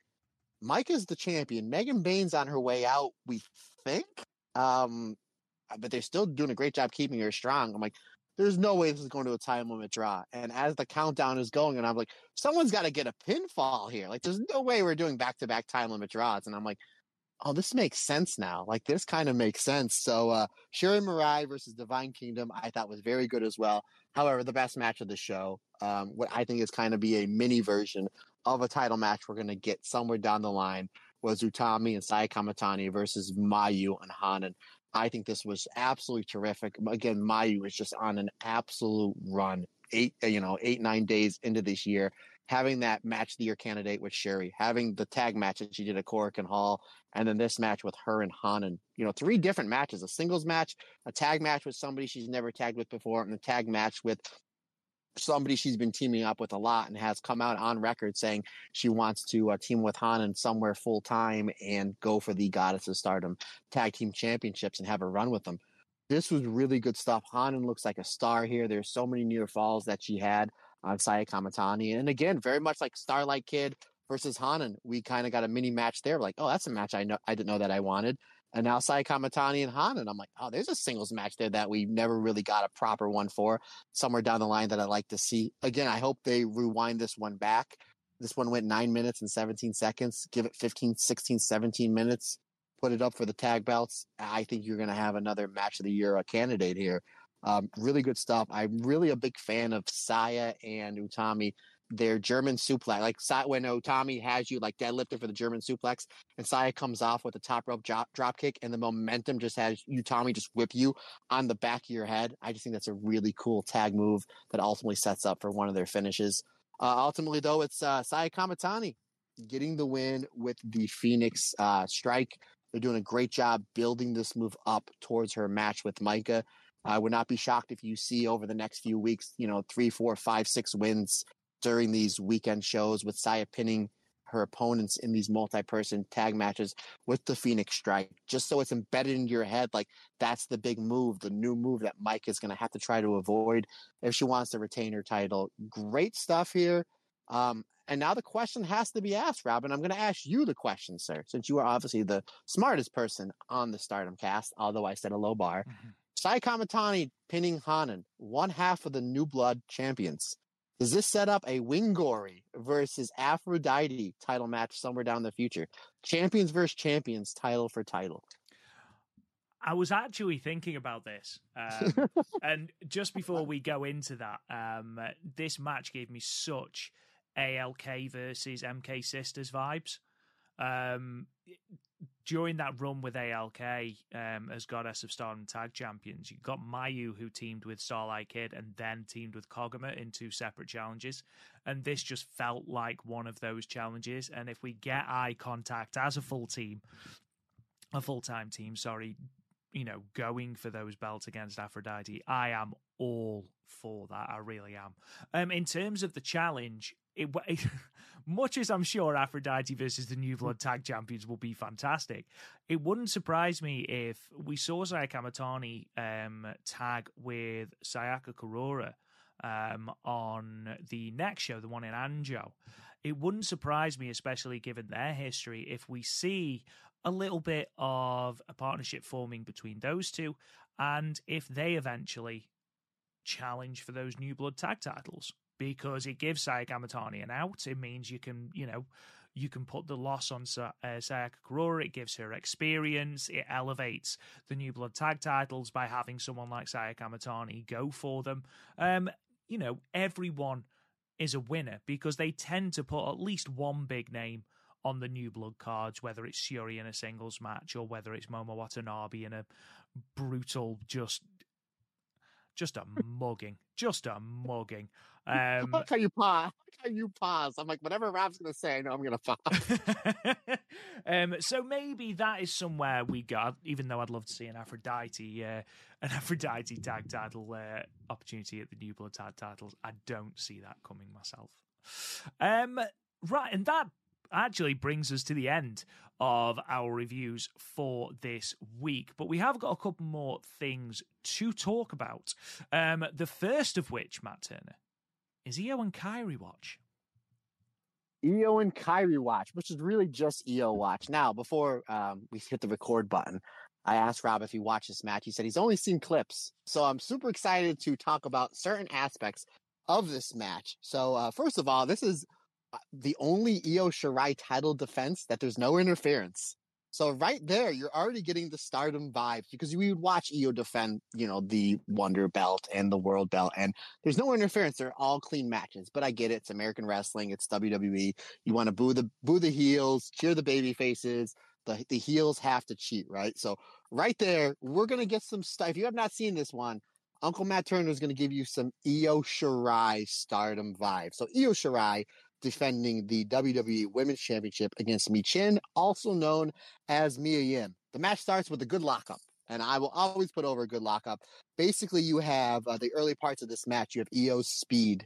[SPEAKER 4] Mike is the champion. Megan Bane's on her way out, we think. Um, but they're still doing a great job keeping her strong. I'm like, there's no way this is going to a time limit draw. And as the countdown is going, and I'm like, someone's got to get a pinfall here. Like, there's no way we're doing back to back time limit draws. And I'm like, oh, this makes sense now. Like, this kind of makes sense. So, uh, Syuri Mirai versus Divine Kingdom, I thought was very good as well. However, the best match of the show, um, what I think is kind of be a mini version of a title match we're going to get somewhere down the line was Utami and Sai versus Mayu and Hanan. I think this was absolutely terrific. Again, Mayu is just on an absolute run. Eight, uh, you know, eight nine days into this year, having that match the year candidate with Syuri, having the tag match that she did at Korakuen Hall, and then this match with her and Hanan. You know, three different matches: a singles match, a tag match with somebody she's never tagged with before, and a tag match with somebody she's been teaming up with a lot and has come out on record saying she wants to uh, team with Hanan somewhere full time and go for the Goddess of Stardom tag team championships and have a run with them. This was really good stuff. Hanan looks like a star here. There's so many near falls that she had on Saya Kamitani. And again, very much like Starlight Kid versus Hanan. We kind of got a mini match there. Like, oh, that's a match I know I didn't know that I wanted. And now Sai Kamitani and Hanan. I'm like, oh, there's a singles match there that we never really got a proper one for. Somewhere down the line that I'd like to see. Again, I hope they rewind this one back. This one went nine minutes and 17 seconds. Give it 15, 16, 17 minutes. Put it up for the tag belts. I think you're going to have another match of the year candidate here. Um, really good stuff. I'm really a big fan of Saya and Utami their German suplex. Like when Utami has you like deadlifted for the German suplex, and Saya comes off with a top rope drop, drop kick, and the momentum just has Utami just whip you on the back of your head. I just think that's a really cool tag move that ultimately sets up for one of their finishes. Uh, ultimately, though, it's uh, Saya Kamitani getting the win with the Phoenix uh, Strike. They're doing a great job building this move up towards her match with Maika. I would not be shocked if you see over the next few weeks, you know, three, four, five, six wins during these weekend shows with Saya pinning her opponents in these multi-person tag matches with the Phoenix Strike, just so it's embedded in your head. Like that's the big move, the new move that Mike is going to have to try to avoid if she wants to retain her title. Great stuff here. Um, and now the question has to be asked, Robin. I'm going to ask you the question, sir, since you are obviously the smartest person on the Stardom cast, although I set a low bar. Mm-hmm. Sai Kamitani pinning Hanan, one half of the New Blood champions. Does this set up a Wingori versus Aphrodite title match somewhere down the future? Champions versus champions, title for title.
[SPEAKER 3] I was actually thinking about this, um, and just before we go into that, um, this match gave me such ALK versus MK Sisters vibes. Um, during that run with ALK um, as Goddess of Stardom Tag Champions, you got Mayu who teamed with Starlight Kid and then teamed with Koguma in two separate challenges. And this just felt like one of those challenges. And if we get eye contact as a full team, a full time team, sorry, you know, going for those belts against Aphrodite, I am all for that. I really am. Um, in terms of the challenge, it, it much as I'm sure Aphrodite versus the New Blood Tag Champions will be fantastic, it wouldn't surprise me if we saw Saya Kamitani um, tag with Sayaka Kurara um, on the next show, the one in Anjo. It wouldn't surprise me, especially given their history, if we see a little bit of a partnership forming between those two, and if they eventually challenge for those New Blood tag titles. Because it gives Saya Kamitani an out. It means you can, you know, you can put the loss on uh, Sayaka. It gives her experience. It elevates the New Blood tag titles by having someone like Saya Kamitani go for them. Um, you know, everyone is a winner because they tend to put at least one big name on the New Blood cards, whether it's Syuri in a singles match or whether it's Momo Watanabe in a brutal, just just a mugging, just a mugging. Um,
[SPEAKER 4] how you pause. How you pause. I'm like, whatever Rob's gonna say, I know I'm gonna pause.
[SPEAKER 3] um, so maybe that is somewhere we got. Even though I'd love to see an Aphrodite, uh, an Aphrodite tag title uh, opportunity at the New Blood tag titles, I don't see that coming myself. Um, right, and that actually brings us to the end of our reviews for this week. But we have got a couple more things to talk about. Um, the first of which, Matt Turner, is Io and Kairi watch.
[SPEAKER 4] Io and Kairi watch, which is really just Io watch. Now, before um, we hit the record button, I asked Rob if he watched this match. He said he's only seen clips. So I'm super excited to talk about certain aspects of this match. So, uh, first of all, this is Uh, the only Io Shirai title defense that there's no interference. So right there, you're already getting the stardom vibes because we would watch Io defend, you know, the Wonder Belt and the World Belt, and there's no interference. They're all clean matches. But I get it; it's American wrestling, it's WWE. You want to boo the boo the heels, cheer the baby faces. The the heels have to cheat, right? So right there, we're gonna get some stuff. If you have not seen this one, Uncle Matt Turner is gonna give you some Io Shirai stardom vibes. So Io Shirai defending the WWE Women's Championship against Michin, also known as Mia Yim. The match starts with a good lockup, and I will always put over a good lockup. Basically, you have uh, the early parts of this match, you have Io's speed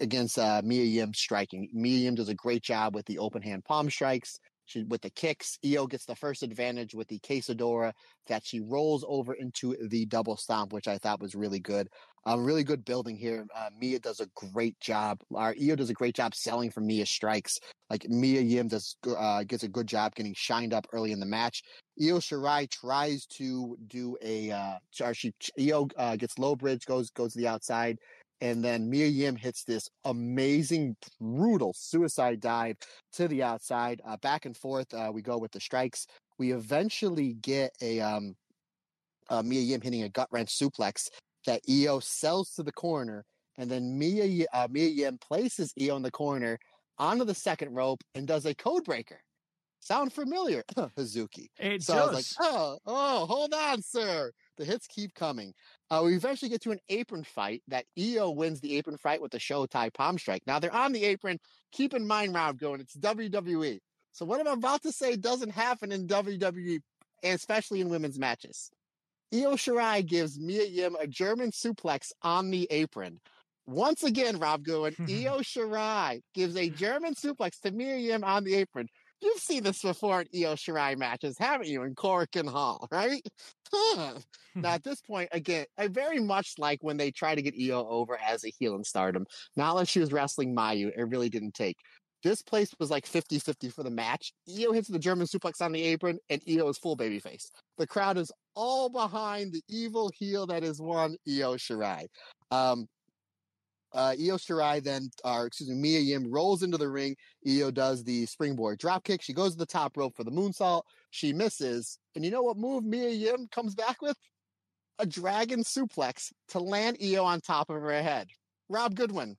[SPEAKER 4] against uh, Mia Yim striking. Mia Yim does a great job with the open hand palm strikes. She, with the kicks, Io gets the first advantage with the quesadora that she rolls over into the double stomp, which I thought was really good. Um, really good building here. Uh, Mia does a great job. Our Io does a great job selling for Mia strikes. Like Mia Yim does, uh, gets a good job getting shined up early in the match. Io Shirai tries to do a, uh, she Io uh, gets low bridge, goes goes to the outside, and then Mia Yim hits this amazing, brutal suicide dive to the outside. Uh, back and forth, uh, we go with the strikes. We eventually get a um, uh, Mia Yim hitting a gut wrench suplex that Io sells to the corner, and then Mia uh, Mia Yim places Io in the corner onto the second rope and does a code breaker. Sound familiar, Hazuki?
[SPEAKER 3] It
[SPEAKER 4] so
[SPEAKER 3] does.
[SPEAKER 4] I was like, oh, oh, hold on, sir. The hits keep coming. Uh, we eventually get to an apron fight that Io wins the apron fight with the Showtime palm strike. Now they're on the apron. Keep in mind, Rob, going, it's WWE. So what I'm about to say doesn't happen in WWE, especially in women's matches. Io Shirai gives Mia Yim a German suplex on the apron. Once again, Rob Goodwin, Io Shirai gives a German suplex to Mia Yim on the apron. You've seen this before in Io Shirai matches, haven't you, in Korakuen Hall, right? now, at this point, again, I very much like when they try to get Io over as a heel in stardom. Not like she was wrestling Mayu, it really didn't take. This place was like 50 50 for the match. Io hits the German suplex on the apron, and Io is full babyface. The crowd is all behind the evil heel that is one Io Shirai. Um, uh, Io Shirai then, or excuse me, Mia Yim rolls into the ring. Io does the springboard drop kick. She goes to the top rope for the moonsault. She misses. And you know what move Mia Yim comes back with? A dragon suplex to land Io on top of her head. Rob Goodwin.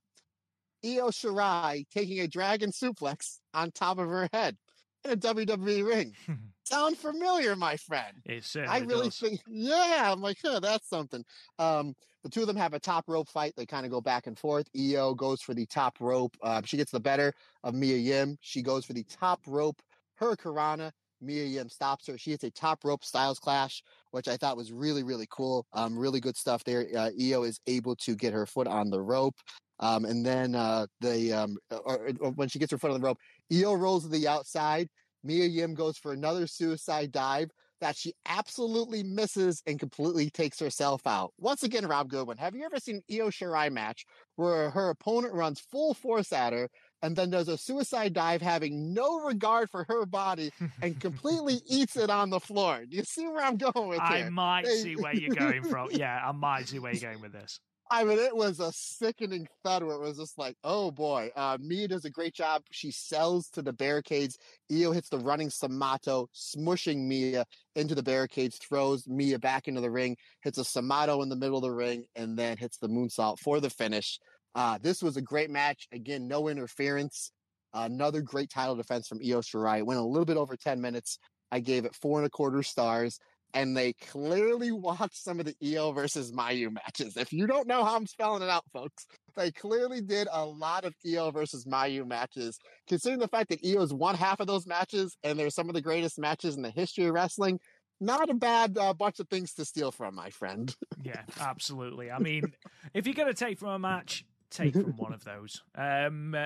[SPEAKER 4] Io Shirai taking a dragon suplex on top of her head in a WWE ring. Sound familiar, my friend?
[SPEAKER 3] It certainly
[SPEAKER 4] I really
[SPEAKER 3] does.
[SPEAKER 4] think, yeah, I'm like, huh, that's something. Um, the two of them have a top rope fight. They kind of go back and forth. Io goes for the top rope. Uh, she gets the better of Mia Yim. She goes for the top rope. Her Karana. Mia Yim stops her. She hits a top rope styles clash, which I thought was really, really cool. Um, really good stuff there. Uh, Io is able to get her foot on the rope. Um, and then uh, the um, or, or when she gets her foot on the rope, Io rolls to the outside. Mia Yim goes for another suicide dive that she absolutely misses and completely takes herself out. Once again, Rob Goodwin, have you ever seen Io Shirai match where her opponent runs full force at her and then does a suicide dive having no regard for her body and completely eats it on the floor? Do you see where I'm going with
[SPEAKER 3] I
[SPEAKER 4] here?
[SPEAKER 3] might see where you're going from. Yeah, I might see where you're going with this.
[SPEAKER 4] I mean, it was a sickening thud where it was just like, oh boy. Uh, Mia does a great job. She sells to the barricades. Io hits the running Samato, smushing Mia into the barricades, throws Mia back into the ring, hits a Samato in the middle of the ring, and then hits the moonsault for the finish. Uh, this was a great match. Again, no interference. Another great title defense from Io Shirai. It went a little bit over 10 minutes. I gave it four and a quarter stars and they clearly watched some of the Io versus Mayu matches. If you don't know how I'm spelling it out, folks, they clearly did a lot of Io versus Mayu matches. Considering the fact that Io is one half of those matches, and they're some of the greatest matches in the history of wrestling, not a bad uh, bunch of things to steal from, my friend.
[SPEAKER 3] yeah, absolutely. I mean, if you're going to take from a match, take from one of those. Um,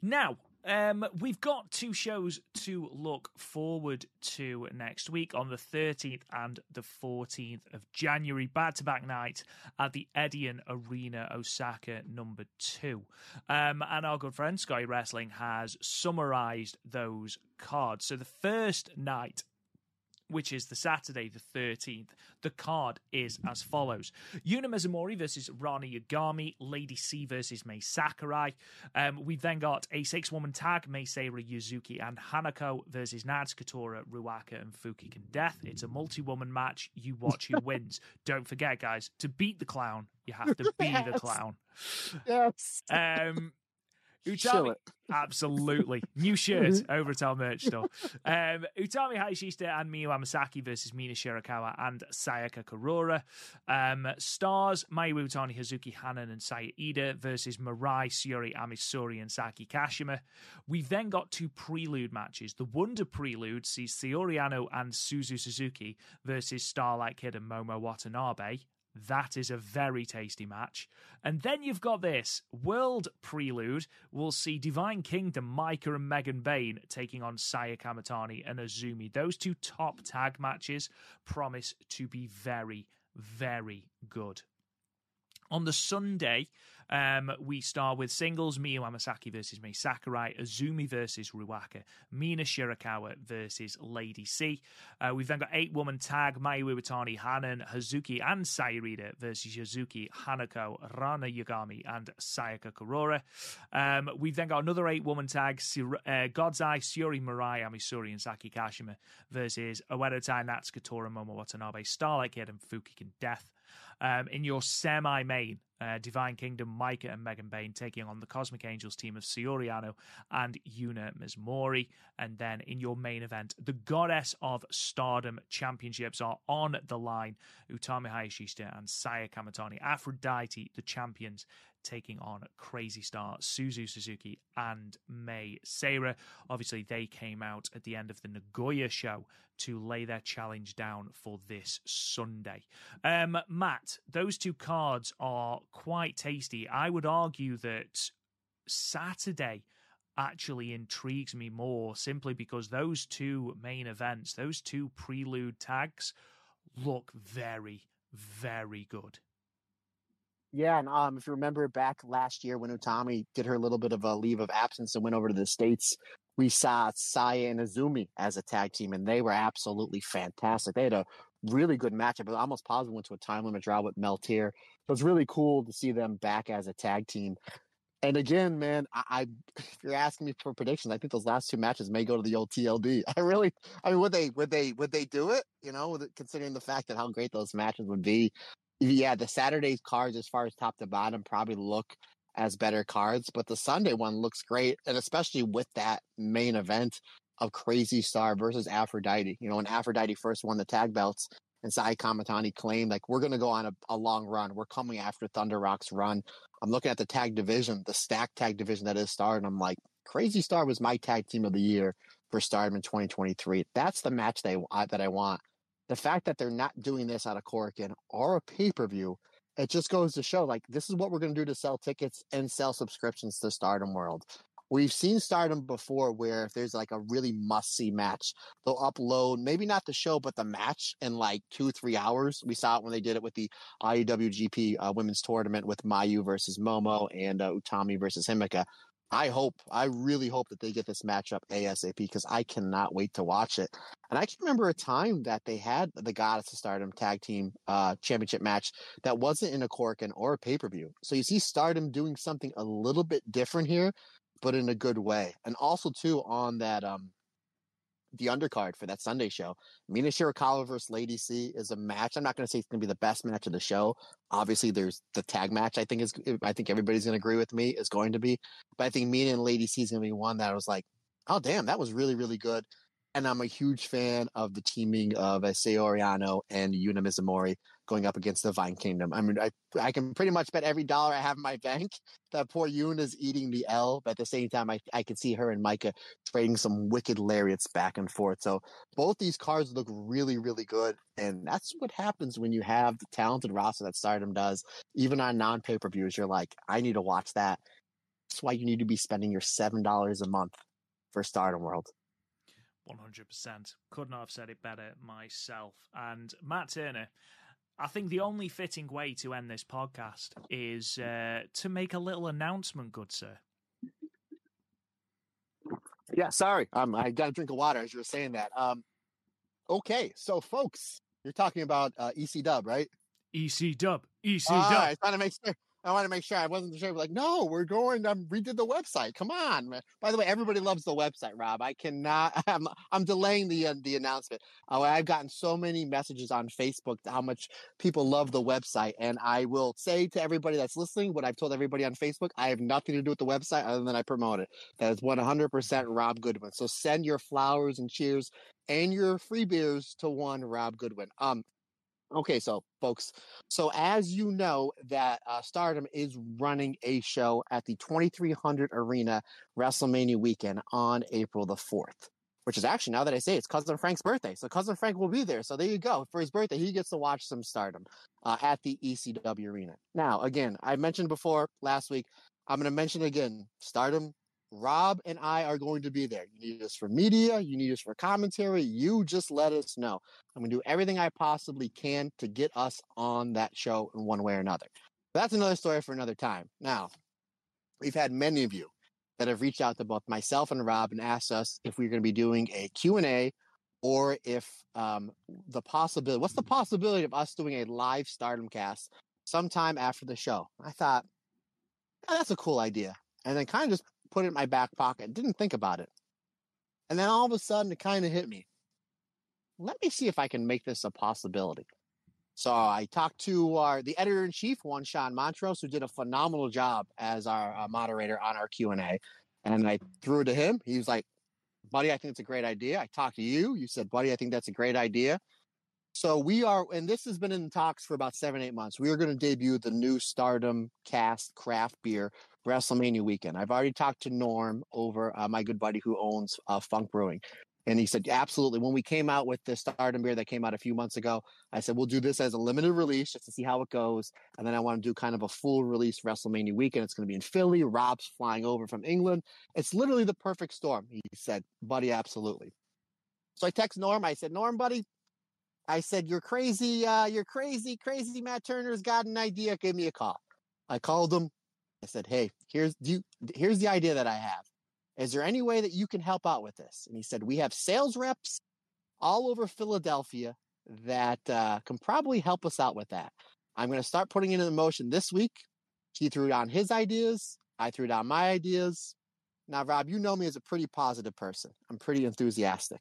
[SPEAKER 3] now, um, we've got two shows to look forward to next week on the 13th and the 14th of January, back to back night at the Edion Arena, Osaka, number two. Um, and our good friend Sky Wrestling has summarized those cards. So the first night which is the Saturday, the 13th. The card is as follows Yuna Mizumori versus Ranna Yagami, Lady C versus Mai Sakurai. Um, we've then got a six woman tag, Mei Seira, Yuzuki, and Hanako versus Nads, Katora, Ruaka, and Fukigen Death. It's a multi woman match. You watch who wins. Don't forget, guys, to beat the clown, you have to be yes. the clown.
[SPEAKER 4] Yes.
[SPEAKER 3] Um, Utami, absolutely. New shirt mm-hmm. over at our merch store. Um, Utami and Miyu Amasaki versus Mina Shirakawa and Sayaka Kurara. Um, stars Mayu Iwatani, Hazuki Hanan, and Saya Iida versus Mirai, Syuri, Ami Sohrei, and Saki Kashima. We've then got two prelude matches. The Wonder Prelude sees Saori and Suzu Suzuki versus Starlight Kid and Momo Watanabe. That is a very tasty match. And then you've got this World Prelude. We'll see Divine Kingdom, Maika and Megan Bane taking on Saya Kamitani and Azumi. Those two top tag matches promise to be very, very good. On the Sunday, um, we start with singles Miyu Amasaki versus Mai Sakurai, Azumi versus Ruaka, Mina Shirakawa versus Lady C. Uh, we've then got eight woman tag Mayu Iwatani, Hanan, Hazuki, and Saya Iida versus Yuzuki, Hanako, Ranna Yagami, and Sayaka Kurara. Um, we've then got another eight woman tag uh, God's Eye, Syuri Mirai, Ami Sohrei, and Saki Kashima versus Oedo Tai, Natsuko, Tora, Momo Watanabe, Starlight Kid, and Fukigen Death. Um, in your semi main, uh, Divine Kingdom, Maika and Megan Bane taking on the Cosmic Angels team of Saori Anou and Yuna Mizumori. And then in your main event, the Goddess of Stardom Championships are on the line. Utami Hayashishita and Saya Kamitani, Aphrodite, the champions, taking on Crazy Star, Suzu Suzuki, and Mei Seira. Obviously, they came out at the end of the Nagoya show to lay their challenge down for this Sunday. Um, Matt, those two cards are quite tasty. I would argue that Saturday actually intrigues me more simply because those two main events, those two prelude tags, look very, very good.
[SPEAKER 4] Yeah, and um, if you remember back last year when Utami did her little bit of a leave of absence and went over to the States, we saw Saya and Azumi as a tag team, and they were absolutely fantastic. They had a really good matchup. I almost positive went to a time limit draw with Meltear. So it's really cool to see them back as a tag team. And again, man, I, I, if you're asking me for predictions, I think those last two matches may go to the old TLD. I really, I mean, would they, would they, would they do it? You know, considering the fact that how great those matches would be yeah, the Saturday's cards, as far as top to bottom, probably look as better cards, but the Sunday one looks great, and especially with that main event of Crazy Star versus Aphrodite. You know, when Aphrodite first won the tag belts, and Sai Kamitani claimed like we're going to go on a, a, long run. We're coming after Thunder Rock's run. I'm looking at the tag division, the stack tag division that is Star, and I'm like, Crazy Star was my tag team of the year for Stardom in 2023. That's the match they uh, that I want the fact that they're not doing this out of Korakuen or a pay per view, it just goes to show like this is what we're going to do to sell tickets and sell subscriptions to Stardom World. We've seen Stardom before where if there's like a really must see match, they'll upload maybe not the show, but the match in like two, three hours. We saw it when they did it with the IWGP uh, women's tournament with Mayu versus Momo and uh, Utami versus Himeka. I hope, I really hope that they get this matchup ASAP because I cannot wait to watch it. And I can remember a time that they had the Goddess of Stardom tag team uh, championship match that wasn't in a Korakuen or a pay per view. So you see Stardom doing something a little bit different here, but in a good way. And also too on that um the undercard for that Sunday show. Mina Shirakawa versus Lady C is a match. I'm not going to say it's going to be the best match of the show. Obviously, there's the tag match. I think is. I think everybody's going to agree with me is going to be. But I think Mina and Lady C is going to be one that I was like, oh damn, that was really really good. And I'm a huge fan of the teaming of uh, Saori Anou and Yuna Mizumori going up against the Vine Kingdom. I mean, I I can pretty much bet every dollar I have in my bank that poor Yuna is eating the L, but at the same time, I I can see her and Maika trading some wicked lariats back and forth. So both these cards look really, really good, and that's what happens when you have the talented roster that Stardom does. Even on non pay per views, you're like, I need to watch that. That's why you need to be spending your seven dollars a month for Stardom World.
[SPEAKER 3] 100%. Could not have said it better myself. And Matt Turner, I think the only fitting way to end this podcast is uh, to make a little announcement, good sir.
[SPEAKER 4] Yeah, sorry. Um, I got a drink of water as you were saying that. Um, okay, so folks, you're talking about uh, EC Dub, right?
[SPEAKER 3] EC Dub, EC
[SPEAKER 4] Ah,
[SPEAKER 3] Dub.
[SPEAKER 4] I was trying to make sure. I want to make sure I wasn't the sure. Like, no, we're going. Um, redid the website. Come on, man. By the way, everybody loves the website, Rob. I cannot. I'm, I'm delaying the uh, the announcement. Uh, I've gotten so many messages on Facebook how much people love the website, and I will say to everybody that's listening what I've told everybody on Facebook. I have nothing to do with the website other than I promote it. That is 100% Rob Goodwin. So send your flowers and cheers and your free beers to one Rob Goodwin. Um, Okay, so folks, so as you know, that uh, Stardom is running a show at the 2300 Arena WrestleMania weekend on April the 4th, which is actually now that I say it, it's cousin Frank's birthday. So cousin Frank will be there. So there you go. For his birthday, he gets to watch some Stardom uh, at the ECW Arena. Now, again, I mentioned before last week. I'm going to mention again. Stardom Rob and I are going to be there. You need us for media, you need us for commentary. You just let us know. I'm going to do everything I possibly can to get us on that show in one way or another. That's another story for another time. Now, we've had many of you that have reached out to both myself and Rob and asked us if we're going to be doing a Q&A or if um, the possibility, what's the possibility of us doing a live Stardom cast sometime after the show? I thought, "Oh, that's a cool idea. And then kind of just put it in my back pocket. Didn't think about it. And then all of a sudden it kind of hit me. Let me see if I can make this a possibility. So I talked to our the editor in chief, one Sean Montrose, who did a phenomenal job as our uh, moderator on our Q and A. And I threw it to him. He was like, "Buddy, I think it's a great idea." I talked to you. You said, "Buddy, I think that's a great idea." So we are, and this has been in talks for about seven, eight months. We are going to debut the new Stardom Cast Craft Beer WrestleMania weekend. I've already talked to Norm over uh, my good buddy who owns uh, Funk Brewing. And he said, absolutely. When we came out with the Stardom beer that came out a few months ago, I said, we'll do this as a limited release just to see how it goes. And then I want to do kind of a full release WrestleMania weekend. It's going to be in Philly. Rob's flying over from England. It's literally the perfect storm. He said, buddy, absolutely. So I text Norm. I said, Norm, buddy, I said, you're crazy. Uh, you're crazy, crazy. Matt Turner's got an idea. Give me a call. I called him. I said, "Hey, here's do you, here's the idea that I have. Is there any way that you can help out with this?" And he said, "We have sales reps all over Philadelphia that uh, can probably help us out with that. I'm going to start putting it in motion this week." He threw down his ideas. I threw down my ideas. Now, Rob, you know me as a pretty positive person. I'm pretty enthusiastic.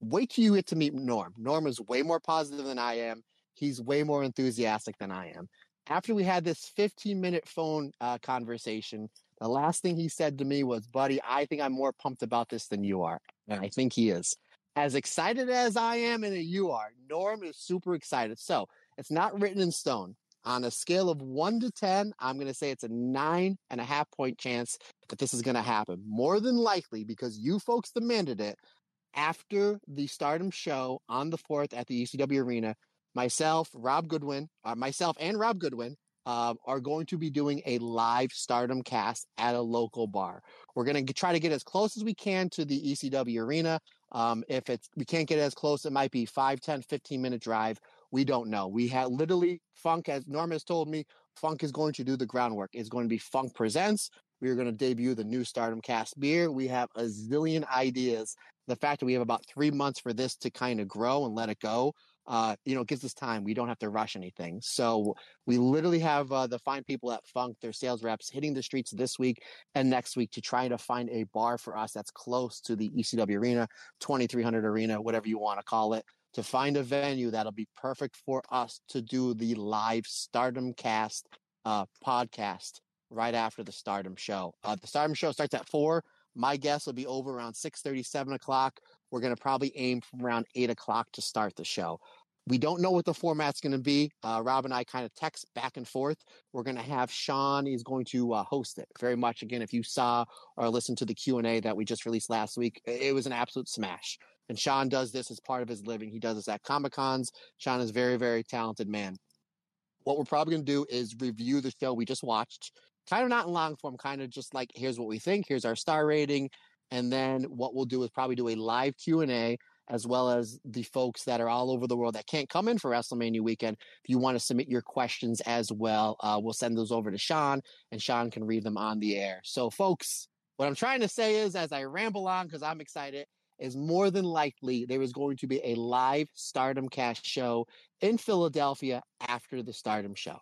[SPEAKER 4] Wait till you get to meet Norm. Norm is way more positive than I am. He's way more enthusiastic than I am after we had this 15 minute phone uh, conversation, the last thing he said to me was, Buddy, I think I'm more pumped about this than you are. And I think he is. As excited as I am and you are, Norm is super excited. So it's not written in stone. On a scale of one to 10, I'm going to say it's a nine and a half point chance that this is going to happen. More than likely, because you folks demanded it after the stardom show on the 4th at the ECW Arena, myself, Rob Goodwin, uh, myself and Rob Goodwin uh, are going to be doing a live Stardom cast at a local bar. We're going to try to get as close as we can to the ECW arena. Um, if it's we can't get as close, it might be 5, 10, 15 minute drive. We don't know. We have literally Funk, as Norm has told me, Funk is going to do the groundwork. It's going to be Funk Presents. We are going to debut the new Stardom Cast beer. We have a zillion ideas. The fact that we have about three months for this to kind of grow and let it go, uh, you know, it gives us time. We don't have to rush anything. So we literally have uh, the fine people at Funk, their sales reps, hitting the streets this week and next week to try to find a bar for us that's close to the ECW Arena, 2300 Arena, whatever you want to call it, to find a venue that'll be perfect for us to do the live Stardom Cast uh, podcast right after the Stardom show. Uh, the Stardom show starts at four. My guess will be over around 6 7 o'clock. We're going to probably aim from around 8 o'clock to start the show. We don't know what the format's going to be. Uh, Rob and I kind of text back and forth. We're going to have Sean. He's going to uh, host it very much. Again, if you saw or listened to the Q and A that we just released last week, it was an absolute smash. And Sean does this as part of his living. He does this at Comic Cons. Sean is a very, very talented man. What we're probably going to do is review the show we just watched, kind of not in long form, kind of just like here's what we think, here's our star rating, and then what we'll do is probably do a live Q and A as well as the folks that are all over the world that can't come in for WrestleMania weekend. If you want to submit your questions as well, uh, we'll send those over to Sean, and Sean can read them on the air. So, folks, what I'm trying to say is, as I ramble on because I'm excited, is more than likely there is going to be a live Stardom Cast show in Philadelphia after the Stardom show.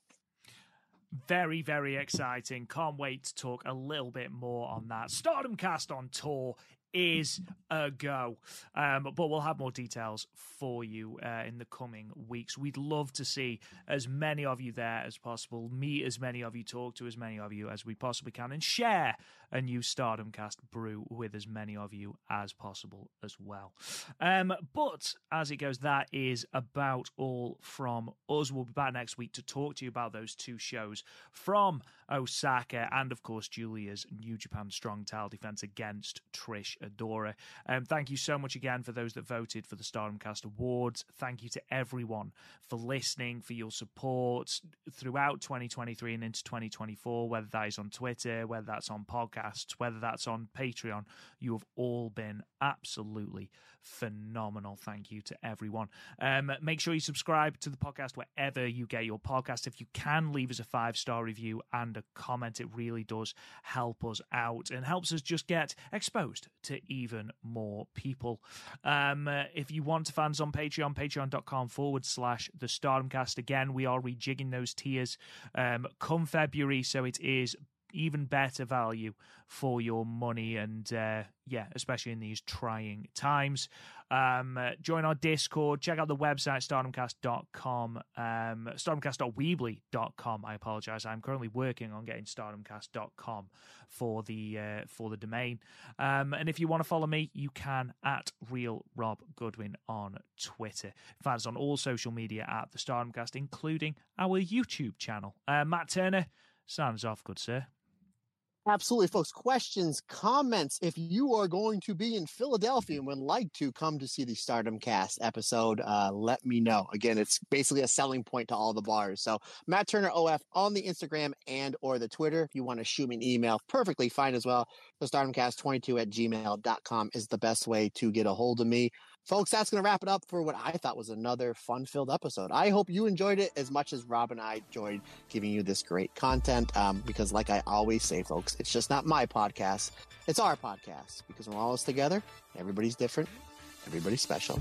[SPEAKER 3] Very, very exciting. Can't wait to talk a little bit more on that. Stardom Cast on tour is a go. Um, but we'll have more details for you uh, in the coming weeks. We'd love to see as many of you there as possible, meet as many of you, talk to as many of you as we possibly can, and share a new Stardom Cast brew with as many of you as possible as well. Um, but as it goes, that is about all from us. We'll be back next week to talk to you about those two shows from Osaka and, of course, Giulia's New Japan Strong Title defense against Trish Adora. Um, thank you so much again for those that voted for the Stardom Cast Awards. Thank you to everyone for listening, for your support throughout 2023 and into 2024, whether that is on Twitter, whether that's on podcasts, whether that's on Patreon. You have all been absolutely phenomenal. Thank you to everyone. Um, make sure you subscribe to the podcast wherever you get your podcast. If you can, leave us a five star review and a comment. It really does help us out and helps us just get exposed to even more people. Um, uh, if you want to find us on Patreon, patreon.com forward slash the Stardomcast. Again, we are rejigging those tiers um, come February, so it is even better value for your money and uh, yeah especially in these trying times. Um, uh, join our discord check out the website stardomcast.com um, stardomcast.weebly.com i apologize i'm currently working on getting stardomcast.com for the uh, for the domain. Um, and if you want to follow me you can at real rob goodwin on twitter. Find us on all social media at the stardomcast including our youtube channel. Uh, matt turner signs off good sir
[SPEAKER 4] Absolutely, folks. Questions, comments. If you are going to be in Philadelphia and would like to come to see the Stardom Cast episode, uh, let me know. Again, it's basically a selling point to all the bars. So Matt Turner OF on the Instagram and or the Twitter. If you want to shoot me an email, perfectly fine as well. The StardomCast22 at gmail.com is the best way to get a hold of me. Folks, that's going to wrap it up for what I thought was another fun filled episode. I hope you enjoyed it as much as Rob and I enjoyed giving you this great content. Um, because, like I always say, folks, it's just not my podcast, it's our podcast. Because we're all together, everybody's different, everybody's special.